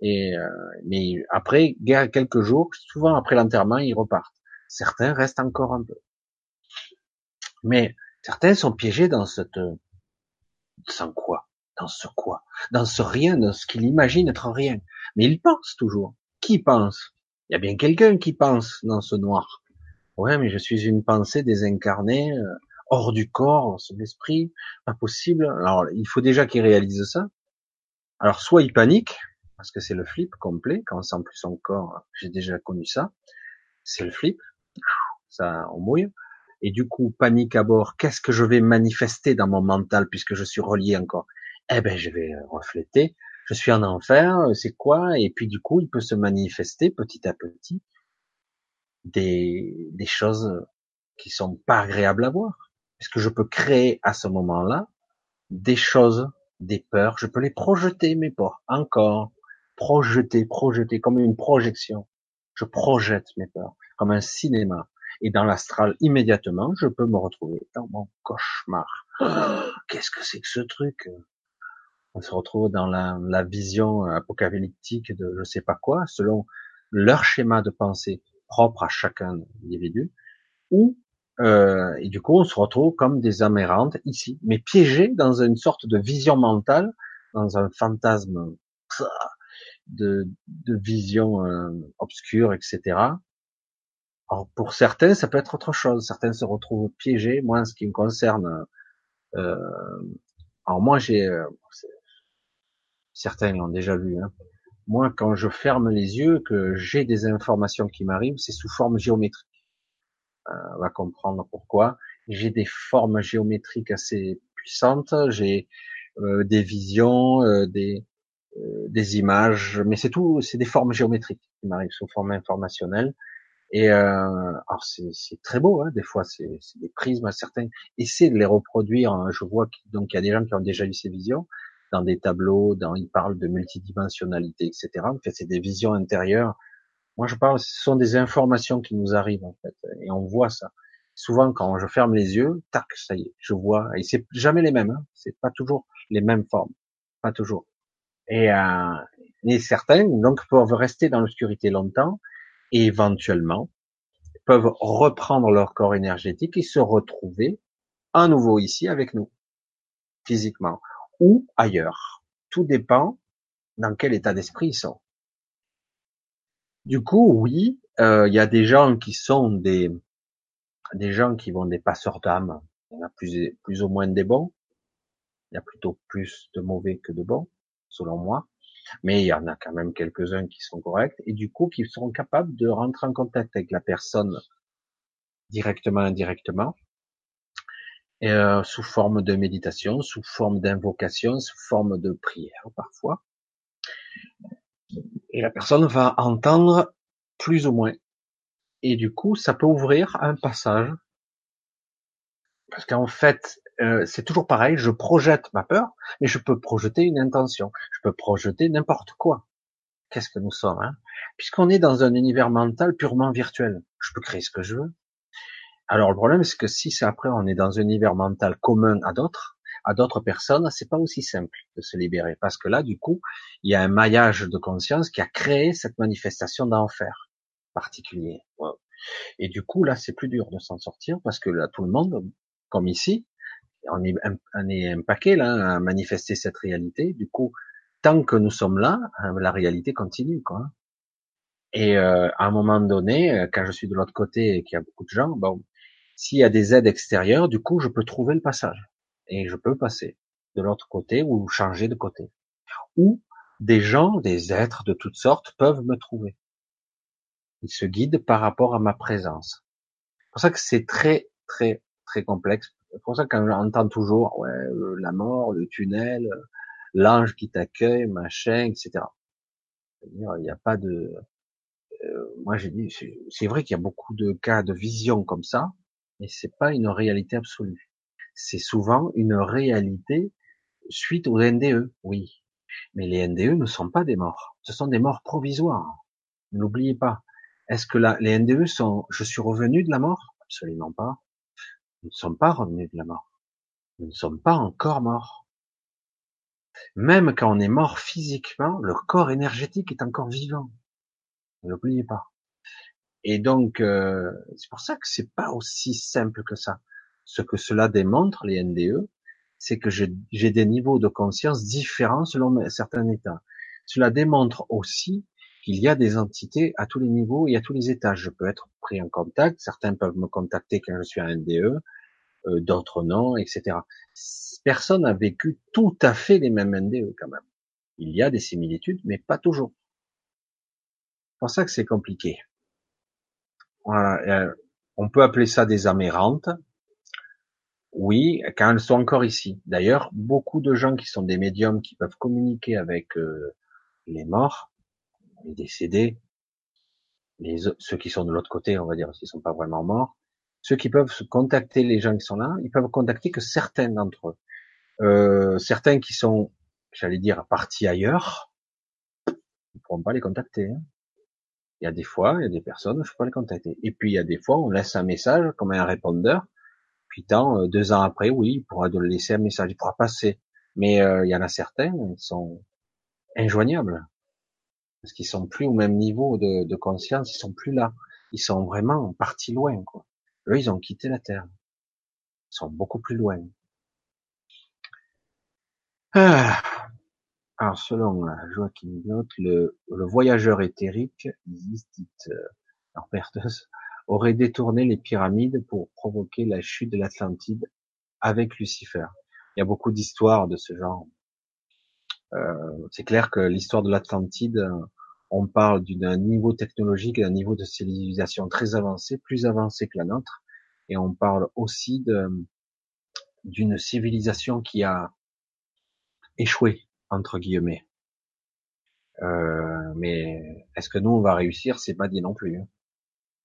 Et euh, mais après quelques jours, souvent après l'enterrement, ils repartent. Certains restent encore un peu. Mais certains sont piégés dans cette sans quoi Dans ce quoi Dans ce rien, dans ce qu'ils imaginent être rien. Mais ils pensent toujours. Qui pense? Il y a bien quelqu'un qui pense dans ce noir. Ouais, mais je suis une pensée désincarnée, euh, hors du corps, son esprit, pas possible. Alors, il faut déjà qu'il réalise ça. Alors, soit il panique, parce que c'est le flip complet, quand on sent plus son corps, j'ai déjà connu ça, c'est le flip, ça, on mouille. Et du coup, panique à bord, qu'est-ce que je vais manifester dans mon mental puisque je suis relié encore? Eh ben, je vais refléter. Je suis en enfer, euh, c'est quoi? Et puis du coup, il peut se manifester petit à petit des, des choses qui sont pas agréables à voir. Est-ce que je peux créer à ce moment-là des choses, des peurs. Je peux les projeter, mes peurs, encore projeter, projeter comme une projection. Je projette mes peurs comme un cinéma. Et dans l'astral, immédiatement, je peux me retrouver dans mon cauchemar. Qu'est-ce que c'est que ce truc? On se retrouve dans la, vision apocalyptique de je sais pas quoi, selon leur schéma de pensée propre à chacun individu, ou euh, et du coup on se retrouve comme des amérantes ici, mais piégés dans une sorte de vision mentale, dans un fantasme de, vision euh, obscure, etc. Alors pour certains, ça peut être autre chose. Certains se retrouvent piégés. Moi, en ce qui me concerne, euh, alors moi j'ai, certains l'ont déjà vu. Hein. Moi, quand je ferme les yeux, que j'ai des informations qui m'arrivent, c'est sous forme géométrique. Euh, on va comprendre pourquoi. J'ai des formes géométriques assez puissantes. J'ai euh, des visions, euh, des euh, des images, mais c'est tout, c'est des formes géométriques qui m'arrivent sous forme informationnelle. Et euh, alors c'est très beau, hein, des fois c'est des prismes. Certains essaient de les reproduire. Hein. Je vois qu'il donc il y a des gens qui ont déjà eu ces visions dans des tableaux, dans, il parle de multidimensionnalité, etc. En fait, c'est des visions intérieures. Moi, je parle, ce sont des informations qui nous arrivent, en fait, et on voit ça. Souvent, quand je ferme les yeux, tac, ça y est, je vois, et c'est jamais les mêmes, hein. c'est pas toujours les mêmes formes, pas toujours. Et, euh, certains, donc, peuvent rester dans l'obscurité longtemps, et éventuellement, peuvent reprendre leur corps énergétique et se retrouver à nouveau ici avec nous, physiquement ou ailleurs. Tout dépend dans quel état d'esprit ils sont. Du coup, oui, euh, il y a des gens qui sont des des gens qui vont des passeurs d'âme. Il y en a plus, plus ou moins des bons. Il y a plutôt plus de mauvais que de bons, selon moi. Mais il y en a quand même quelques-uns qui sont corrects et du coup qui seront capables de rentrer en contact avec la personne directement, indirectement, euh, sous forme de méditation, sous forme d'invocation, sous forme de prière parfois. Et la personne va entendre plus ou moins. Et du coup, ça peut ouvrir un passage. Parce qu'en fait, euh, c'est toujours pareil, je projette ma peur, mais je peux projeter une intention. Je peux projeter n'importe quoi. Qu'est-ce que nous sommes hein? Puisqu'on est dans un univers mental purement virtuel. Je peux créer ce que je veux. Alors le problème, c'est que si après on est dans un univers mental commun à d'autres, à d'autres personnes, c'est pas aussi simple de se libérer, parce que là, du coup, il y a un maillage de conscience qui a créé cette manifestation d'enfer particulier. Et du coup, là, c'est plus dur de s'en sortir parce que là, tout le monde, comme ici, on est un, on est un paquet là à manifester cette réalité. Du coup, tant que nous sommes là, euh, la réalité continue, quoi. Et euh, à un moment donné, euh, quand je suis de l'autre côté et qu'il y a beaucoup de gens, bon, s'il y a des aides extérieures, du coup, je peux trouver le passage et je peux passer de l'autre côté ou changer de côté. Ou des gens, des êtres de toutes sortes peuvent me trouver. Ils se guident par rapport à ma présence. C'est pour ça que c'est très, très, très complexe. C'est pour ça qu'on entend toujours, ouais, euh, la mort, le tunnel, euh, l'ange qui t'accueille, machin, etc. Il n'y a pas de, euh, moi j'ai dit, c'est vrai qu'il y a beaucoup de cas de vision comme ça, mais c'est pas une réalité absolue. C'est souvent une réalité suite aux NDE, oui. Mais les NDE ne sont pas des morts. Ce sont des morts provisoires. N'oubliez pas. Est-ce que la, les NDE sont, je suis revenu de la mort? Absolument pas. Nous ne sommes pas revenus de la mort. Nous ne sommes pas encore morts. Même quand on est mort physiquement, le corps énergétique est encore vivant. N'oubliez pas. Et donc, euh, c'est pour ça que c'est pas aussi simple que ça. Ce que cela démontre, les NDE, c'est que j'ai des niveaux de conscience différents selon certains états. Cela démontre aussi qu'il y a des entités à tous les niveaux et à tous les étages. Je peux être pris en contact, certains peuvent me contacter quand je suis un NDE, euh, d'autres non, etc. Personne n'a vécu tout à fait les mêmes NDE quand même. Il y a des similitudes, mais pas toujours. C'est pour ça que c'est compliqué. Voilà. On peut appeler ça des amérantes, oui, quand elles sont encore ici. D'ailleurs, beaucoup de gens qui sont des médiums qui peuvent communiquer avec euh, les morts, les décédés, ceux qui sont de l'autre côté, on va dire, s'ils sont pas vraiment morts, ceux qui peuvent contacter les gens qui sont là, ils peuvent contacter que certains d'entre eux. Euh, certains qui sont, j'allais dire, partis ailleurs, ils pourront pas les contacter. Hein. Il y a des fois, il y a des personnes, je peux pas les contacter. Et puis il y a des fois, on laisse un message comme un répondeur euh, deux ans après, oui, il pourra laisser un message, il pourra passer. Mais euh, il y en a certains, qui sont injoignables. Parce qu'ils sont plus au même niveau de, conscience, ils sont plus là. Ils sont vraiment partis loin, quoi. Eux, ils ont quitté la Terre. Ils sont beaucoup plus loin. Ah. Alors, selon Joachim Note, le, le voyageur éthérique, euh, en perteuse, aurait détourné les pyramides pour provoquer la chute de l'Atlantide avec Lucifer. Il y a beaucoup d'histoires de ce genre. Euh, c'est clair que l'histoire de l'Atlantide, on parle d'un niveau technologique, d'un niveau de civilisation très avancé, plus avancé que la nôtre, et on parle aussi d'une civilisation qui a échoué entre guillemets. Euh, mais est-ce que nous on va réussir? C'est pas dit non plus. Hein.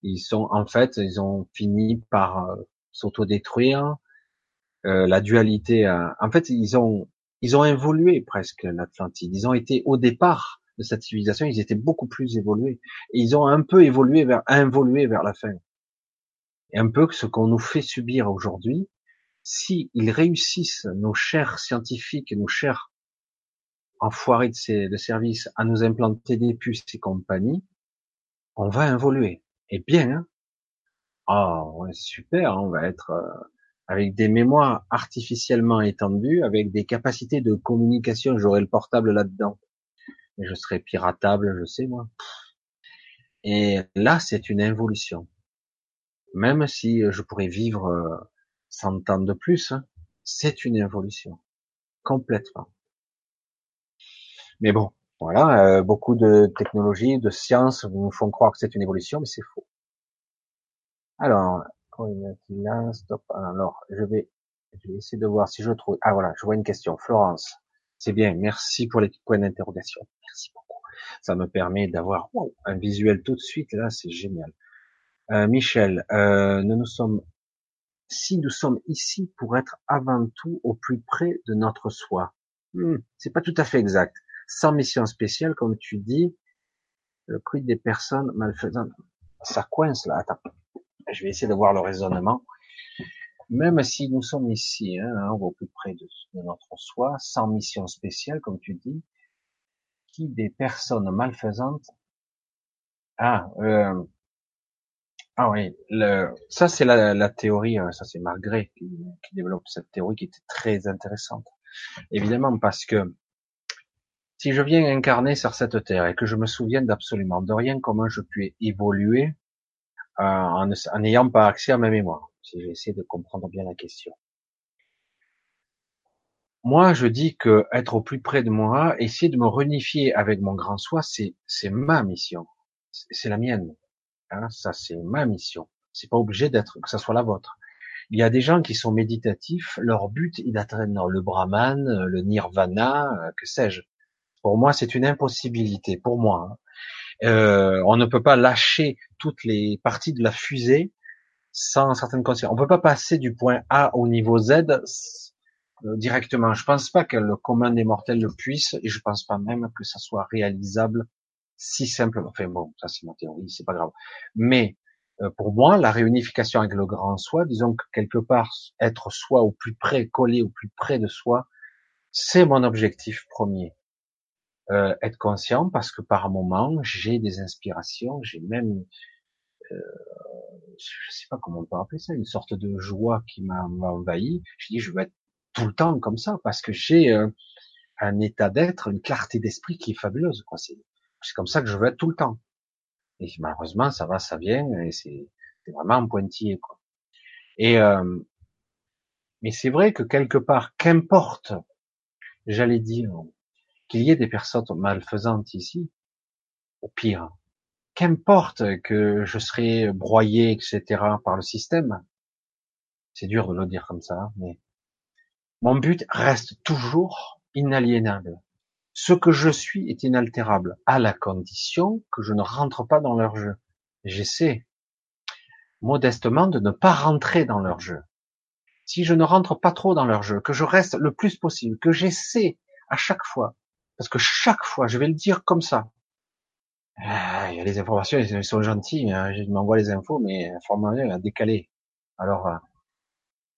Ils sont en fait, ils ont fini par euh, s'autodétruire. Euh, la dualité, en fait, ils ont ils ont évolué presque l'Atlantide. Ils ont été au départ de cette civilisation, ils étaient beaucoup plus évolués. Ils ont un peu évolué vers involué vers la fin. Et un peu ce qu'on nous fait subir aujourd'hui, si ils réussissent, nos chers scientifiques, nos chers enfoirés de, ces, de services, à nous implanter des puces et compagnie, on va évoluer et bien. Hein ah, ouais, super, on va être euh, avec des mémoires artificiellement étendues, avec des capacités de communication. J'aurai le portable là-dedans. Je serai piratable, je sais moi. Et là, c'est une évolution. Même si je pourrais vivre 100 euh, ans de plus, hein, c'est une évolution. Complètement. Mais bon, voilà, euh, beaucoup de technologies, de sciences nous font croire que c'est une évolution, mais c'est faux. Alors, stop. Alors, je vais, je vais essayer de voir si je trouve. Ah voilà, je vois une question. Florence, c'est bien. Merci pour les points d'interrogation. Merci beaucoup. Ça me permet d'avoir un visuel tout de suite. Là, c'est génial. Euh, Michel, euh, nous nous sommes, si nous sommes ici pour être avant tout au plus près de notre soi. Hmm, c'est pas tout à fait exact sans mission spéciale, comme tu dis, le quid des personnes malfaisantes, ça coince là. Attends, je vais essayer de voir le raisonnement. Même si nous sommes ici, hein, au plus près de, notre soi, sans mission spéciale, comme tu dis, qui des personnes malfaisantes Ah, euh, Ah oui, le, ça c'est la, la, théorie, euh, ça c'est Margaret qui, développe cette théorie qui était très intéressante. Évidemment parce que si je viens incarner sur cette terre et que je me souviens d'absolument de rien, comment je puis évoluer en n'ayant pas accès à ma mémoire Si j'essaie de comprendre bien la question. Moi, je dis que être au plus près de moi, essayer de me réunifier avec mon grand soi, c'est c'est ma mission, c'est la mienne. Hein, ça, c'est ma mission. C'est pas obligé d'être que ça soit la vôtre. Il y a des gens qui sont méditatifs, leur but est d'atteindre le Brahman, le Nirvana, euh, que sais-je. Pour moi, c'est une impossibilité. Pour moi, hein. Euh, on ne peut pas lâcher toutes les parties de la fusée sans certaines conscience. On peut pas passer du point A au niveau Z euh, directement. Je pense pas que le commun des mortels le puisse, et je pense pas même que ça soit réalisable si simplement. Enfin bon, ça c'est ma théorie, c'est pas grave. Mais euh, pour moi, la réunification avec le grand soi, disons que quelque part être soi au plus près, collé au plus près de soi, c'est mon objectif premier. Euh, être conscient parce que par moment j'ai des inspirations, j'ai même, euh, je sais pas comment on peut appeler ça, une sorte de joie qui m'a envahi. Je dis je veux être tout le temps comme ça parce que j'ai euh, un état d'être, une clarté d'esprit qui est fabuleuse. Quoi. C'est, c'est comme ça que je veux être tout le temps. Et malheureusement, ça va, ça vient, et c'est, vraiment un pointillé. Quoi. Et euh, mais c'est vrai que quelque part, qu'importe, j'allais dire, qu'il y ait des personnes malfaisantes ici, au pire, qu'importe que je serai broyé, etc., par le système, c'est dur de le dire comme ça, hein, mais mon but reste toujours inaliénable. Ce que je suis est inaltérable, à la condition que je ne rentre pas dans leur jeu. J'essaie modestement de ne pas rentrer dans leur jeu. Si je ne rentre pas trop dans leur jeu, que je reste le plus possible, que j'essaie à chaque fois, parce que chaque fois, je vais le dire comme ça. Ah, il y a les informations, ils sont gentils, hein, je m'envoie les infos, mais l'information a décalé. Alors, euh,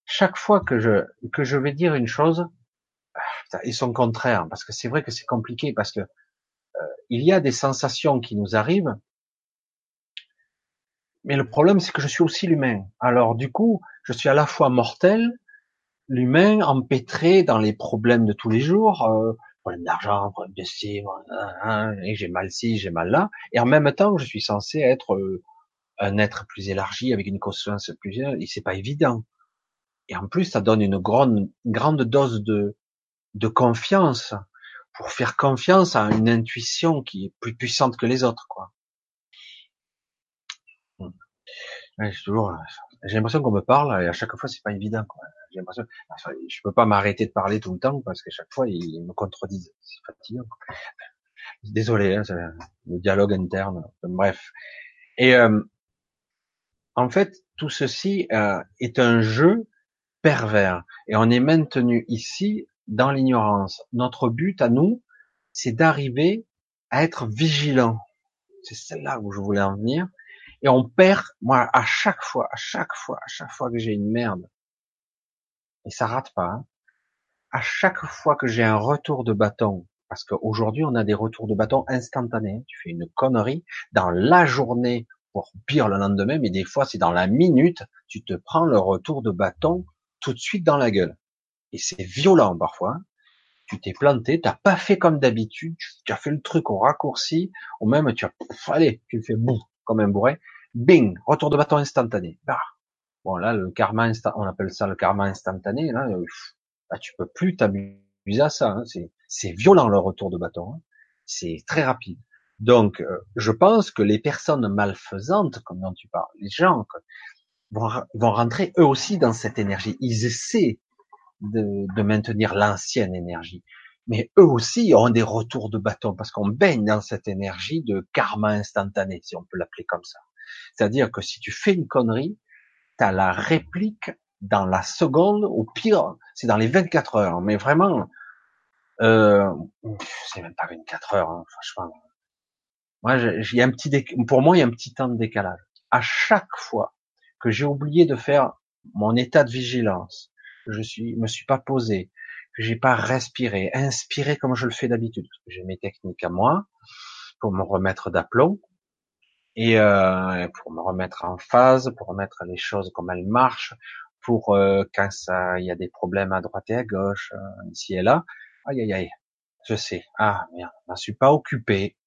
chaque fois que je que je vais dire une chose, ils sont contraires parce que c'est vrai que c'est compliqué parce que euh, il y a des sensations qui nous arrivent, mais le problème c'est que je suis aussi l'humain. Alors du coup, je suis à la fois mortel, l'humain empêtré dans les problèmes de tous les jours, euh, problème d'argent, problème de ci, et j'ai mal ci, j'ai mal là, et en même temps je suis censé être euh, un être plus élargi avec une conscience plus et c'est pas évident. Et en plus, ça donne une grande, grande dose de, de confiance pour faire confiance à une intuition qui est plus puissante que les autres, quoi. j'ai toujours, j'ai l'impression qu'on me parle et à chaque fois c'est pas évident, quoi. J'ai l'impression, je peux pas m'arrêter de parler tout le temps parce qu'à chaque fois ils me contredisent. C'est fatigant. Désolé, hein, le dialogue interne. Bref. Et euh, en fait, tout ceci euh, est un jeu pervers. Et on est maintenu ici dans l'ignorance. Notre but à nous, c'est d'arriver à être vigilant. C'est celle-là où je voulais en venir. Et on perd, moi, à chaque fois, à chaque fois, à chaque fois que j'ai une merde, et ça rate pas, hein, à chaque fois que j'ai un retour de bâton, parce qu'aujourd'hui on a des retours de bâton instantanés, tu fais une connerie dans la journée pour pire le lendemain, mais des fois c'est dans la minute, tu te prends le retour de bâton tout de suite dans la gueule. Et c'est violent parfois. Tu t'es planté, t'as pas fait comme d'habitude, tu as fait le truc au raccourci, ou même tu as, allez, tu le fais boum, comme un bourré, bing, retour de bâton instantané. Bah. Bon là, le karma on appelle ça le karma instantané. Là, là tu peux plus t'amuser à ça. Hein. C'est, c'est violent le retour de bâton. Hein. C'est très rapide. Donc, euh, je pense que les personnes malfaisantes, comme dont tu parles, les gens vont, vont rentrer eux aussi dans cette énergie. Ils essaient de, de maintenir l'ancienne énergie. Mais eux aussi ont des retours de bâton parce qu'on baigne dans cette énergie de karma instantané, si on peut l'appeler comme ça. C'est-à-dire que si tu fais une connerie, as la réplique dans la seconde, au pire, c'est dans les 24 heures. Mais vraiment, euh, c'est même pas 24 heures, hein, franchement. Moi, a un petit pour moi, il y a un petit temps de décalage. À chaque fois que j'ai oublié de faire mon état de vigilance, je suis, me suis pas posé, que j'ai pas respiré, inspiré comme je le fais d'habitude, j'ai mes techniques à moi pour me remettre d'aplomb. Et euh, pour me remettre en phase, pour remettre les choses comme elles marchent, pour euh, quand ça, il y a des problèmes à droite et à gauche, euh, ici et là. Aïe aïe aïe, je sais. Ah merde, je m'en suis pas occupé,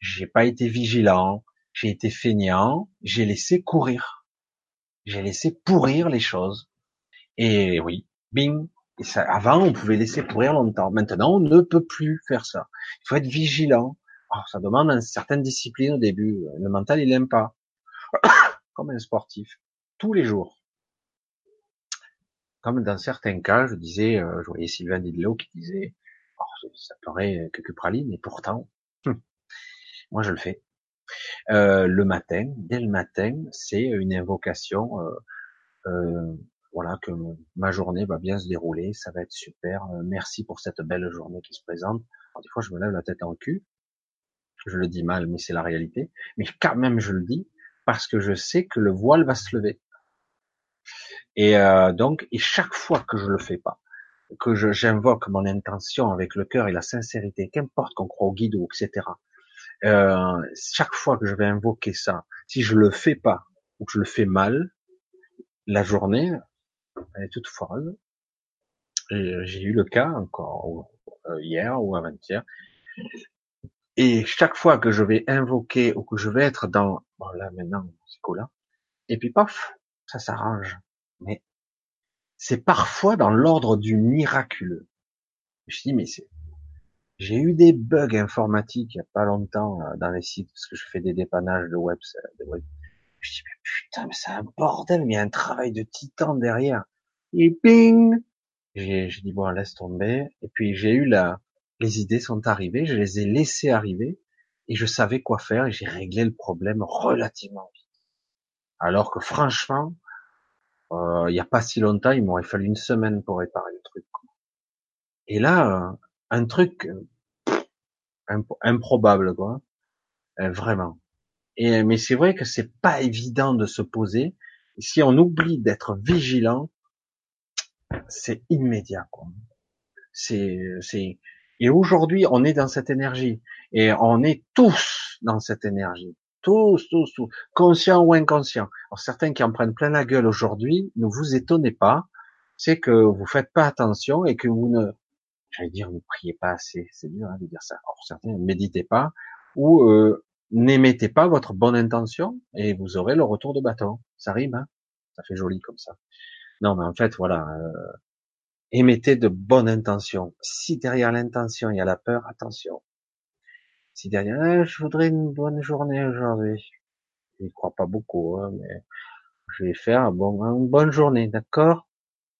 j'ai pas été vigilant, j'ai été feignant, j'ai laissé courir, j'ai laissé pourrir les choses. Et oui, bing. Et ça, avant, on pouvait laisser pourrir longtemps. Maintenant, on ne peut plus faire ça. Il faut être vigilant. Oh, ça demande une certaine discipline au début. Le mental, il aime pas. Comme un sportif. Tous les jours. Comme dans certains cas, je disais, euh, je voyais Sylvain Didlot qui disait, oh, ça paraît quelques pralines, mais pourtant, hum, moi je le fais. Euh, le matin, dès le matin, c'est une invocation euh, euh, voilà que ma journée va bien se dérouler, ça va être super. Merci pour cette belle journée qui se présente. des fois, je me lève la tête en cul. Je le dis mal, mais c'est la réalité. Mais quand même, je le dis parce que je sais que le voile va se lever. Et euh, donc, et chaque fois que je le fais pas, que j'invoque mon intention avec le cœur et la sincérité, qu'importe qu'on croit au guide ou etc. Euh, chaque fois que je vais invoquer ça, si je le fais pas ou que je le fais mal, la journée, elle est toute folle. J'ai eu le cas encore euh, hier ou avant-hier. Et chaque fois que je vais invoquer ou que je vais être dans, bon là maintenant, c'est là, et puis paf, ça s'arrange. Mais c'est parfois dans l'ordre du miraculeux. Je dis mais c'est, j'ai eu des bugs informatiques il y a pas longtemps euh, dans les sites parce que je fais des dépannages de web. De web. Je dis mais putain mais c'est un bordel, mais il y a un travail de titan derrière et ping, j'ai dit bon laisse tomber. Et puis j'ai eu la, les idées sont arrivées, je les ai laissées arriver et je savais quoi faire et j'ai réglé le problème relativement vite. Alors que franchement, euh, il n'y a pas si longtemps, il m'aurait fallu une semaine pour réparer le truc. Et là, euh, un truc euh, improbable, quoi, vraiment. Et mais c'est vrai que c'est pas évident de se poser. Si on oublie d'être vigilant, c'est immédiat. Quoi. C'est, c'est. Et aujourd'hui, on est dans cette énergie et on est tous dans cette énergie, tous, tous, tous, conscients ou inconscients. Alors certains qui en prennent plein la gueule aujourd'hui, ne vous étonnez pas, c'est que vous faites pas attention et que vous ne, j'allais dire, ne priez pas assez. C'est dur hein, de dire ça. Alors certains ne méditez pas ou euh, n'émettez pas votre bonne intention et vous aurez le retour de bâton. Ça rime, hein ça fait joli comme ça. Non, mais en fait, voilà, euh, émettez de bonnes intentions. Si derrière l'intention il y a la peur, attention. Si derrière, ah, je voudrais une bonne journée aujourd'hui, je n'y crois pas beaucoup, hein, mais je vais faire bon, une bonne journée, d'accord?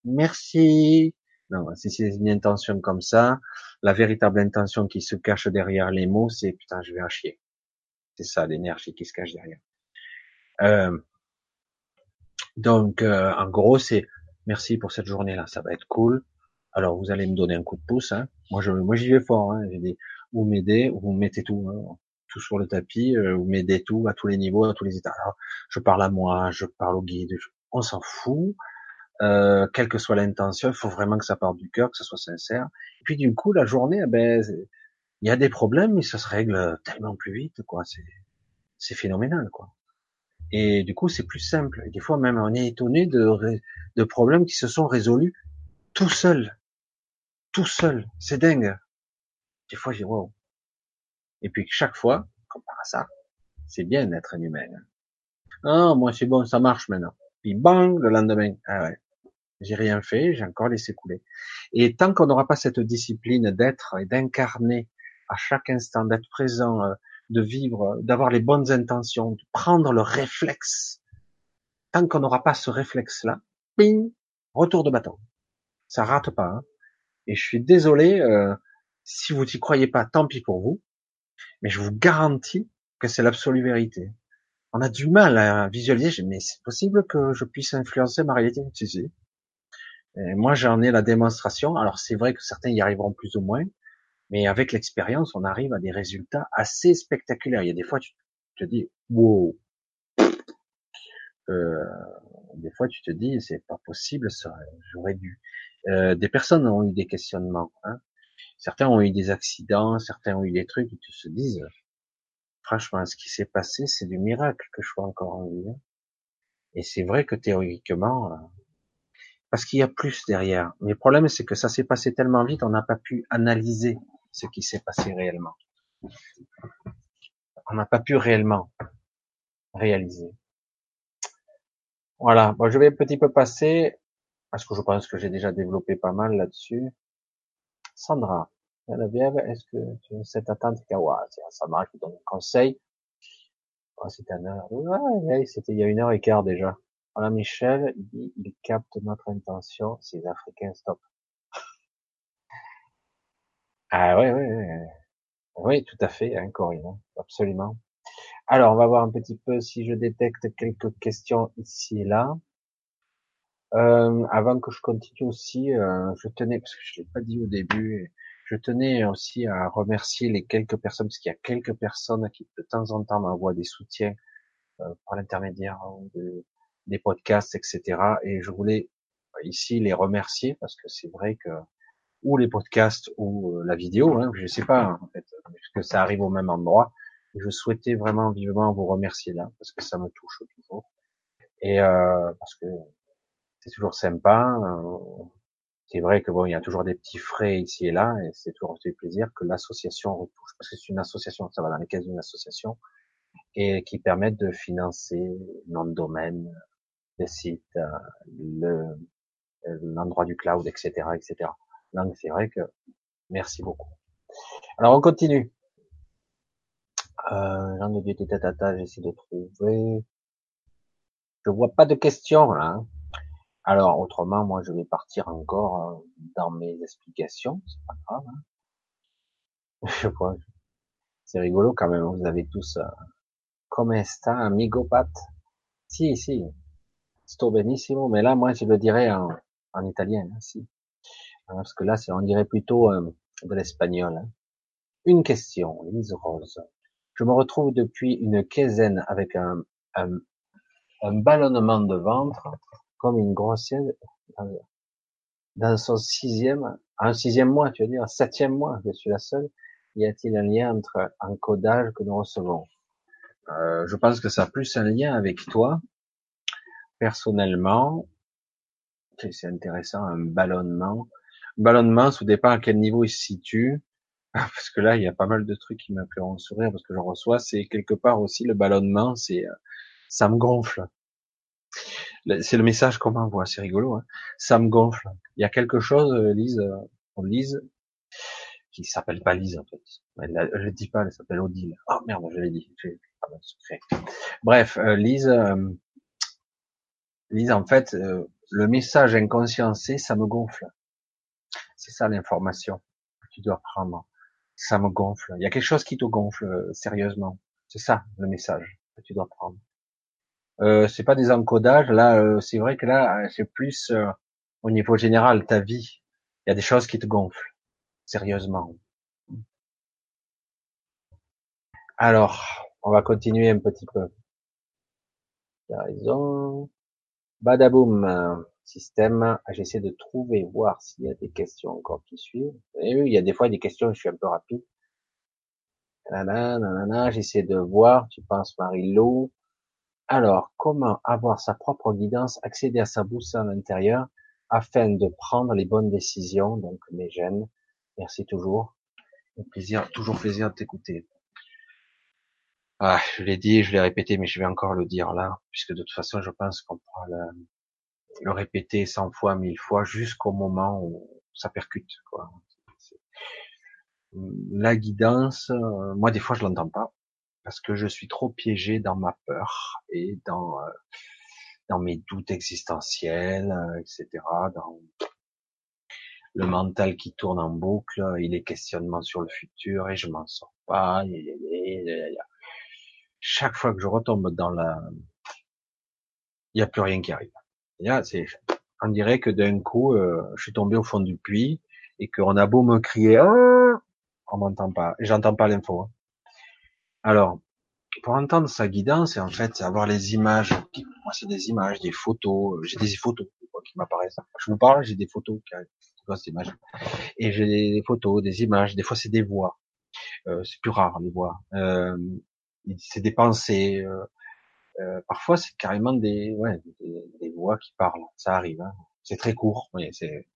Merci. Non, si c'est une intention comme ça, la véritable intention qui se cache derrière les mots, c'est putain, je vais en chier. C'est ça l'énergie qui se cache derrière. Euh, donc, euh, en gros, c'est merci pour cette journée-là, ça va être cool. Alors, vous allez me donner un coup de pouce. Hein. Moi, je, moi, j'y vais fort. Hein. Vous m'aidez, vous mettez tout, hein, tout sur le tapis, euh, vous m'aidez tout à tous les niveaux, à tous les états. Alors, je parle à moi, je parle au guide, on s'en fout. Euh, quelle que soit l'intention, il faut vraiment que ça parte du cœur, que ça soit sincère. Et puis du coup, la journée, eh ben, il y a des problèmes, mais ça se règle tellement plus vite, quoi. C'est, c'est phénoménal, quoi. Et du coup, c'est plus simple. Des fois, même, on est étonné de, de problèmes qui se sont résolus tout seul. Tout seul. C'est dingue. Des fois, je dis, wow. Et puis, chaque fois, comme par hasard, c'est bien d'être un humain. Ah, moi, c'est bon, ça marche maintenant. Puis, bang, le lendemain. Ah ouais. J'ai rien fait, j'ai encore laissé couler. Et tant qu'on n'aura pas cette discipline d'être et d'incarner à chaque instant, d'être présent, euh, de vivre, d'avoir les bonnes intentions, de prendre le réflexe. Tant qu'on n'aura pas ce réflexe-là, ping, retour de bâton. Ça rate pas. Hein. Et je suis désolé, euh, si vous n'y croyez pas, tant pis pour vous. Mais je vous garantis que c'est l'absolue vérité. On a du mal à visualiser, mais c'est possible que je puisse influencer ma réalité? Si, Et moi, j'en ai la démonstration. Alors, c'est vrai que certains y arriveront plus ou moins. Mais avec l'expérience, on arrive à des résultats assez spectaculaires. Il y a des fois, tu te dis, wow. Euh, des fois, tu te dis, c'est pas possible, ça, j'aurais dû. Euh, des personnes ont eu des questionnements. Hein. Certains ont eu des accidents, certains ont eu des trucs, et tu te dis, Franchement, ce qui s'est passé, c'est du miracle que je sois encore en vie. Hein. Et c'est vrai que théoriquement, euh, parce qu'il y a plus derrière. Mais le problème, c'est que ça s'est passé tellement vite, on n'a pas pu analyser ce qui s'est passé réellement. On n'a pas pu réellement réaliser. Voilà. Bon, je vais un petit peu passer, parce que je pense que j'ai déjà développé pas mal là-dessus. Sandra, est-ce que tu cette attente? C'est Sandra qui donne un conseil. Oh, c'était heure. C'était il y a une heure et quart déjà. Voilà, Michel, il capte notre intention, ces Africains, stop. Ah ouais, ouais, ouais. Oui, tout à fait, hein, Corinne, absolument. Alors, on va voir un petit peu si je détecte quelques questions ici et là. Euh, avant que je continue aussi, euh, je tenais, parce que je l'ai pas dit au début, je tenais aussi à remercier les quelques personnes, parce qu'il y a quelques personnes qui de temps en temps m'envoient des soutiens euh, par l'intermédiaire de, des podcasts, etc. Et je voulais ici les remercier parce que c'est vrai que ou les podcasts ou euh, la vidéo, hein, je sais pas en fait, puisque ça arrive au même endroit. Je souhaitais vraiment vivement vous remercier là parce que ça me touche toujours et euh, parce que c'est toujours sympa. Euh, c'est vrai que bon, il y a toujours des petits frais ici et là et c'est toujours un plaisir que l'association retouche parce que c'est une association, ça va dans les caisses d'une association et qui permettent de financer nom de domaine, les sites, euh, le l'endroit du cloud, etc., etc. Donc c'est vrai que merci beaucoup. Alors on continue. Euh, j'en ai tata, j'essaie de trouver. Je vois pas de questions là. Hein. Alors autrement, moi je vais partir encore euh, dans mes explications, c'est pas grave. Hein. Je crois. C'est rigolo quand même. Vous avez tous. Euh... Come sta, amigo Pat Si, si. Sto benissimo. Mais là, moi, je le dirais en, en italien. Hein, si. Hein, parce que là, c'est, on dirait plutôt euh, de l'espagnol. Hein. Une question, Lise Rose. Je me retrouve depuis une quinzaine avec un, un, un ballonnement de ventre, comme une grossesse, dans son sixième, un sixième mois, tu veux dire, septième mois, je suis la seule. Y a-t-il un lien entre encodage que nous recevons? Euh, Je pense que ça a plus un lien avec toi. Personnellement, c'est intéressant, un ballonnement ballonnement, ça dépend à quel niveau il se situe? Parce que là, il y a pas mal de trucs qui me feront sourire parce que je reçois. C'est quelque part aussi le ballonnement, c'est euh, ça me gonfle. C'est le message qu'on m'envoie, c'est rigolo. Hein ça me gonfle. Il y a quelque chose, euh, Lise, euh, on Lise, qui s'appelle pas Lise en fait. Elle, je le pas, elle s'appelle Odile. Oh merde, je l'ai dit. secret. Bref, Lise, Lise, en fait, le message inconscient, c'est ça me gonfle. C'est ça l'information que tu dois prendre. Ça me gonfle. Il y a quelque chose qui te gonfle euh, sérieusement. C'est ça le message que tu dois prendre. Euh, c'est pas des encodages. Là, euh, c'est vrai que là, c'est plus euh, au niveau général ta vie. Il y a des choses qui te gonflent sérieusement. Alors, on va continuer un petit peu. Tu as raison. Badaboum système, j'essaie de trouver, voir s'il y a des questions encore qui suivent. Et oui, il y a des fois des questions, je suis un peu rapide. J'essaie de voir, tu penses Marie-Lou. Alors, comment avoir sa propre guidance, accéder à sa boussole intérieure afin de prendre les bonnes décisions, donc mes gènes. Merci toujours. Un plaisir, toujours plaisir de t'écouter. Ah, je l'ai dit, je l'ai répété, mais je vais encore le dire là, puisque de toute façon, je pense qu'on pourra le, le répéter cent fois, mille fois, jusqu'au moment où ça percute. Quoi. La guidance, euh, moi des fois je l'entends pas parce que je suis trop piégé dans ma peur et dans euh, dans mes doutes existentiels, euh, etc. Dans le mental qui tourne en boucle, il les questionnements sur le futur et je m'en sors pas. Chaque fois que je retombe dans la, il n'y a plus rien qui arrive on dirait que d'un coup, euh, je suis tombé au fond du puits et qu'on a beau me crier, oh, on m'entend pas, j'entends pas l'info. Hein. Alors, pour entendre sa guidance, en fait, c'est avoir les images. Moi, c'est des images, des photos. J'ai des photos qui m'apparaissent. Je vous parle, j'ai des photos qui images. Et j'ai des photos, des images. Des fois, c'est des voix. Euh, c'est plus rare les voix. Euh, c'est des pensées. Euh, euh, parfois, c'est carrément des, ouais, des, des, voix qui parlent. Ça arrive. Hein. C'est très court. C'est.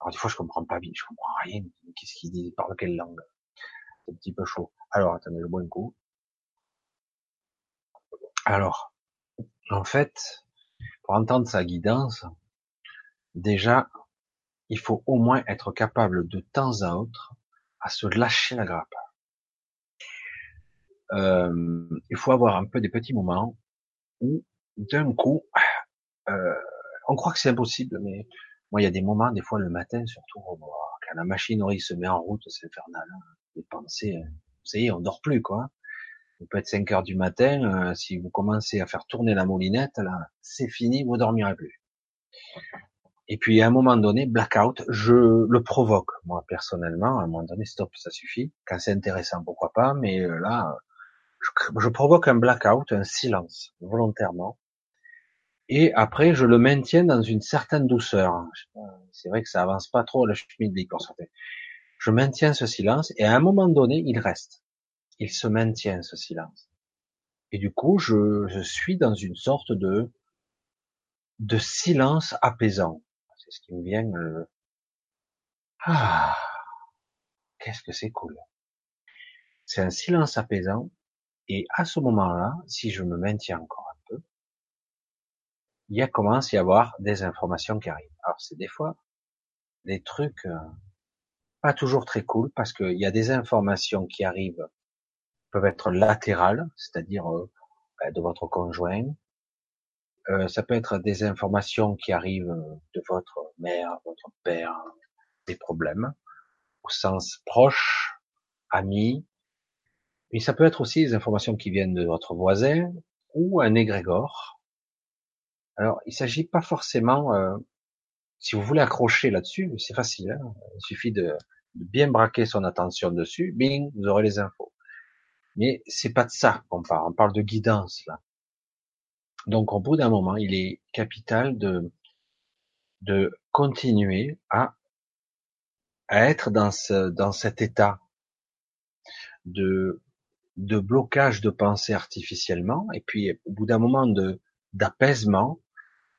Alors des fois, je comprends pas bien. Je comprends rien. Qu'est-ce qu'il dit Il parle quelle langue? C'est un petit peu chaud. Alors, attendez, je bois un coup. Alors, en fait, pour entendre sa guidance, déjà, il faut au moins être capable de temps à autre à se lâcher la grappe. Euh, il faut avoir un peu des petits moments où, d'un coup, euh, on croit que c'est impossible, mais moi, il y a des moments, des fois le matin, surtout, quand la machinerie se met en route, c'est infernal. Hein. Les pensées, vous savez, on dort plus, quoi. Il peut être 5 heures du matin, euh, si vous commencez à faire tourner la moulinette, là, c'est fini, vous dormirez plus. Et puis à un moment donné, blackout, je le provoque, moi personnellement, à un moment donné, stop, ça suffit. Quand c'est intéressant, pourquoi pas, mais euh, là, je, provoque un blackout, un silence, volontairement. Et après, je le maintiens dans une certaine douceur. C'est vrai que ça avance pas trop la chimie de Je maintiens ce silence, et à un moment donné, il reste. Il se maintient, ce silence. Et du coup, je, je suis dans une sorte de, de silence apaisant c'est ce qui me vient. Euh, ah, qu'est-ce que c'est cool. C'est un silence apaisant. Et à ce moment-là, si je me maintiens encore un peu, il y a commence à y avoir des informations qui arrivent. Alors c'est des fois des trucs euh, pas toujours très cool parce qu'il y a des informations qui arrivent peuvent être latérales, c'est-à-dire euh, ben, de votre conjoint, euh, ça peut être des informations qui arrivent de votre mère, votre père, des problèmes, au sens proche, ami. Mais ça peut être aussi des informations qui viennent de votre voisin ou un égrégore. Alors, il s'agit pas forcément, euh, si vous voulez accrocher là-dessus, c'est facile. Hein. il suffit de, de, bien braquer son attention dessus, bing, vous aurez les infos. Mais c'est pas de ça qu'on parle. On parle de guidance là. Donc au bout d'un moment, il est capital de, de continuer à, à être dans, ce, dans cet état de, de blocage de pensée artificiellement, et puis au bout d'un moment de d'apaisement,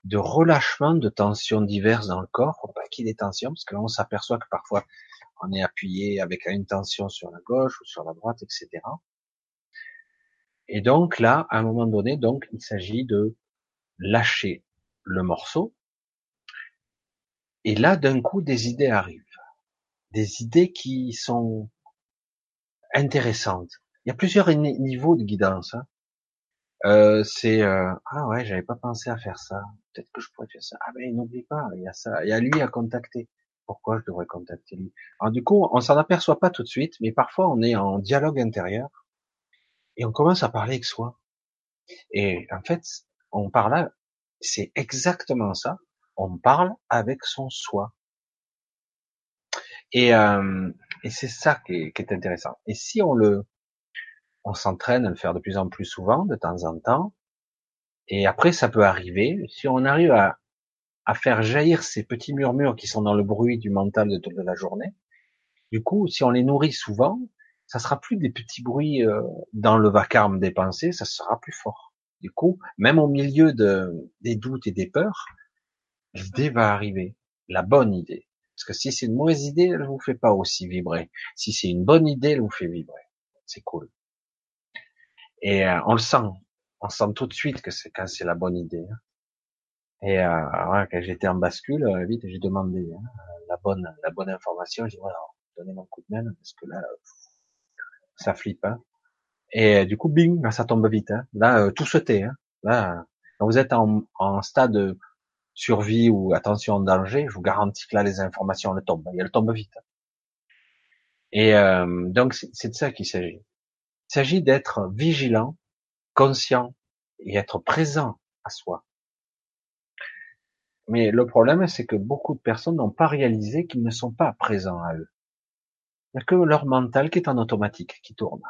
de relâchement de tensions diverses dans le corps, pas qu'il y ait des tensions, parce que là on s'aperçoit que parfois on est appuyé avec une tension sur la gauche ou sur la droite, etc. Et donc là, à un moment donné, donc il s'agit de lâcher le morceau. Et là, d'un coup, des idées arrivent, des idées qui sont intéressantes. Il y a plusieurs niveaux de guidance. Hein. Euh, c'est euh, ah ouais, j'avais pas pensé à faire ça. Peut-être que je pourrais faire ça. Ah ben n'oublie pas, il y a ça, il y a lui à contacter. Pourquoi je devrais contacter lui? Alors du coup, on s'en aperçoit pas tout de suite, mais parfois on est en dialogue intérieur et on commence à parler avec soi. Et en fait, on parle, c'est exactement ça. On parle avec son soi. Et, euh, et c'est ça qui est, qui est, intéressant. Et si on le, on s'entraîne à le faire de plus en plus souvent, de temps en temps, et après ça peut arriver, si on arrive à, à faire jaillir ces petits murmures qui sont dans le bruit du mental de toute la journée, du coup, si on les nourrit souvent, ça sera plus des petits bruits euh, dans le vacarme des pensées, ça sera plus fort. Du coup, même au milieu de, des doutes et des peurs, l'idée va arriver, la bonne idée. Parce que si c'est une mauvaise idée, elle vous fait pas aussi vibrer. Si c'est une bonne idée, elle vous fait vibrer. C'est cool. Et euh, on le sent. On sent tout de suite que c'est quand c'est la bonne idée. Hein. Et euh, quand j'étais en bascule, euh, vite j'ai demandé hein, la bonne la bonne information. J'ai dit voilà, donnez mon coup de main parce que là, ça flippe. Hein. Et euh, du coup, bing, ça tombe vite. Hein. Là, euh, tout se tait. Hein. Là, quand vous êtes en, en stade de survie ou attention danger, je vous garantis que là, les informations elles tombent. Et elles tombent vite. Et euh, donc, c'est de ça qu'il s'agit. Il s'agit d'être vigilant, conscient et être présent à soi. Mais le problème, c'est que beaucoup de personnes n'ont pas réalisé qu'ils ne sont pas présents à eux. Il n'y a que leur mental qui est en automatique, qui tourne.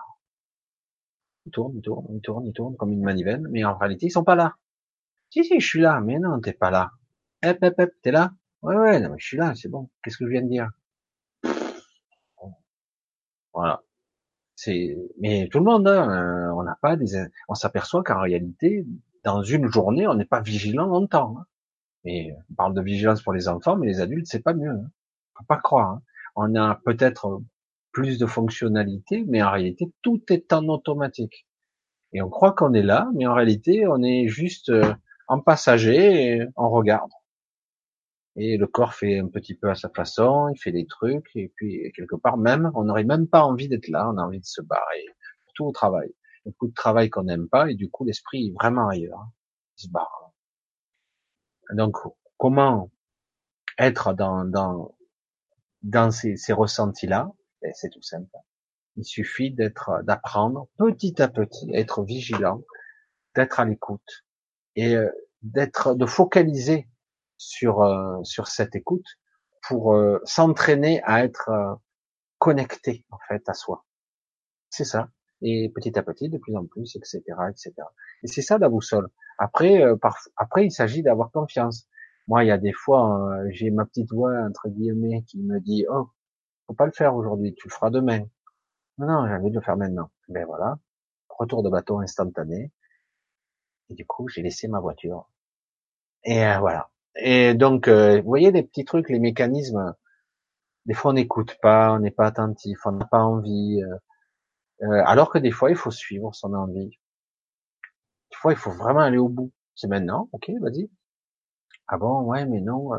Il tourne, il tourne, il tourne, il tourne comme une manivelle, mais en réalité, ils sont pas là. Si, si, je suis là, mais non, t'es pas là. Hep, hep, hep, t'es là? Ouais, ouais, non, mais je suis là, c'est bon. Qu'est-ce que je viens de dire? Voilà. C'est, mais tout le monde, hein, on n'a pas des, on s'aperçoit qu'en réalité, dans une journée, on n'est pas vigilant longtemps. Hein. Et on parle de vigilance pour les enfants, mais les adultes, c'est pas mieux. Hein. Faut pas croire. Hein. On a peut-être plus de fonctionnalités, mais en réalité, tout est en automatique. Et on croit qu'on est là, mais en réalité, on est juste euh, en passager et on regarde. Et le corps fait un petit peu à sa façon, il fait des trucs, et puis quelque part même, on n'aurait même pas envie d'être là, on a envie de se barrer. Tout au travail. Beaucoup de travail qu'on n'aime pas, et du coup l'esprit est vraiment ailleurs. Il se barre. Donc, comment être dans, dans, dans ces, ces ressentis-là? Ben, C'est tout simple. Il suffit d'être, d'apprendre petit à petit, être vigilant, d'être à l'écoute et euh, d'être, de focaliser sur euh, sur cette écoute pour euh, s'entraîner à être connecté en fait à soi. C'est ça. Et petit à petit, de plus en plus, etc., etc. Et c'est ça la boussole. Après, après, il s'agit d'avoir confiance. Moi, il y a des fois, j'ai ma petite voix entre guillemets qui me dit, oh, faut pas le faire aujourd'hui, tu le feras demain. Non, non, j'ai envie de le faire maintenant. Ben voilà, retour de bateau instantané. Et du coup, j'ai laissé ma voiture. Et euh, voilà. Et donc, euh, vous voyez les petits trucs, les mécanismes. Des fois, on n'écoute pas, on n'est pas attentif, on n'a pas envie. Euh, alors que des fois, il faut suivre son envie. Des fois, il faut vraiment aller au bout. C'est maintenant, ok, vas-y. Ah bon, ouais, mais non.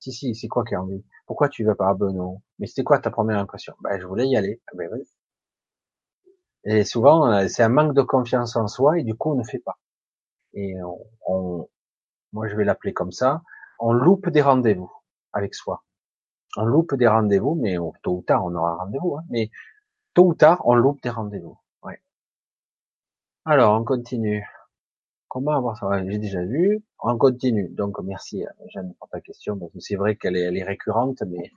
si, si, c'est quoi qui a envie? Pourquoi tu veux pas? Ah ben non. Mais c'était quoi ta première impression? Ben, je voulais y aller. Ah ben oui. Et souvent, euh, c'est un manque de confiance en soi et du coup, on ne fait pas. Et on, moi, je vais l'appeler comme ça, on loupe des rendez-vous avec soi. On loupe des rendez-vous, mais tôt ou tard, on aura un rendez-vous. Hein, mais tôt ou tard, on loupe des rendez-vous. Ouais. Alors, on continue. Comment avoir ça? J'ai déjà vu. On continue. Donc, merci, Jeanne, pour ta question, c'est vrai qu'elle est, est récurrente, mais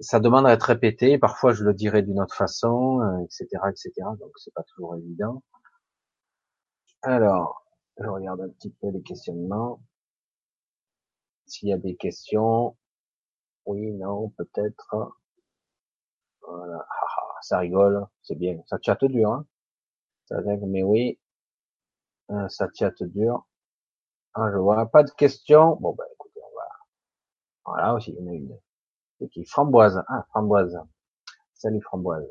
ça demande à être répété. Parfois, je le dirai d'une autre façon, etc., euh, etc. Donc, c'est pas toujours évident. Alors, je regarde un petit peu les questionnements. S'il y a des questions, oui, non, peut-être. Voilà, ça rigole, c'est bien. Ça chatte dur, hein. Ça mais oui, euh, ça chatte dur. Ah, je vois pas de questions. Bon, ben, écoutez, on va. Voilà aussi, il y en a une. C'est qui Framboise. Ah, Framboise. Salut Framboise.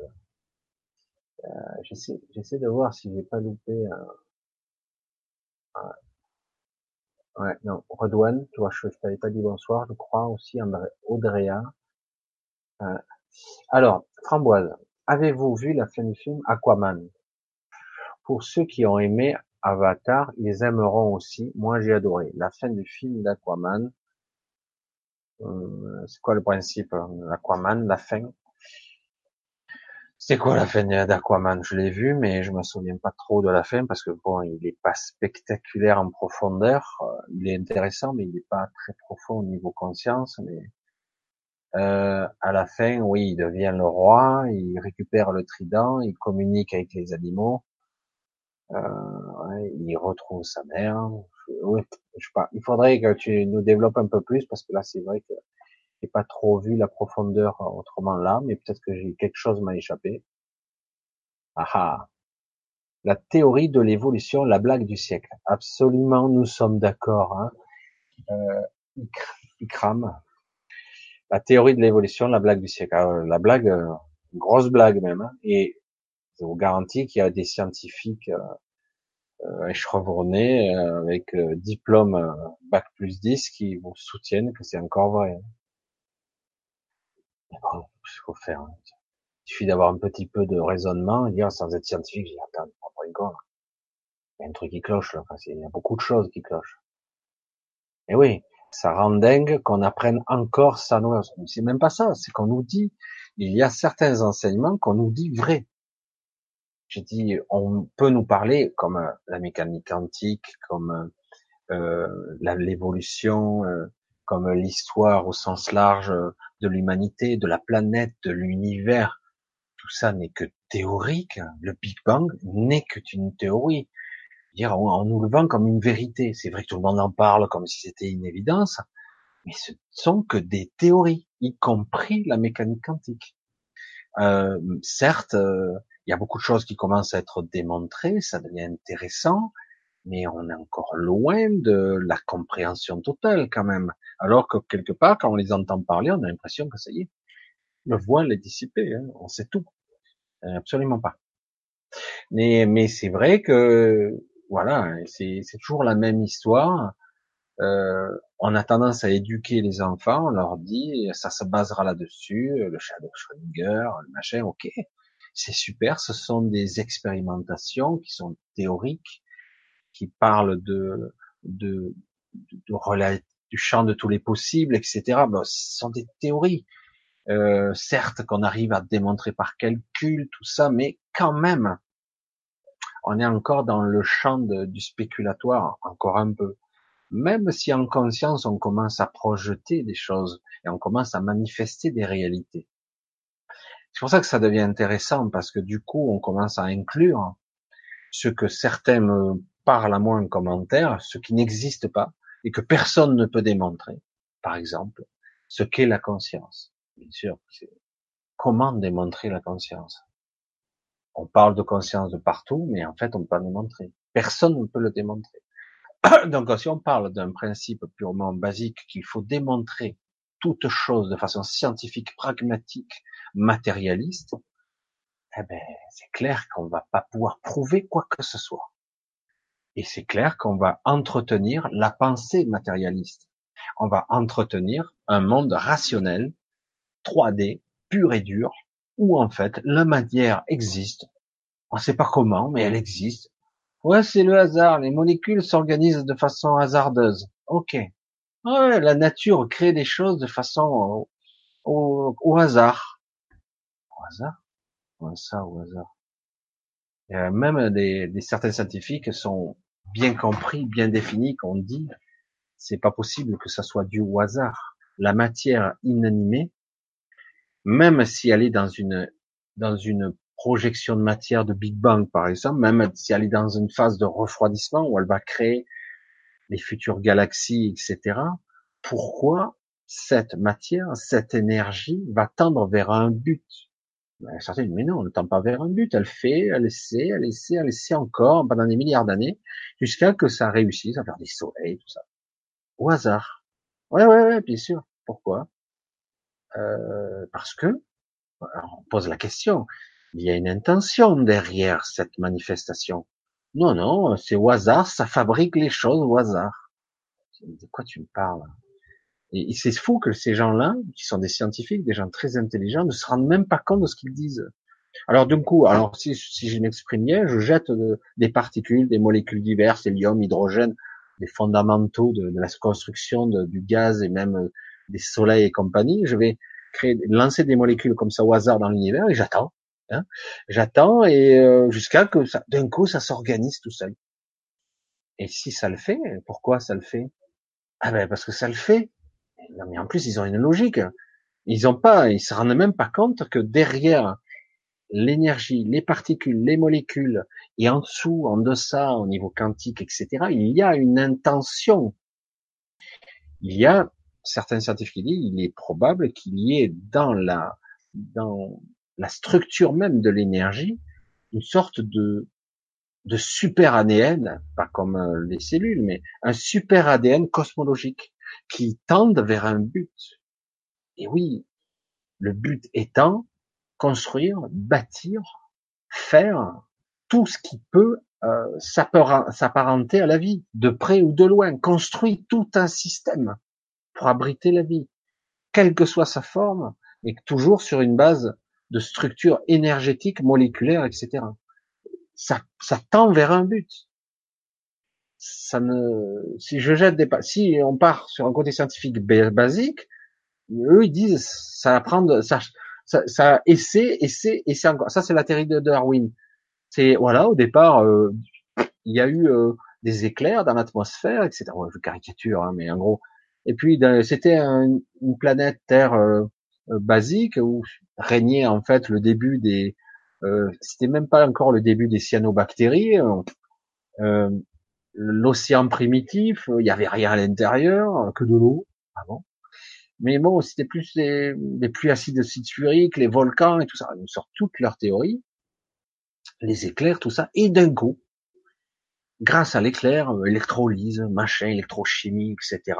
Euh, j'essaie, j'essaie de voir si j'ai pas loupé un... Ouais, non, Redouane, tu vois, je, je t'avais pas dit bonsoir, je crois aussi André, Audrea. Euh, alors, Framboise, avez-vous vu la fin du film Aquaman? Pour ceux qui ont aimé Avatar, ils aimeront aussi. Moi, j'ai adoré la fin du film d'Aquaman. Euh, c'est quoi le principe d'Aquaman, la fin? C'est quoi la fin d'Aquaman? Je l'ai vu, mais je me souviens pas trop de la fin parce que bon, il est pas spectaculaire en profondeur. Euh, il est intéressant, mais il est pas très profond au niveau conscience. Mais euh, à la fin, oui, il devient le roi, il récupère le trident, il communique avec les animaux, euh, il retrouve sa mère, oui, je sais pas. Il faudrait que tu nous développes un peu plus parce que là, c'est vrai que j'ai pas trop vu la profondeur autrement là, mais peut-être que j'ai quelque chose m'a échappé. Ah ah. La théorie de l'évolution, la blague du siècle. Absolument, nous sommes d'accord. Hein. Euh, crame. La théorie de l'évolution, la blague du siècle. Ah, la blague, euh, grosse blague même. Hein. Et je vous garantis qu'il y a des scientifiques euh, euh, chevronnés euh, avec euh, diplôme euh, bac plus 10 qui vous soutiennent que c'est encore vrai. Mais faut faire. Il suffit d'avoir un petit peu de raisonnement dire sans être scientifique, j'ai attends, Il y a un truc qui cloche là. il y a beaucoup de choses qui clochent. Et oui, ça rend dingue qu'on apprenne encore ça. C'est même pas ça, c'est qu'on nous dit, il y a certains enseignements qu'on nous dit vrais. J'ai dit, on peut nous parler comme euh, la mécanique quantique, comme euh, l'évolution, euh, comme l'histoire au sens large de l'humanité, de la planète, de l'univers. Tout ça n'est que théorique. Le Big Bang n'est que une théorie. Dire, on, nous le vend comme une vérité. C'est vrai que tout le monde en parle comme si c'était une évidence, mais ce sont que des théories, y compris la mécanique quantique. Euh, certes, Il y a beaucoup de choses qui commencent à être démontrées, ça devient intéressant, mais on est encore loin de la compréhension totale quand même. Alors que quelque part, quand on les entend parler, on a l'impression que ça y est, le voile est dissipé, hein, on sait tout. Euh, absolument pas. Mais, mais c'est vrai que voilà, c'est toujours la même histoire. Euh, on a tendance à éduquer les enfants, on leur dit, ça se basera là-dessus, le shadow Schrödinger, le machin, ok, c'est super, ce sont des expérimentations qui sont théoriques, qui parlent de, de, de, du champ de tous les possibles, etc. Bon, ce sont des théories. Euh, certes qu'on arrive à démontrer par calcul tout ça, mais quand même, on est encore dans le champ du spéculatoire, encore un peu. Même si en conscience on commence à projeter des choses et on commence à manifester des réalités. C'est pour ça que ça devient intéressant parce que du coup on commence à inclure ce que certains me parlent à moi en commentaire, ce qui n'existe pas et que personne ne peut démontrer. Par exemple, ce qu'est la conscience. Bien sûr, comment démontrer la conscience On parle de conscience de partout, mais en fait on ne peut pas démontrer. Personne ne peut le démontrer. Donc, si on parle d'un principe purement basique qu'il faut démontrer toute chose de façon scientifique, pragmatique, matérialiste, eh ben, c'est clair qu'on va pas pouvoir prouver quoi que ce soit. Et c'est clair qu'on va entretenir la pensée matérialiste. On va entretenir un monde rationnel, 3D, pur et dur, où en fait la matière existe. On ne sait pas comment, mais elle existe. Ouais, c'est le hasard. Les molécules s'organisent de façon hasardeuse. Ok. Ouais, la nature crée des choses de façon au, hasard. Au hasard? Ouais, ça, au hasard. Et même des, des, certains scientifiques sont bien compris, bien définis, qu'on dit, c'est pas possible que ça soit dû au hasard. La matière inanimée, même si elle est dans une dans une projection de matière de Big Bang, par exemple, même si elle est dans une phase de refroidissement où elle va créer les futures galaxies, etc. Pourquoi cette matière, cette énergie va tendre vers un but? Certains mais non, elle ne tend pas vers un but. Elle fait, elle essaie, elle essaie, elle essaie encore pendant des milliards d'années, jusqu'à que ça réussisse à faire des soleils, tout ça. Au hasard. Ouais, ouais, ouais, bien sûr. Pourquoi? Euh, Parce que, on pose la question, il y a une intention derrière cette manifestation. Non, non, c'est au hasard, ça fabrique les choses au hasard. De quoi tu me parles? Et c'est fou que ces gens-là, qui sont des scientifiques, des gens très intelligents, ne se rendent même pas compte de ce qu'ils disent. Alors d'un coup, alors si, si je m'exprime bien, je jette des particules, des molécules diverses, hélium, hydrogène, des fondamentaux de, la construction du gaz et même des soleils et compagnie. Je vais créer, lancer des molécules comme ça au hasard dans l'univers et j'attends. Hein. J'attends et euh, jusqu'à que d'un coup ça s'organise tout seul. Et si ça le fait, pourquoi ça le fait? Ah ben parce que ça le fait. Non mais en plus ils ont une logique. Ils ont pas, ils se rendent même pas compte que derrière l'énergie, les particules, les molécules, et en dessous, en deçà, au niveau quantique, etc., il y a une intention. Il y a, certains scientifiques disent, il est probable qu'il y ait dans la, dans la structure même de l'énergie, une sorte de, de super ADN, pas comme euh, les cellules, mais un super ADN cosmologique qui tende vers un but. Et oui, le but étant construire, bâtir, faire tout ce qui peut euh, s'apparenter à la vie, de près ou de loin, construire tout un système pour abriter la vie, quelle que soit sa forme, mais toujours sur une base de structure énergétique, moléculaire, etc. Ça, ça tend vers un but. Ça ne, si je jette des, si on part sur un côté scientifique basique, eux ils disent ça apprend, ça, ça, ça essaie, essaie, essaie encore. Ça c'est la théorie de Darwin. C'est voilà, au départ, euh, il y a eu euh, des éclairs dans l'atmosphère, etc. Ouais, je caricature, hein, mais en gros. Et puis c'était une planète Terre euh, basique où régnait en fait le début des, euh, c'était même pas encore le début des cyanobactéries, euh, l'océan primitif, il y avait rien à l'intérieur, que de l'eau, avant. Mais bon, c'était plus des, des pluies acides sulfuriques, les volcans et tout ça. Ils sortent toutes leurs théories. les éclairs, tout ça, et d'un coup, grâce à l'éclair, électrolyse, machin, électrochimie, etc.,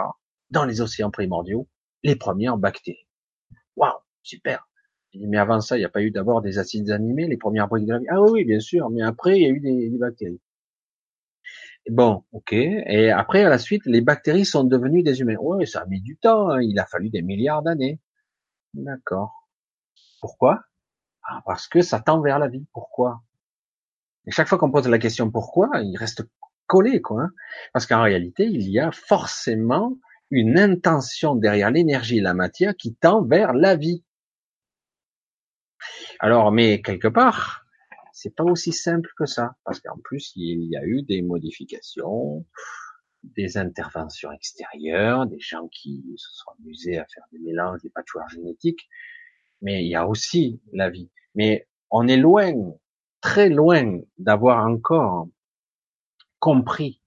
dans les océans primordiaux, les premières bactéries. Waouh, super. Mais avant ça, il n'y a pas eu d'abord des acides animés, les premières briques de. Ah oui, bien sûr, mais après, il y a eu des bactéries. Bon, ok. Et après, à la suite, les bactéries sont devenues des humains. Oui, ça a mis du temps. Hein. Il a fallu des milliards d'années. D'accord. Pourquoi? Ah, Parce que ça tend vers la vie. Pourquoi? Et chaque fois qu'on pose la question pourquoi, il reste collé, quoi. Hein. Parce qu'en réalité, il y a forcément une intention derrière l'énergie et la matière qui tend vers la vie. Alors, mais quelque part, c'est pas aussi simple que ça, parce qu'en plus il y a eu des modifications, des interventions extérieures, des gens qui se sont amusés à faire des mélanges, des patchworks génétiques, mais il y a aussi la vie. Mais on est loin, très loin d'avoir encore compris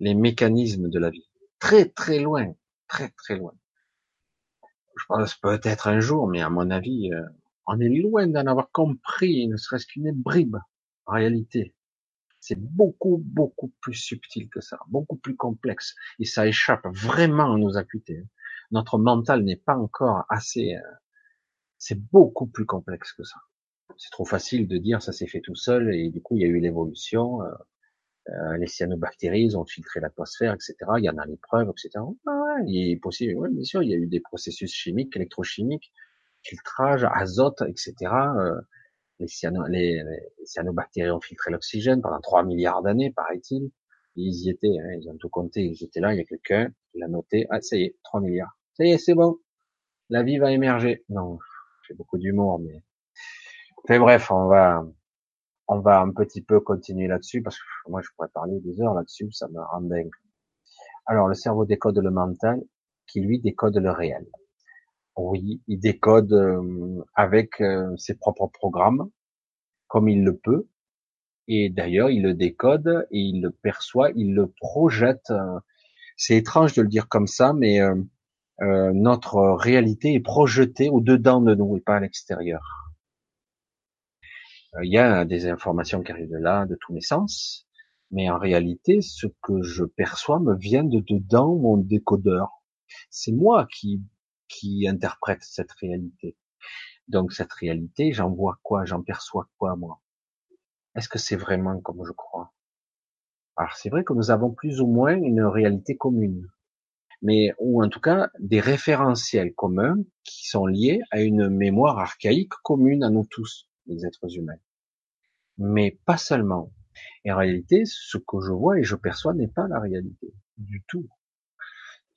les mécanismes de la vie. Très très loin, très très loin. Je pense peut-être un jour, mais à mon avis, euh, on est loin d'en avoir compris, ne serait-ce qu'une bribe, en réalité. C'est beaucoup, beaucoup plus subtil que ça, beaucoup plus complexe, et ça échappe vraiment à nos acuités. Notre mental n'est pas encore assez, euh, c'est beaucoup plus complexe que ça. C'est trop facile de dire ça s'est fait tout seul, et du coup il y a eu l'évolution, euh, euh, les cyanobactéries ont filtré l'atmosphère, etc. Il y en a les preuves, etc. il est possible, ouais, bien sûr, il y a eu des processus chimiques, électrochimiques, filtrage, azote, etc. Euh, les, cyanobactéries ont filtré l'oxygène pendant 3 milliards d'années, paraît-il. Ils y étaient, hein, ils ont tout compté, ils étaient là, il y a quelqu'un qui l'a noté. Ah, ça y est, 3 milliards. Ça y est, c'est bon. La vie va émerger. Non, j'ai beaucoup d'humour, mais... Bref, on va, on va un petit peu continuer là-dessus, parce que moi je pourrais parler des heures là-dessus, ça me rend dingue. Alors, le cerveau décode le mental, qui lui décode le réel. Oui, il décode euh, avec euh, ses propres programmes, comme il le peut. Et d'ailleurs, il le décode et il le perçoit, il le projette. Euh, c'est étrange de le dire comme ça, mais notre réalité est projetée au-dedans de nous et pas à l'extérieur. Il y a des informations qui arrivent de là, de tous mes sens, mais en réalité, ce que je perçois me vient de dedans mon décodeur. C'est moi qui qui interprète cette réalité. Donc cette réalité, j'en vois quoi, j'en perçois quoi moi? Est-ce que c'est vraiment comme je crois? Alors c'est vrai que nous avons plus ou moins une réalité commune, mais ou en tout cas des référentiels communs qui sont liés à une mémoire archaïque commune à nous tous, les êtres humains. Mais pas seulement. Et en réalité, ce que je vois et je perçois n'est pas la réalité du tout.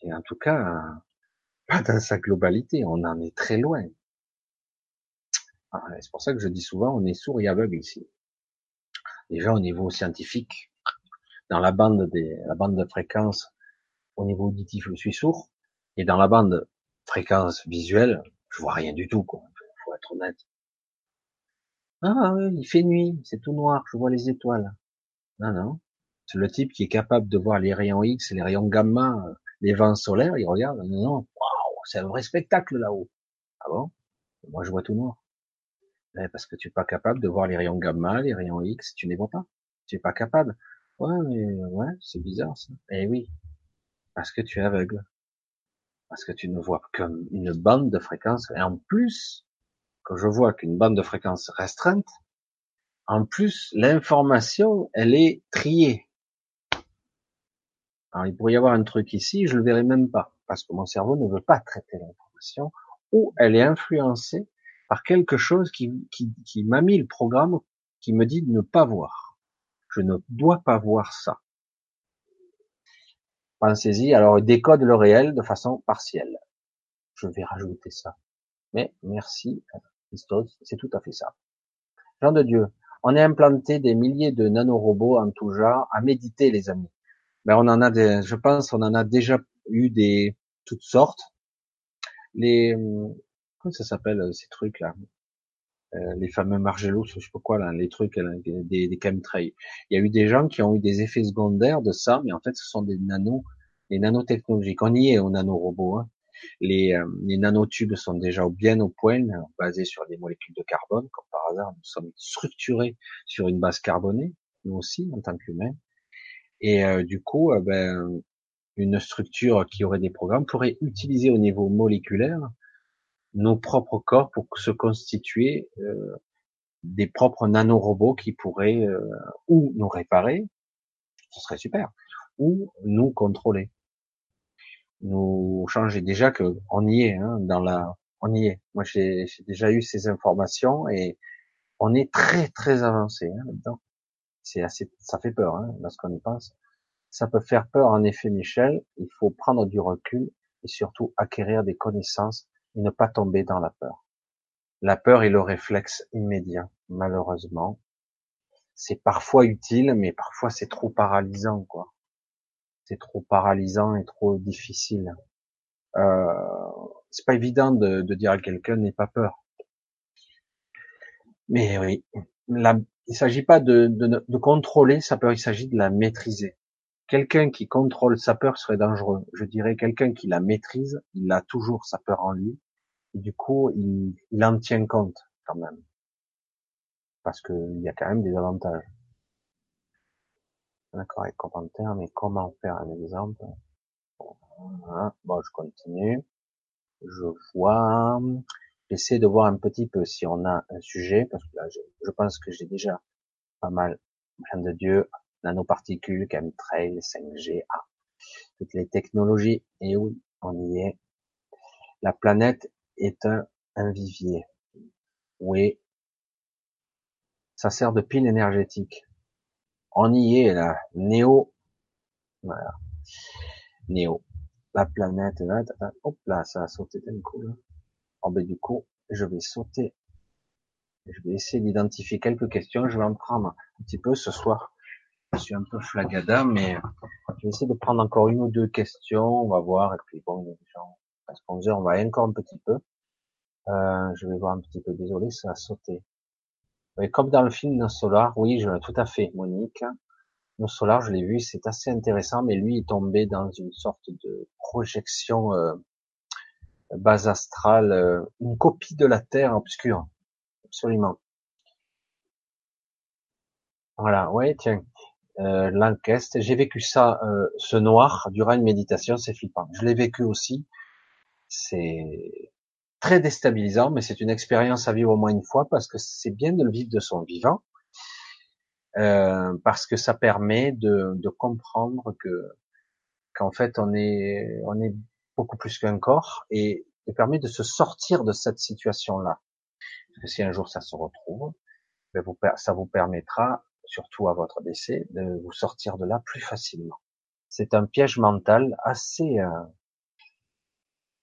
Et en tout cas, pas dans sa globalité, on en est très loin. Ah, c'est pour ça que je dis souvent, on est sourd et aveugle ici. Déjà au niveau scientifique, dans la bande des, la bande de fréquence, au niveau auditif, je suis sourd, et dans la bande fréquence visuelle, je vois rien du tout, quoi. Faut être honnête. Ah oui, il fait nuit, c'est tout noir, je vois les étoiles. Non, non. C'est le type qui est capable de voir les rayons X, les rayons gamma, les vents solaires, il regarde, non, non, c'est un vrai spectacle là-haut. Ah bon? Moi, je vois tout noir. parce que tu n'es pas capable de voir les rayons gamma, les rayons X, tu ne les vois pas. Tu n'es pas capable. Ouais, mais ouais, c'est bizarre ça. Eh oui, parce que tu es aveugle. Parce que tu ne vois qu'une bande de fréquence. Et en plus, quand je vois qu'une bande de fréquence restreinte, en plus, l'information, elle est triée. Alors, il pourrait y avoir un truc ici, je le verrai même pas parce que mon cerveau ne veut pas traiter l'information, ou elle est influencée par quelque chose qui, qui, qui m'a mis le programme qui me dit de ne pas voir. Je ne dois pas voir ça. Pensez-y, alors décode le réel de façon partielle. Je vais rajouter ça. Mais merci, Christos, c'est tout à fait ça. Jean de Dieu, on a implanté des milliers de nanorobots en tout genre à méditer, les amis. Ben on en a des, je pense, on en a déjà eu des toutes sortes. Les comment ça s'appelle euh, ces trucs là? Euh, Les fameux Margellos, je sais pas quoi là, les trucs des, des chemtrails. Il y a eu des gens qui ont eu des effets secondaires de ça, mais en fait ce sont des nanos, des nanotechnologies. On y est au nanorobot. Hein. Les, euh, les nanotubes sont déjà bien au point, basés sur des molécules de carbone, comme par hasard, nous sommes structurés sur une base carbonée, nous aussi, en tant qu'humains. Et euh, du coup, euh, ben, une structure qui aurait des programmes pourrait utiliser au niveau moléculaire nos propres corps pour se constituer euh, des propres nanorobots qui pourraient ou nous réparer, ce serait super, ou nous contrôler nous changer. Déjà que on y est hein, dans la, on y est. Moi, j'ai déjà eu ces informations et on est très très avancé hein, là-dedans. C'est assez, ça fait peur hein, lorsqu'on y pense. Ça peut faire peur en effet, Michel. Il faut prendre du recul et surtout acquérir des connaissances et ne pas tomber dans la peur. La peur est le réflexe immédiat, malheureusement. C'est parfois utile, mais parfois c'est trop paralysant, quoi c'est trop paralysant et trop difficile. Euh, c'est pas évident de, dire à quelqu'un n'aie pas peur. Mais oui, la, il s'agit pas de, de, contrôler sa peur, il s'agit de la maîtriser. Quelqu'un qui contrôle sa peur serait dangereux. Je dirais quelqu'un qui la maîtrise, il a toujours sa peur en lui. Du coup, il, il en tient compte quand même. Parce qu'il y a quand même des avantages. D'accord, avec commentaire, mais comment faire un exemple? Bon, je continue. Je vois, j'essaie de voir un petit peu si on a un sujet, parce que là, je, pense que j'ai déjà pas mal, plein de Dieu, nanoparticules, chemtrail, 5G, ah, toutes les technologies, et oui, on y est. La planète est un, un vivier. Oui, ça sert de pile énergétique. On y est là. Néo. Voilà. Néo. La planète là. Hop là, ça a sauté d'un coup là. Oh, ben, du coup, je vais sauter. Je vais essayer d'identifier quelques questions. Je vais en prendre un petit peu ce soir. Je suis un peu flagada, mais je vais essayer de prendre encore une ou deux questions. On va voir. Et puis bon, les gens, à 11 heures, on va aller encore un petit peu. Euh, je vais voir un petit peu. Désolé, ça a sauté comme dans le film No Solar, oui, je, tout à fait, Monique. No Solar, je l'ai vu, c'est assez intéressant, mais lui est tombé dans une sorte de projection euh, base astrale, euh, une copie de la Terre obscure, absolument. Voilà, ouais, tiens, euh, l'enquête, j'ai vécu ça, euh, ce noir, durant une méditation, c'est flippant. Je l'ai vécu aussi, c'est très déstabilisant, mais c'est une expérience à vivre au moins une fois parce que c'est bien de le vivre de son vivant, euh, parce que ça permet de, de comprendre que qu'en fait on est on est beaucoup plus qu'un corps et ça permet de se sortir de cette situation-là. Parce que si un jour ça se retrouve, ben ça vous permettra, surtout à votre décès, de vous sortir de là plus facilement. C'est un piège mental assez euh,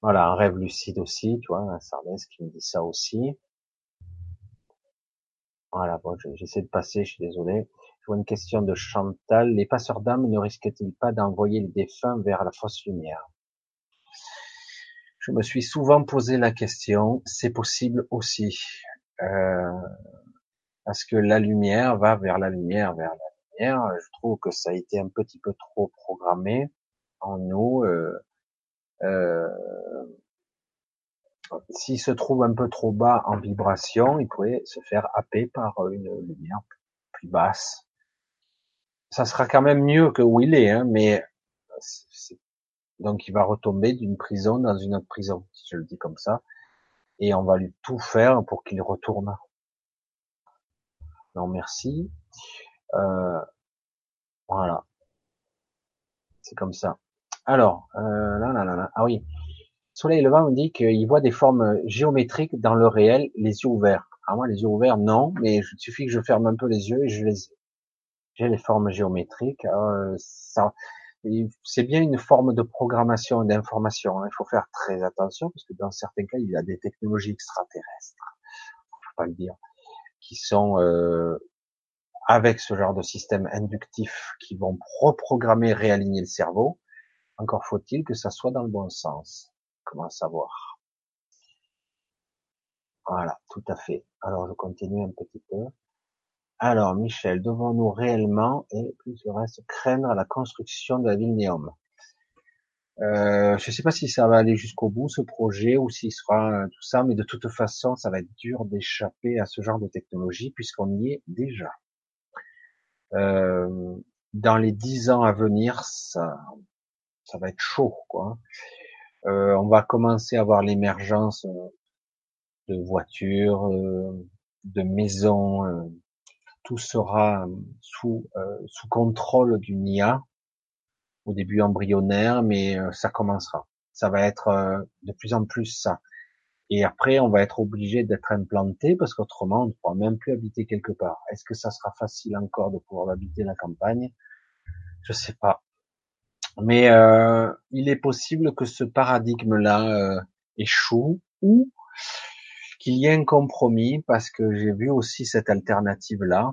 voilà, un rêve lucide aussi, tu vois, un Sardès qui me dit ça aussi. Voilà, bon, j'essaie de passer, je suis désolé. Je vois une question de Chantal. Les passeurs d'âmes ne risquent-ils pas d'envoyer les défunts vers la fausse lumière? Je me suis souvent posé la question. C'est possible aussi. Euh, parce que la lumière va vers la lumière, vers la lumière. Je trouve que ça a été un petit peu trop programmé en nous. Euh, euh, s'il se trouve un peu trop bas en vibration, il pourrait se faire happer par une lumière plus basse. Ça sera quand même mieux que où il est, hein, mais donc il va retomber d'une prison dans une autre prison, si je le dis comme ça, et on va lui tout faire pour qu'il retourne. Non, merci. Euh, voilà, c'est comme ça. Alors, euh, là, là, là, ah oui, Soleil Levant me dit qu'il voit des formes géométriques dans le réel, les yeux ouverts. Ah moi, les yeux ouverts, non, mais il suffit que je ferme un peu les yeux et je les j'ai les formes géométriques. Euh, ça, c'est bien une forme de programmation d'information. Hein. Il faut faire très attention parce que dans certains cas, il y a des technologies extraterrestres, faut pas le dire, qui sont euh, avec ce genre de système inductif qui vont reprogrammer, réaligner le cerveau encore faut-il que ça soit dans le bon sens. Comment savoir? Voilà, tout à fait. Alors je continue un petit peu. Alors Michel, devons-nous réellement, et plus le reste, craindre la construction de la ville Néom Euh, je ne sais pas si ça va aller jusqu'au bout ce projet ou s'il sera tout ça, mais de toute façon, ça va être dur d'échapper à ce genre de technologie puisqu'on y est déjà. Euh, dans les dix ans à venir, ça, ça va être chaud, quoi. Euh, on va commencer à voir l'émergence de voitures, euh, de maisons, euh, tout sera sous sous contrôle du NIA. Au début embryonnaire, mais ça commencera. Ça va être de plus en plus ça. Et après, on va être obligé d'être implanté parce qu'autrement, on ne pourra même plus habiter quelque part. Est-ce que ça sera facile encore de pouvoir habiter la campagne? Je sais pas. Mais euh, il est possible que ce paradigme-là euh, échoue ou qu'il y ait un compromis parce que j'ai vu aussi cette alternative-là,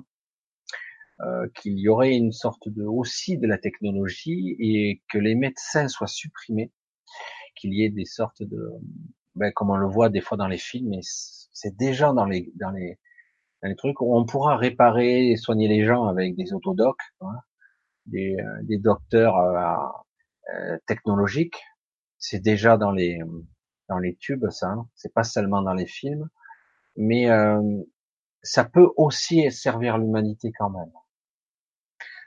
euh, qu'il y aurait une sorte de aussi de la technologie et que les médecins soient supprimés, qu'il y ait des sortes de ben, comme on le voit des fois dans les films, et c'est déjà dans les, dans les, dans les trucs où on pourra réparer et soigner les gens avec des autodocs, hein, des, euh, des docteurs euh, euh, technologiques. C'est déjà dans les, dans les tubes, ça. Hein. C'est pas seulement dans les films, mais euh, ça peut aussi servir l'humanité quand même.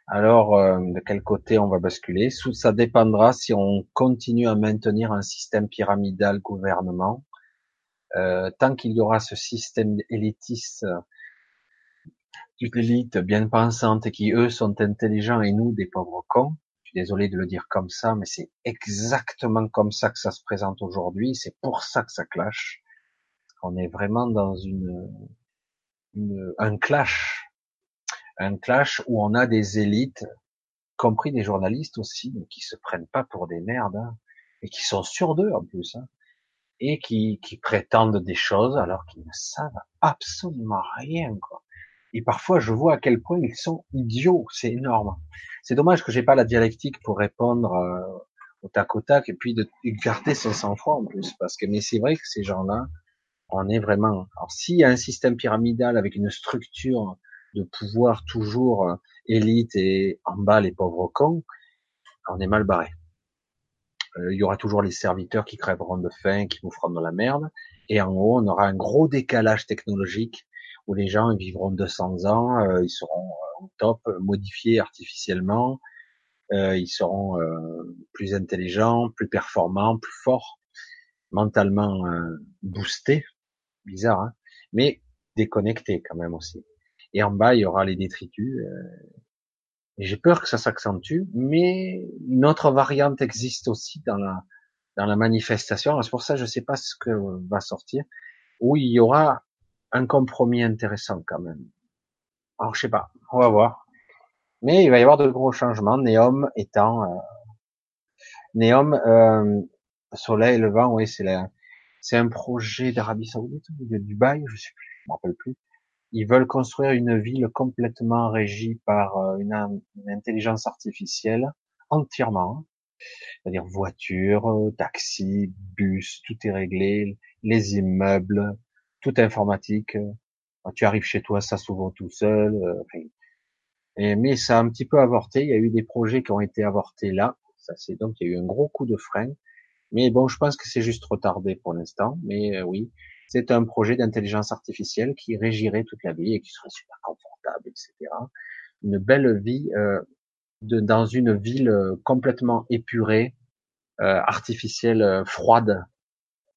Alors, de quel côté on va basculer? Ça dépendra si on continue à maintenir un système pyramidal gouvernement. Euh, tant qu'il y aura ce système élitiste d'une élite bien pensante et qui eux sont intelligents et nous des pauvres cons. Je suis désolé de le dire comme ça, mais c'est exactement comme ça que ça se présente aujourd'hui. C'est pour ça que ça clash. On est vraiment dans une, une un clash un clash où on a des élites, compris des journalistes aussi, qui se prennent pas pour des merdes, hein, et qui sont sûrs d'eux en plus, hein, et qui, qui prétendent des choses alors qu'ils ne savent absolument rien. Quoi. Et parfois, je vois à quel point ils sont idiots, c'est énorme. C'est dommage que j'ai pas la dialectique pour répondre euh, au tac au tac et puis de garder son sang-froid en plus, parce que mais c'est vrai que ces gens-là, on est vraiment. Alors s'il y a un système pyramidal avec une structure de pouvoir toujours euh, élite et en bas les pauvres cons, on est mal barré. Euh, il y aura toujours les serviteurs qui crèveront de faim, qui nous feront de la merde, et en haut on aura un gros décalage technologique où les gens vivront 200 ans, euh, ils seront au top, modifiés artificiellement, ils seront plus intelligents, plus performants, plus forts, mentalement boostés, bizarre, hein. Mais déconnectés quand même aussi et en bas il y aura les détritus. Euh, j'ai peur que ça s'accentue, mais une autre variante existe aussi dans la dans la manifestation. C'est pour ça que je sais pas ce que va sortir, où il y aura un compromis intéressant quand même. Alors je sais pas, on va voir. Mais il va y avoir de gros changements. Néom étant euh, Néom euh, Soleil Levant, oui c'est c'est un projet d'Arabie Saoudite ou de Dubaï, je sais plus, je me rappelle plus. Ils veulent construire une ville complètement régie par euh, une, intelligence artificielle, entièrement. C'est-à-dire voiture, euh, taxi, bus, tout est réglé, les immeubles, tout informatique. tu arrives chez toi, ça s'ouvre tout seul. Euh, et, mais ça a un petit peu avorté. Il y a eu des projets qui ont été avortés là. Ça c'est donc il y a eu un gros coup de frein. Mais bon, je pense que c'est juste retardé pour l'instant. Mais oui, c'est un projet d'intelligence artificielle qui régirait toute la vie et qui serait super confortable, etc. Une belle vie euh, de, dans une ville euh, complètement épurée, euh, artificielle, euh, froide.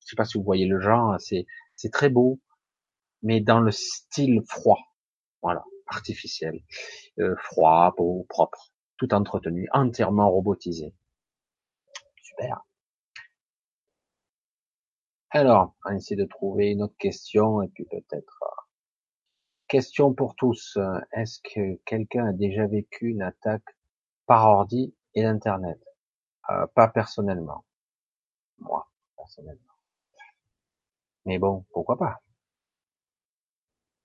Je sais pas si vous voyez le genre, c'est c'est très beau, mais dans le style froid, voilà, artificiel, euh, froid, beau, propre, tout entretenu, entièrement robotisé. Super. Alors, on va essayer de trouver une autre question et puis peut-être euh, question pour tous. Est-ce que quelqu'un a déjà vécu une attaque par ordi et d'internet euh, Pas personnellement, moi personnellement. Mais bon, pourquoi pas?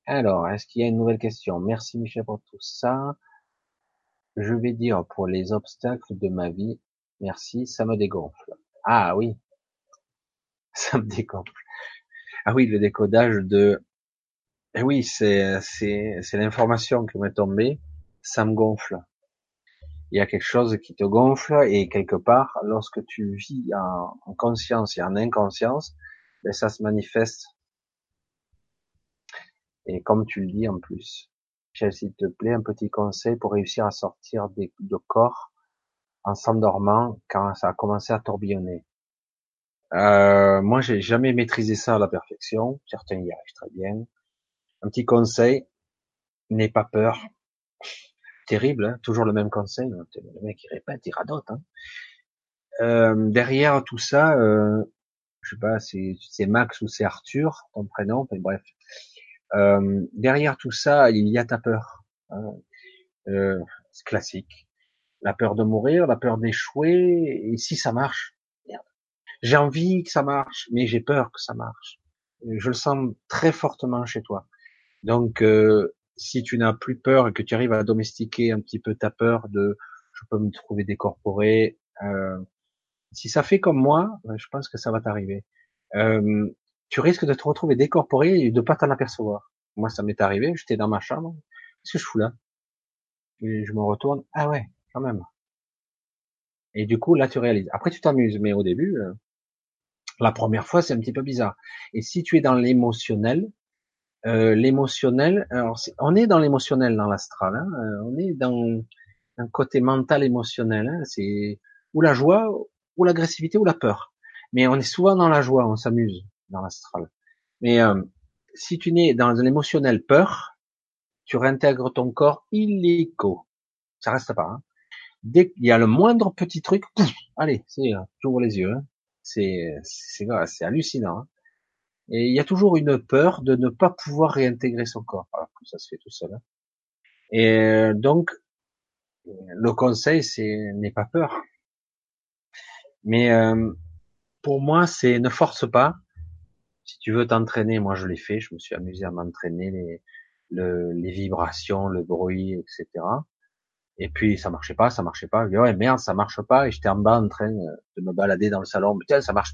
Alors, est-ce qu'il y a une nouvelle question? Merci Michel pour tout ça. Je vais dire pour les obstacles de ma vie, merci, ça me dégonfle. Ah oui, ça me dégonfle. Ah oui, le décodage de, eh oui, c'est, c'est, c'est l'information qui m'est tombée, ça me gonfle. il y a quelque chose qui te gonfle et quelque part, lorsque tu vis en, conscience et en inconscience, ben ça se manifeste. Et comme tu le dis en plus, s'il te plaît, un petit conseil pour réussir à sortir de corps en s'endormant quand ça a commencé à tourbillonner. Euh, moi, j'ai jamais maîtrisé ça à la perfection. Certains y arrivent très bien. Un petit conseil, n'aie pas peur. Terrible, hein toujours le même conseil. Le mec il répète, il radote. Hein euh, derrière tout ça, euh, je sais pas, c'est Max ou c'est Arthur, ton prénom, mais bref. Euh, derrière tout ça, il y a ta peur. Hein. Euh, c'est classique. La peur de mourir, la peur d'échouer, et si ça marche, j'ai envie que ça marche, mais j'ai peur que ça marche. Je le sens très fortement chez toi. Donc, euh, si tu n'as plus peur et que tu arrives à domestiquer un petit peu ta peur de je peux me trouver décorporé, euh, si ça fait comme moi, ben, je pense que ça va t'arriver. Euh, tu risques de te retrouver décorporé et de pas t'en apercevoir. Moi, ça m'est arrivé, j'étais dans ma chambre, qu'est-ce que je fous là? Et je me retourne, ah ouais, quand même. Et du coup, là, tu réalises. Après, tu t'amuses, mais au début, euh, la première fois, c'est un petit peu bizarre. Et si tu es dans l'émotionnel, euh, l'émotionnel, alors on est dans l'émotionnel dans l'astral, hein, euh, on est dans un côté mental émotionnel, hein, c'est ou la joie, ou l'agressivité, ou la peur. Mais on est souvent dans la joie, on s'amuse dans l'astral. Mais euh, si tu n'es dans l'émotionnel peur, tu réintègres ton corps illico. Ça reste pas. Hein. Dès qu'il y a le moindre petit truc, allez, c'est, tu ouvres les yeux. Hein. C'est, c'est, c'est hallucinant. Hein. Et il y a toujours une peur de ne pas pouvoir réintégrer son corps, alors que ça se fait tout seul. Hein. Et euh, donc, le conseil, c'est n'aie pas peur. Mais euh, pour moi, c'est ne force pas. Si tu veux t'entraîner, moi je l'ai fait, je me suis amusé à m'entraîner les, les vibrations, le bruit, etc. Et puis ça marchait pas, ça marchait pas. Je dis ouais merde, ça marche pas. Et j'étais en bas en train de me balader dans le salon. Putain, ça marche.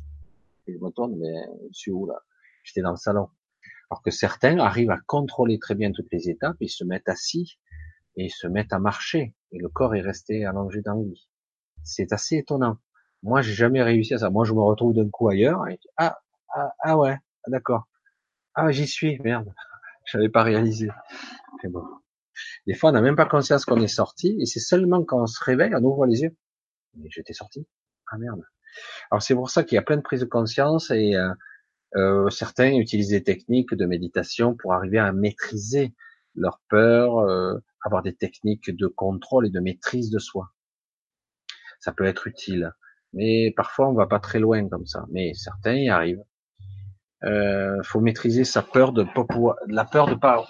Et je me tourne, mais je suis où là? J'étais dans le salon. Alors que certains arrivent à contrôler très bien toutes les étapes, ils se mettent assis et ils se mettent à marcher et le corps est resté allongé dans le lit. C'est assez étonnant. Moi, j'ai jamais réussi à ça. Moi, je me retrouve d'un coup ailleurs et ah ah, ah ouais, ah, d'accord. Ah j'y suis, merde. J'avais pas réalisé. Mais bon. Des fois, on n'a même pas conscience qu'on est sorti et c'est seulement quand on se réveille, on ouvre les yeux. Mais j'étais sorti. Ah merde. Alors c'est pour ça qu'il y a plein de prises de conscience et euh, euh, certains utilisent des techniques de méditation pour arriver à maîtriser leur peur, euh, avoir des techniques de contrôle et de maîtrise de soi. Ça peut être utile, mais parfois on va pas très loin comme ça. Mais certains y arrivent. Euh, faut maîtriser sa peur de pas pouvoir, la peur de pas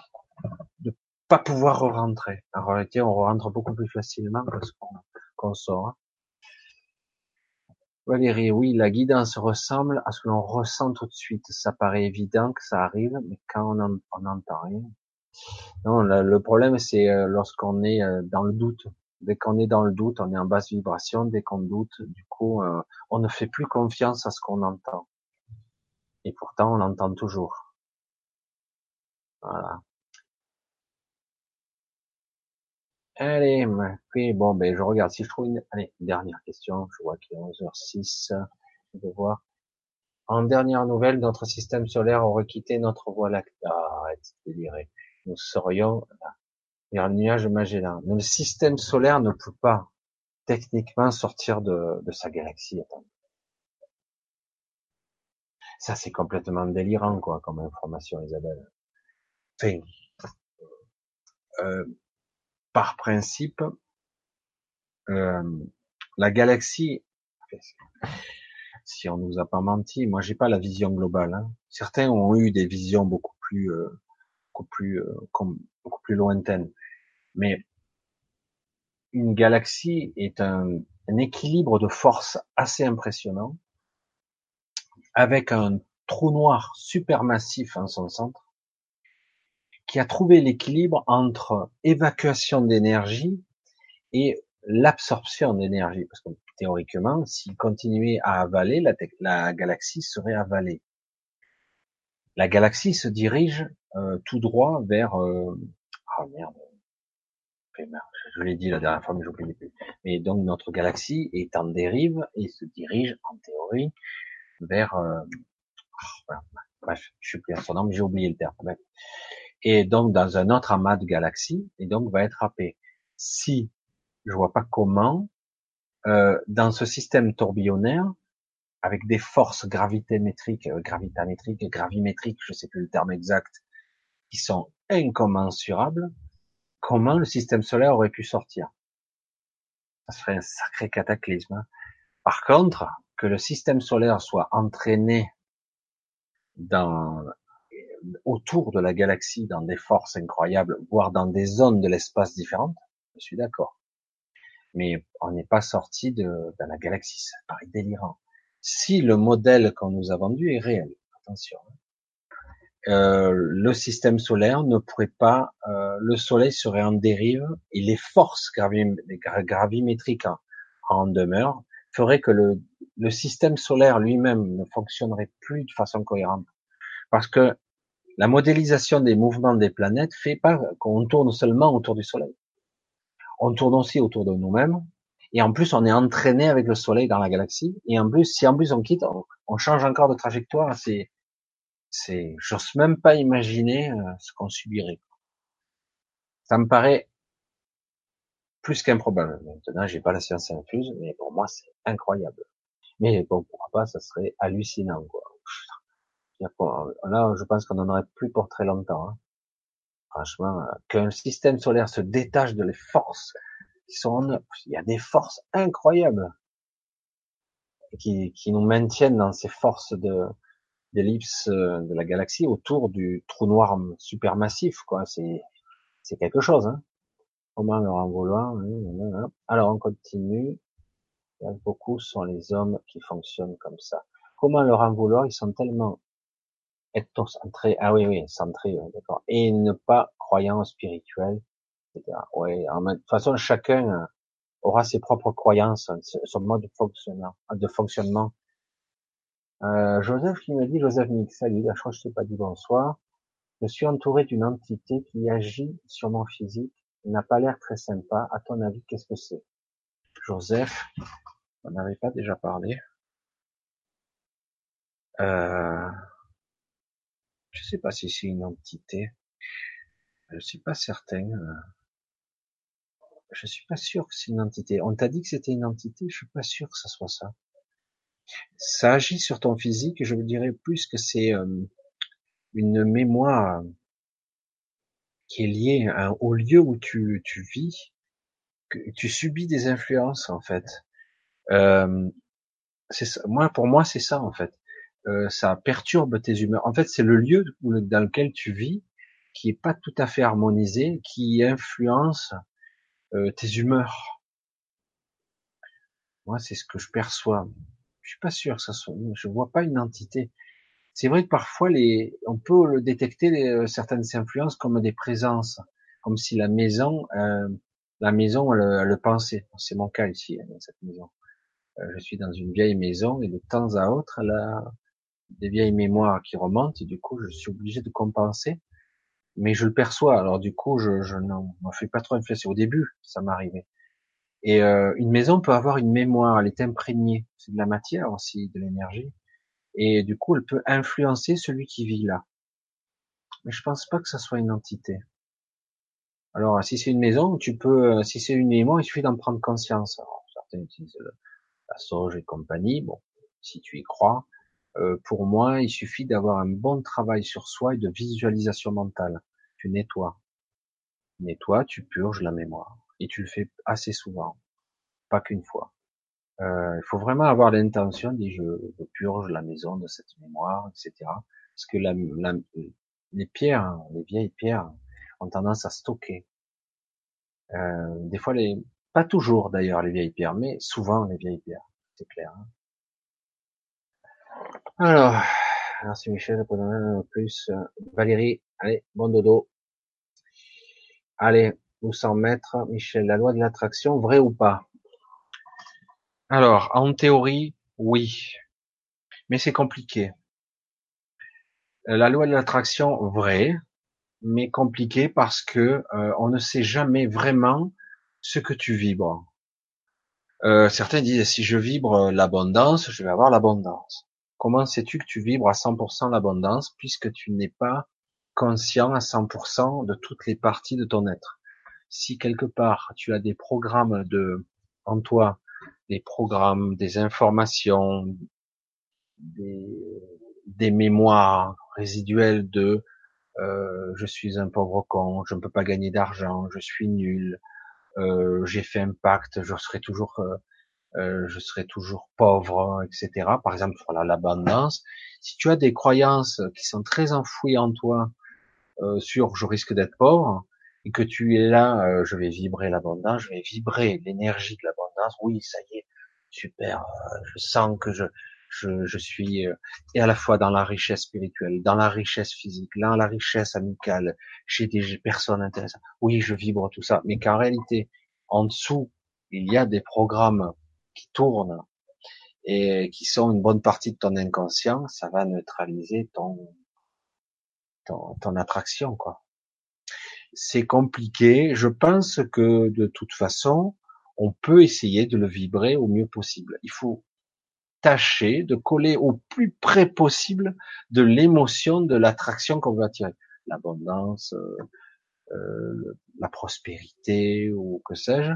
pas pouvoir rentrer. En réalité, on rentre beaucoup plus facilement parce qu'on sort. Valérie, oui, la guidance ressemble à ce que l'on ressent tout de suite. Ça paraît évident que ça arrive, mais quand on n'entend rien. Non, le problème, c'est euh, lorsqu'on est euh, dans le doute. Dès qu'on est dans le doute, on est en basse vibration. Dès qu'on doute, du coup, euh, on ne fait plus confiance à ce qu'on entend. Et pourtant, on l'entend toujours. Voilà. Allez, oui, bon, ben, je regarde si je trouve une, allez, dernière question. Je vois qu'il est 11h06. Je vais voir. En dernière nouvelle, notre système solaire aurait quitté notre voie lactée. Ah, arrête, délirer. Nous serions vers un nuage Magellan. le système solaire ne peut pas techniquement sortir de, de sa galaxie. Ça, c'est complètement délirant, quoi, comme information, Isabelle. Enfin, euh, par principe, euh, la galaxie, si on nous a pas menti, moi j'ai pas la vision globale. Hein. Certains ont eu des visions beaucoup plus, euh, beaucoup plus, euh, beaucoup plus lointaines. Mais une galaxie est un, un équilibre de force assez impressionnant, avec un trou noir supermassif en son centre, qui a trouvé l'équilibre entre évacuation d'énergie et l'absorption d'énergie. Parce que théoriquement, s'il continuait à avaler, la, galaxie serait avalée. La galaxie se dirige euh, tout droit vers... Euh, oh merde. je l'ai dit la dernière fois, mais j'oublie plus. Mais donc notre galaxie est en dérive et se dirige en théorie vers, euh, oh, bref, je suis plus à son nom, j'ai oublié le terme. Et donc dans un autre amas de galaxies, et donc va être happé. Si je vois pas comment, euh, dans ce système tourbillonnaire, avec des forces gravitémétriques, euh, gravitamétriques, gravimétriques, je sais plus le terme exact, qui sont incommensurables, comment le système solaire aurait pu sortir? Ça serait un sacré cataclysme. Hein. Par contre, que le système solaire soit entraîné dans autour de la galaxie dans des forces incroyables, voire dans des zones de l'espace différentes, je suis d'accord. Mais on n'est pas sorti de, de la galaxie, ça paraît délirant. Si le modèle qu'on nous a vendu est réel, attention. Hein. Euh, le système solaire ne pourrait pas, euh, le Soleil serait en dérive et les forces gravimétriques en, demeure feraient que le, le système solaire lui-même ne fonctionnerait plus de façon cohérente. Parce que la modélisation des mouvements des planètes fait pas qu'on tourne seulement autour du Soleil. On tourne aussi autour de nous-mêmes. Et en plus, on est entraîné avec le Soleil dans la galaxie. Et en plus, si en plus on quitte, on, change encore de trajectoire. C'est c'est, j'ose même pas imaginer euh, ce qu'on subirait. Ça me paraît plus qu'improbable. Maintenant, j'ai pas la science infuse, mais pour moi, c'est incroyable. Mais pourquoi pas, ça serait hallucinant, quoi. Là, je pense qu'on en aurait plus pour très longtemps. Hein. Franchement, euh, qu'un système solaire se détache de les forces qui sont en Il y a des forces incroyables qui, qui nous maintiennent dans ces forces de, d'ellipse euh, de la galaxie autour du trou noir supermassif, quoi. C'est, c'est quelque chose, hein. Comment leur en vouloir Alors, on continue. Beaucoup sont les hommes qui fonctionnent comme ça. Comment leur en vouloir Ils sont tellement centrés, ah oui, oui, centrés, d'accord, et ne pas croyants spirituels, etc. Ouais, de toute façon, chacun euh, aura ses propres croyances, son mode de fonctionnement, de fonctionnement euh, Joseph qui me dit, Joseph Nick, salut, je crois que je t'ai pas dit bonsoir. Je suis entouré d'une entité qui agit sur mon physique, n'a pas l'air très sympa. À ton avis, qu'est-ce que c'est? Joseph, on n'avait pas déjà parlé. Euh, je sais pas si c'est une entité. Je suis pas certain. Je suis pas sûr que c'est une entité. On t'a dit que c'était une entité, je suis pas sûr que ça soit ça ça agit sur ton physique, je vous dirais plus que c'est euh, une mémoire qui est liée au lieu où tu, vis, tu subis des influences en fait. Euh, moi pour moi c'est ça en fait. Euh, ça perturbe tes humeurs. En fait, c'est le lieu dans lequel tu vis qui est pas tout à fait harmonisé, qui influence tes humeurs. Moi, c'est ce que je perçois. Je suis pas sûr que ça soit. Je vois pas une entité. C'est vrai que parfois les, on peut le détecter les, euh, certaines influences comme des présences, comme si la maison, euh, la maison le, le pensait. C'est mon cas ici dans cette maison. Euh, je suis dans une vieille maison et de temps à autre, elle des vieilles mémoires qui remontent et du coup, je suis obligé de compenser. Mais je le perçois. Alors du coup, je, je n'en fais pas trop influencer. Au début, ça m'arrivait. Et euh, une maison peut avoir une mémoire, elle est imprégnée, c'est de la matière aussi, de l'énergie, et du coup elle peut influencer celui qui vit là. Mais je pense pas que ça soit une entité. Alors si c'est une maison, tu peux, euh, si c'est une mémoire, il suffit d'en prendre conscience. Alors, certains utilisent la sauge et compagnie. Bon, si tu y crois, pour moi, il suffit d'avoir un bon travail sur soi et de visualisation mentale. Tu nettoies, nettoies, tu purges la mémoire et tu le fais assez souvent, pas qu'une fois. Euh, il faut vraiment avoir l'intention, dit je, je, purge la maison de cette mémoire, etc. Parce que les pierres, les vieilles pierres, ont tendance à stocker. Euh, des fois, les, pas toujours d'ailleurs les vieilles pierres, mais souvent les vieilles pierres, c'est clair. Hein. Alors, merci Michel, plus Valérie, allez, bon dodo. Allez, ou sans mettre, Michel, la loi de l'attraction, vrai ou pas? Alors, en théorie, oui, mais c'est compliqué. La loi de l'attraction, vrai, mais compliqué parce que euh, on ne sait jamais vraiment ce que tu vibres. Euh, certains disent si je vibre l'abondance, je vais avoir l'abondance. Comment sais-tu que tu vibres à 100% l'abondance puisque tu n'es pas conscient à 100% de toutes les parties de ton être? Si quelque part tu as des programmes de en toi, des programmes, des informations, des, mémoires résiduelles de euh, je suis un pauvre con, je ne peux pas gagner d'argent, je suis nul, euh, j'ai fait un pacte, je serai toujours, euh, euh je serai toujours pauvre, etc. Par exemple, voilà l'abondance. Si tu as des croyances qui sont très enfouies en toi euh, sur je risque d'être pauvre et que tu es là, euh, je vais vibrer l'abondance, je vais vibrer l'énergie de l'abondance. Oui, ça y est, super. je sens que je je, je suis euh, et à la fois dans la richesse spirituelle, dans la richesse physique, dans la richesse amicale, chez des personnes intéressantes. Oui, je vibre tout ça, mais qu'en réalité, en dessous, il y a des programmes qui tournent et qui sont une bonne partie de ton inconscient, ça va neutraliser ton ton, ton attraction, quoi. C'est compliqué. Je pense que de toute façon, on peut essayer de le vibrer au mieux possible. Il faut tâcher de coller au plus près possible de l'émotion de l'attraction qu'on veut attirer. L'abondance, euh, euh, la prospérité ou que sais-je,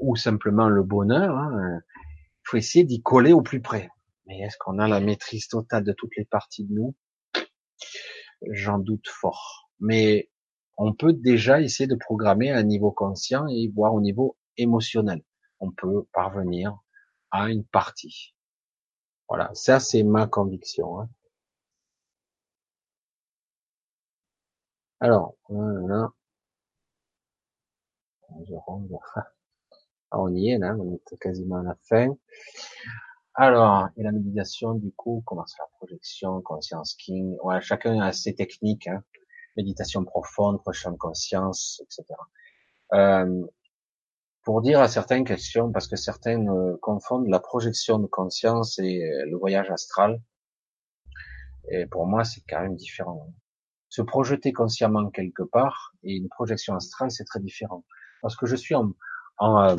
ou simplement le bonheur. Hein. Il faut essayer d'y coller au plus près. Mais est-ce qu'on a la maîtrise totale de toutes les parties de nous? J'en doute fort. Mais on peut déjà essayer de programmer à un niveau conscient et voir au niveau émotionnel. On peut parvenir à une partie. Voilà, ça c'est ma conviction. Hein. Alors, voilà. Ah, on y est là, on est quasiment à la fin. Alors, et la méditation, du coup, comment c'est la projection, conscience king, ouais, chacun a ses techniques, hein. méditation profonde, prochaine conscience, etc. Euh, pour dire à certaines questions, parce que certains confondent la projection de conscience et euh, le voyage astral. Et pour moi, c'est quand même différent. Se projeter consciemment quelque part et une projection astrale, c'est très différent. Parce que je suis en, en, euh,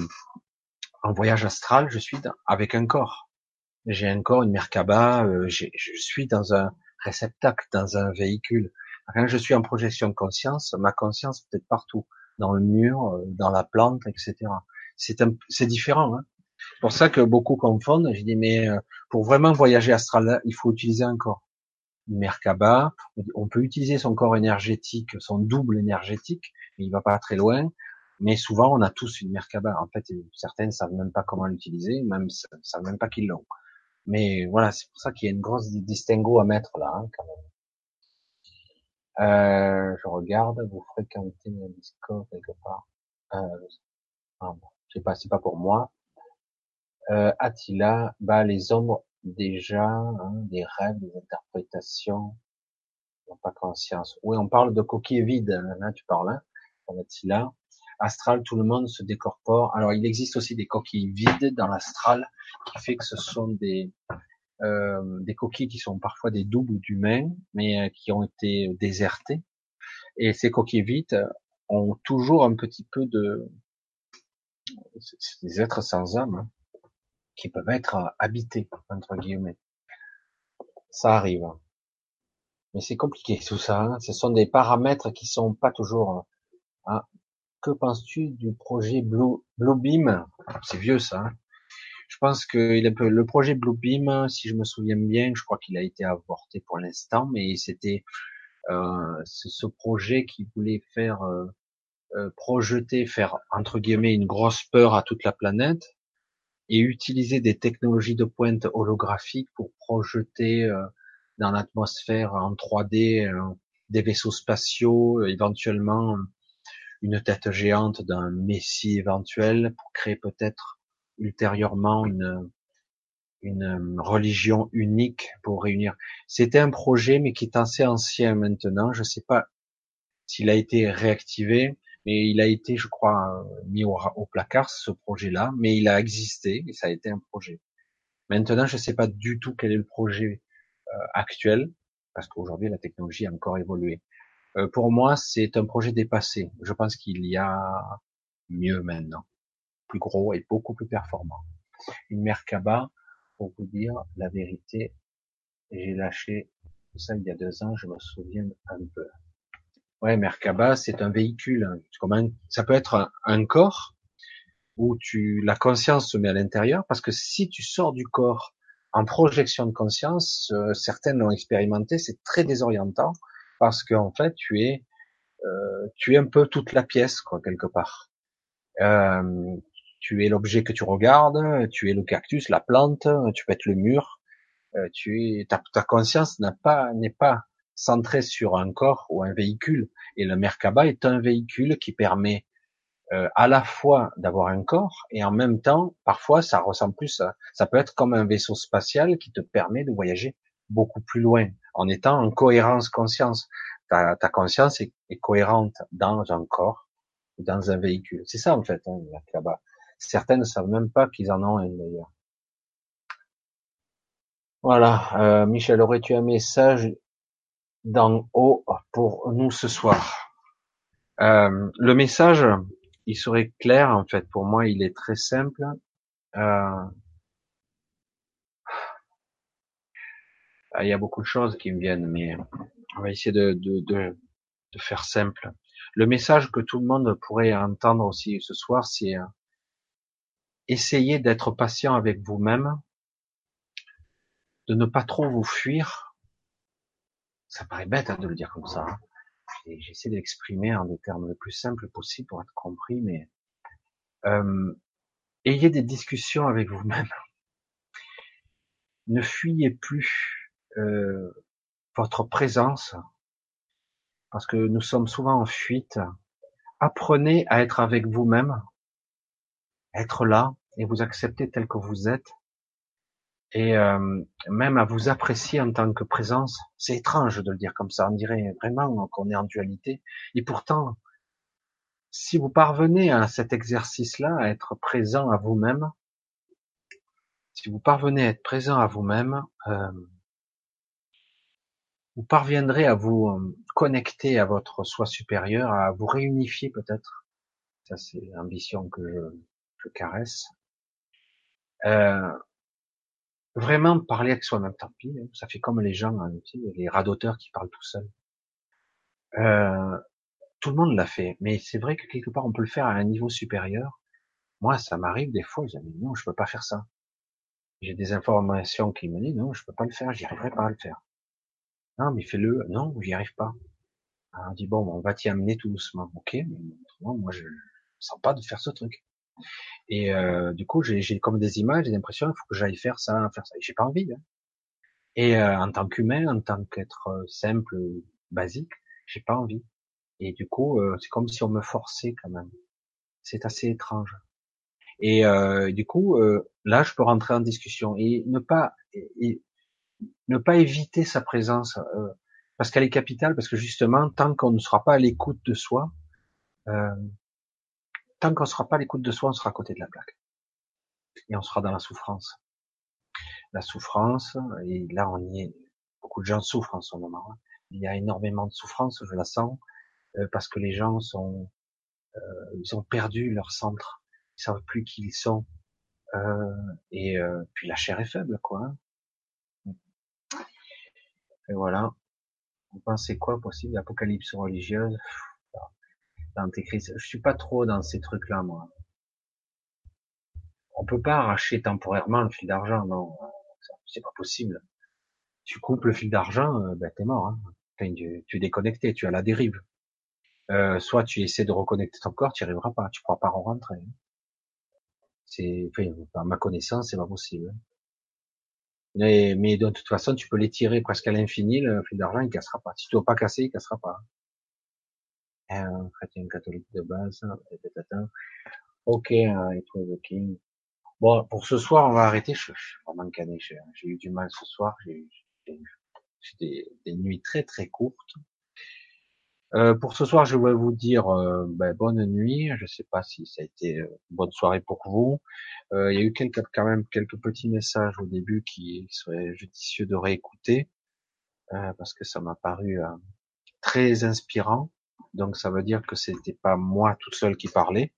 en voyage astral, je suis avec un corps. J'ai un corps, une Merkaba, euh, je suis dans un réceptacle, dans un véhicule. Quand je suis en projection de conscience, ma conscience peut être partout dans le mur, euh, dans la plante, etc. C'est différent. Hein. C'est pour ça que beaucoup confondent. Je dis mais pour vraiment voyager astral, il faut utiliser un corps. Merkaba, on peut utiliser son corps énergétique, son double énergétique, mais il va pas très loin. Mais souvent, on a tous une Merkaba. En fait, certaines savent même pas comment l'utiliser, même savent même pas qu'ils l'ont. Mais voilà, c'est pour ça qu'il y a une grosse distinguo à mettre là, hein, quand même. Euh, je regarde, vous fréquentez un Discord quelque part. Euh, ah je sais pas, c'est pas pour moi. Euh, Attila, bah les ombres déjà, hein, des rêves, des interprétations, n'ont pas conscience. Oui, on parle de coquilles vides, hein, là tu parles, hein, Attila. Astral, tout le monde se décorpore. Alors il existe aussi des coquilles vides dans l'astral, qui fait que ce sont des euh, des coquilles qui sont parfois des doubles d'humains, mais euh, qui ont été désertées. Et ces coquilles vides ont toujours un petit peu de... C'est des êtres sans âme hein, qui peuvent être habités, entre guillemets. Ça arrive. Mais c'est compliqué tout ça. Hein. Ce sont des paramètres qui sont pas toujours... Hein. Que penses-tu du projet Blue, Bluebeam C'est vieux ça. Hein je pense que le projet Bluebeam, si je me souviens bien, je crois qu'il a été avorté pour l'instant, mais c'était euh, ce projet qui voulait faire euh, euh, projeter, faire entre guillemets une grosse peur à toute la planète et utiliser des technologies de pointe holographiques pour projeter dans l'atmosphère en 3D des vaisseaux spatiaux, éventuellement une tête géante d'un messie éventuel pour créer peut-être ultérieurement une, une religion unique pour réunir. C'était un projet, mais qui est assez ancien maintenant. Je ne sais pas s'il a été réactivé, mais il a été, je crois, mis au, placard ce projet-là. Mais il a existé et ça a été un projet. Maintenant, je ne sais pas du tout quel est le projet euh, actuel, parce qu'aujourd'hui la technologie a encore évolué. Euh, pour moi, c'est un projet dépassé. Je pense qu'il y a mieux maintenant, plus gros et beaucoup plus performant. Une Merkaba, pour vous dire la vérité, j'ai lâché ça il y a deux ans, je me souviens un peu. Ouais, Merkaba, c'est un véhicule. Comme ça peut être un, corps où tu la conscience se met à l'intérieur, parce que si tu sors du corps en projection de conscience, euh, certaines l'ont expérimenté, c'est très désorientant parce qu'en fait tu es euh, tu es un peu toute la pièce quoi quelque part. Euh, tu es l'objet que tu regardes, tu es le cactus, la plante, tu peux être le mur. Euh, tu es ta, ta conscience n'a pas n'est pas centrée sur un corps ou un véhicule. Et le Merkaba est un véhicule qui permet à la fois d'avoir un corps et en même temps, parfois, ça ressemble plus, à, ça peut être comme un vaisseau spatial qui te permet de voyager beaucoup plus loin en étant en cohérence conscience. Ta, ta conscience est, cohérente dans un corps dans un véhicule. C'est ça en fait, hein, là-bas. Certaines ne savent même pas qu'ils en ont un d'ailleurs. Voilà, euh, Michel, aurais-tu un message d'en haut pour nous ce soir? Euh, Le message, il serait clair en fait. Pour moi, il est très simple. Euh, il y a beaucoup de choses qui me viennent, mais on va essayer de, de, de, de faire simple. Le message que tout le monde pourrait entendre aussi ce soir, c'est euh, d'être patient avec vous-même, de ne pas trop vous fuir. Ça paraît bête hein, de le dire comme ça. Hein. J'essaie d'exprimer en des termes les plus simples possibles pour être compris, mais euh, ayez des discussions avec vous-même. Ne fuyez plus euh, votre présence, parce que nous sommes souvent en fuite. Apprenez à être avec vous-même, être là et vous accepter tel que vous êtes, et euh, même à vous apprécier en tant que présence. C'est étrange de le dire comme ça, on dirait vraiment qu'on est en dualité. Et pourtant, si vous parvenez à cet exercice-là, à être présent à vous-même, si vous parvenez à être présent à vous-même, euh, vous parviendrez à vous euh, connecter à votre soi supérieur, à vous réunifier peut-être. Ça, c'est l'ambition que je, caresse. Euh, vraiment parler avec soi-même, tant pis, hein. ça fait comme les gens, hein, les radoteurs qui parlent tout seuls. Euh, tout le monde l'a fait, mais c'est vrai que quelque part on peut le faire à un niveau supérieur. Moi, ça m'arrive des fois, je dis non, je peux pas faire ça. J'ai des informations qui me disent non, je peux pas le faire, j'y arriverai pas à le faire. Non, mais fais-le. Non, j'y arrive pas. Alors, on dit bon, on va t'y amener tout doucement. Ok, mais moi, je sens pas de faire ce truc. Et euh, du coup, j'ai comme des images, des impressions. Il faut que j'aille faire ça, faire ça. J'ai pas envie. Hein. Et euh, en tant qu'humain, en tant qu'être euh, simple, basique, j'ai pas envie. Et du coup, euh, c'est comme si on me forçait quand même. C'est assez étrange. Et euh, du coup, là, je peux rentrer en discussion et ne pas et, ne pas éviter sa présence parce qu'elle est capitale. Parce que justement, tant qu'on ne sera pas à l'écoute de soi, tant qu'on sera pas à l'écoute de soi, on sera à côté de la plaque et on sera dans la souffrance. La souffrance, et là on y est. Beaucoup de gens souffrent en ce moment. Hein. Il y a énormément de souffrance, je la sens. Euh, parce que les gens sont, euh, ils ont perdu leur centre, ils savent plus qui ils sont, euh, et puis la chair est faible, quoi. Hein. Et voilà. Vous pensez quoi possible l'apocalypse religieuse? L'antéchrist. Je suis pas trop dans ces trucs-là, moi. On peut pas arracher temporairement le fil d'argent, non. C'est pas possible. Tu coupes le fil d'argent, ben t'es mort. Hein. Tu, es déconnecté, tu à la dérive. Euh, soit tu essaies de reconnecter ton corps, tu n'y arriveras pas, tu pourras pas rentrer. C'est, enfin, par ma connaissance, c'est pas possible. Mais, mais, de toute façon, tu peux l'étirer presque à l'infini, le fil d'argent, il cassera pas. Si tu ne dois pas casser, il cassera pas. Un chrétien catholique de base, ok, it was king. Bon, pour ce soir, on va arrêter. Je, suis vraiment cané. J'ai eu du mal ce soir. J'ai des, des nuits très très courtes. Euh, pour ce soir, je vais vous dire euh, ben, bonne nuit. Je ne sais pas si ça a été euh, bonne soirée pour vous. il y a eu quelques, quand même quelques petits messages au début qui seraient judicieux de réécouter parce que ça m'a paru très inspirant. Donc ça veut dire que c'était pas moi toute seule qui parlais.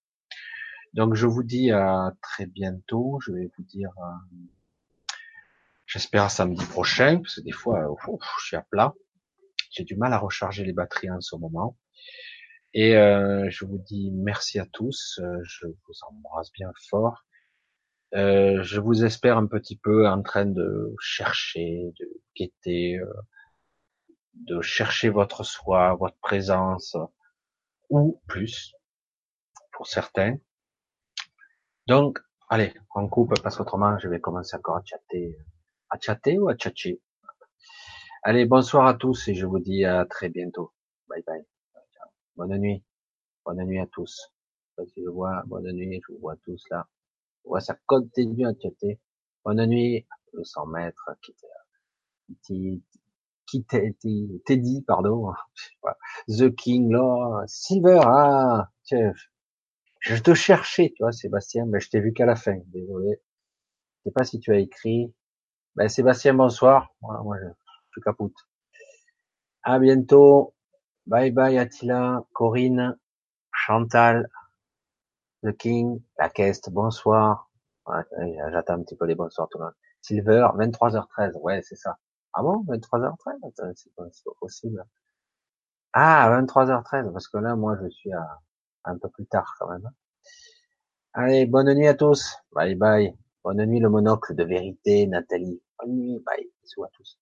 Donc je vous dis à très bientôt. Je vais vous dire, euh, j'espère samedi prochain, parce que des fois, euh, je suis à plat. J'ai du mal à recharger les batteries en ce moment. Et euh, je vous dis merci à tous. je vous embrasse bien fort. je vous espère un petit peu en train de chercher, de guetter, de chercher votre soi, votre présence, ou plus, pour certains. Donc, allez, on coupe parce qu'autrement, je vais commencer encore à chatter. À chatter ou à tchatcher? Allez, bonsoir à tous et je vous dis à très bientôt. Bye bye. Bonne nuit. Bonne nuit à tous. Si je vois, bonne nuit, je vous vois tous là. Je vois ça continue à chatter. Bonne nuit. Le 100 mètres qui qui Teddy, pardon, The King, là, Silver, ah, je te cherchais, tu vois, Sébastien, mais je t'ai vu qu'à la fin, désolé. Je sais pas si tu as écrit. Ben, Sébastien, bonsoir. Je capoute. À bientôt. Bye bye, Attila, Corinne, Chantal, The King, la Quest, bonsoir. J'attends un petit peu les bonsoirs tout le monde. Silver, 23h13, ouais, c'est ça. Ah bon, 23h13 C'est pas, pas possible. Ah, 23h13, parce que là, moi, je suis à un peu plus tard quand même. Allez, bonne nuit à tous. Bye bye. Bonne nuit le monocle de vérité, Nathalie. Bonne nuit, bye. Bisous à tous.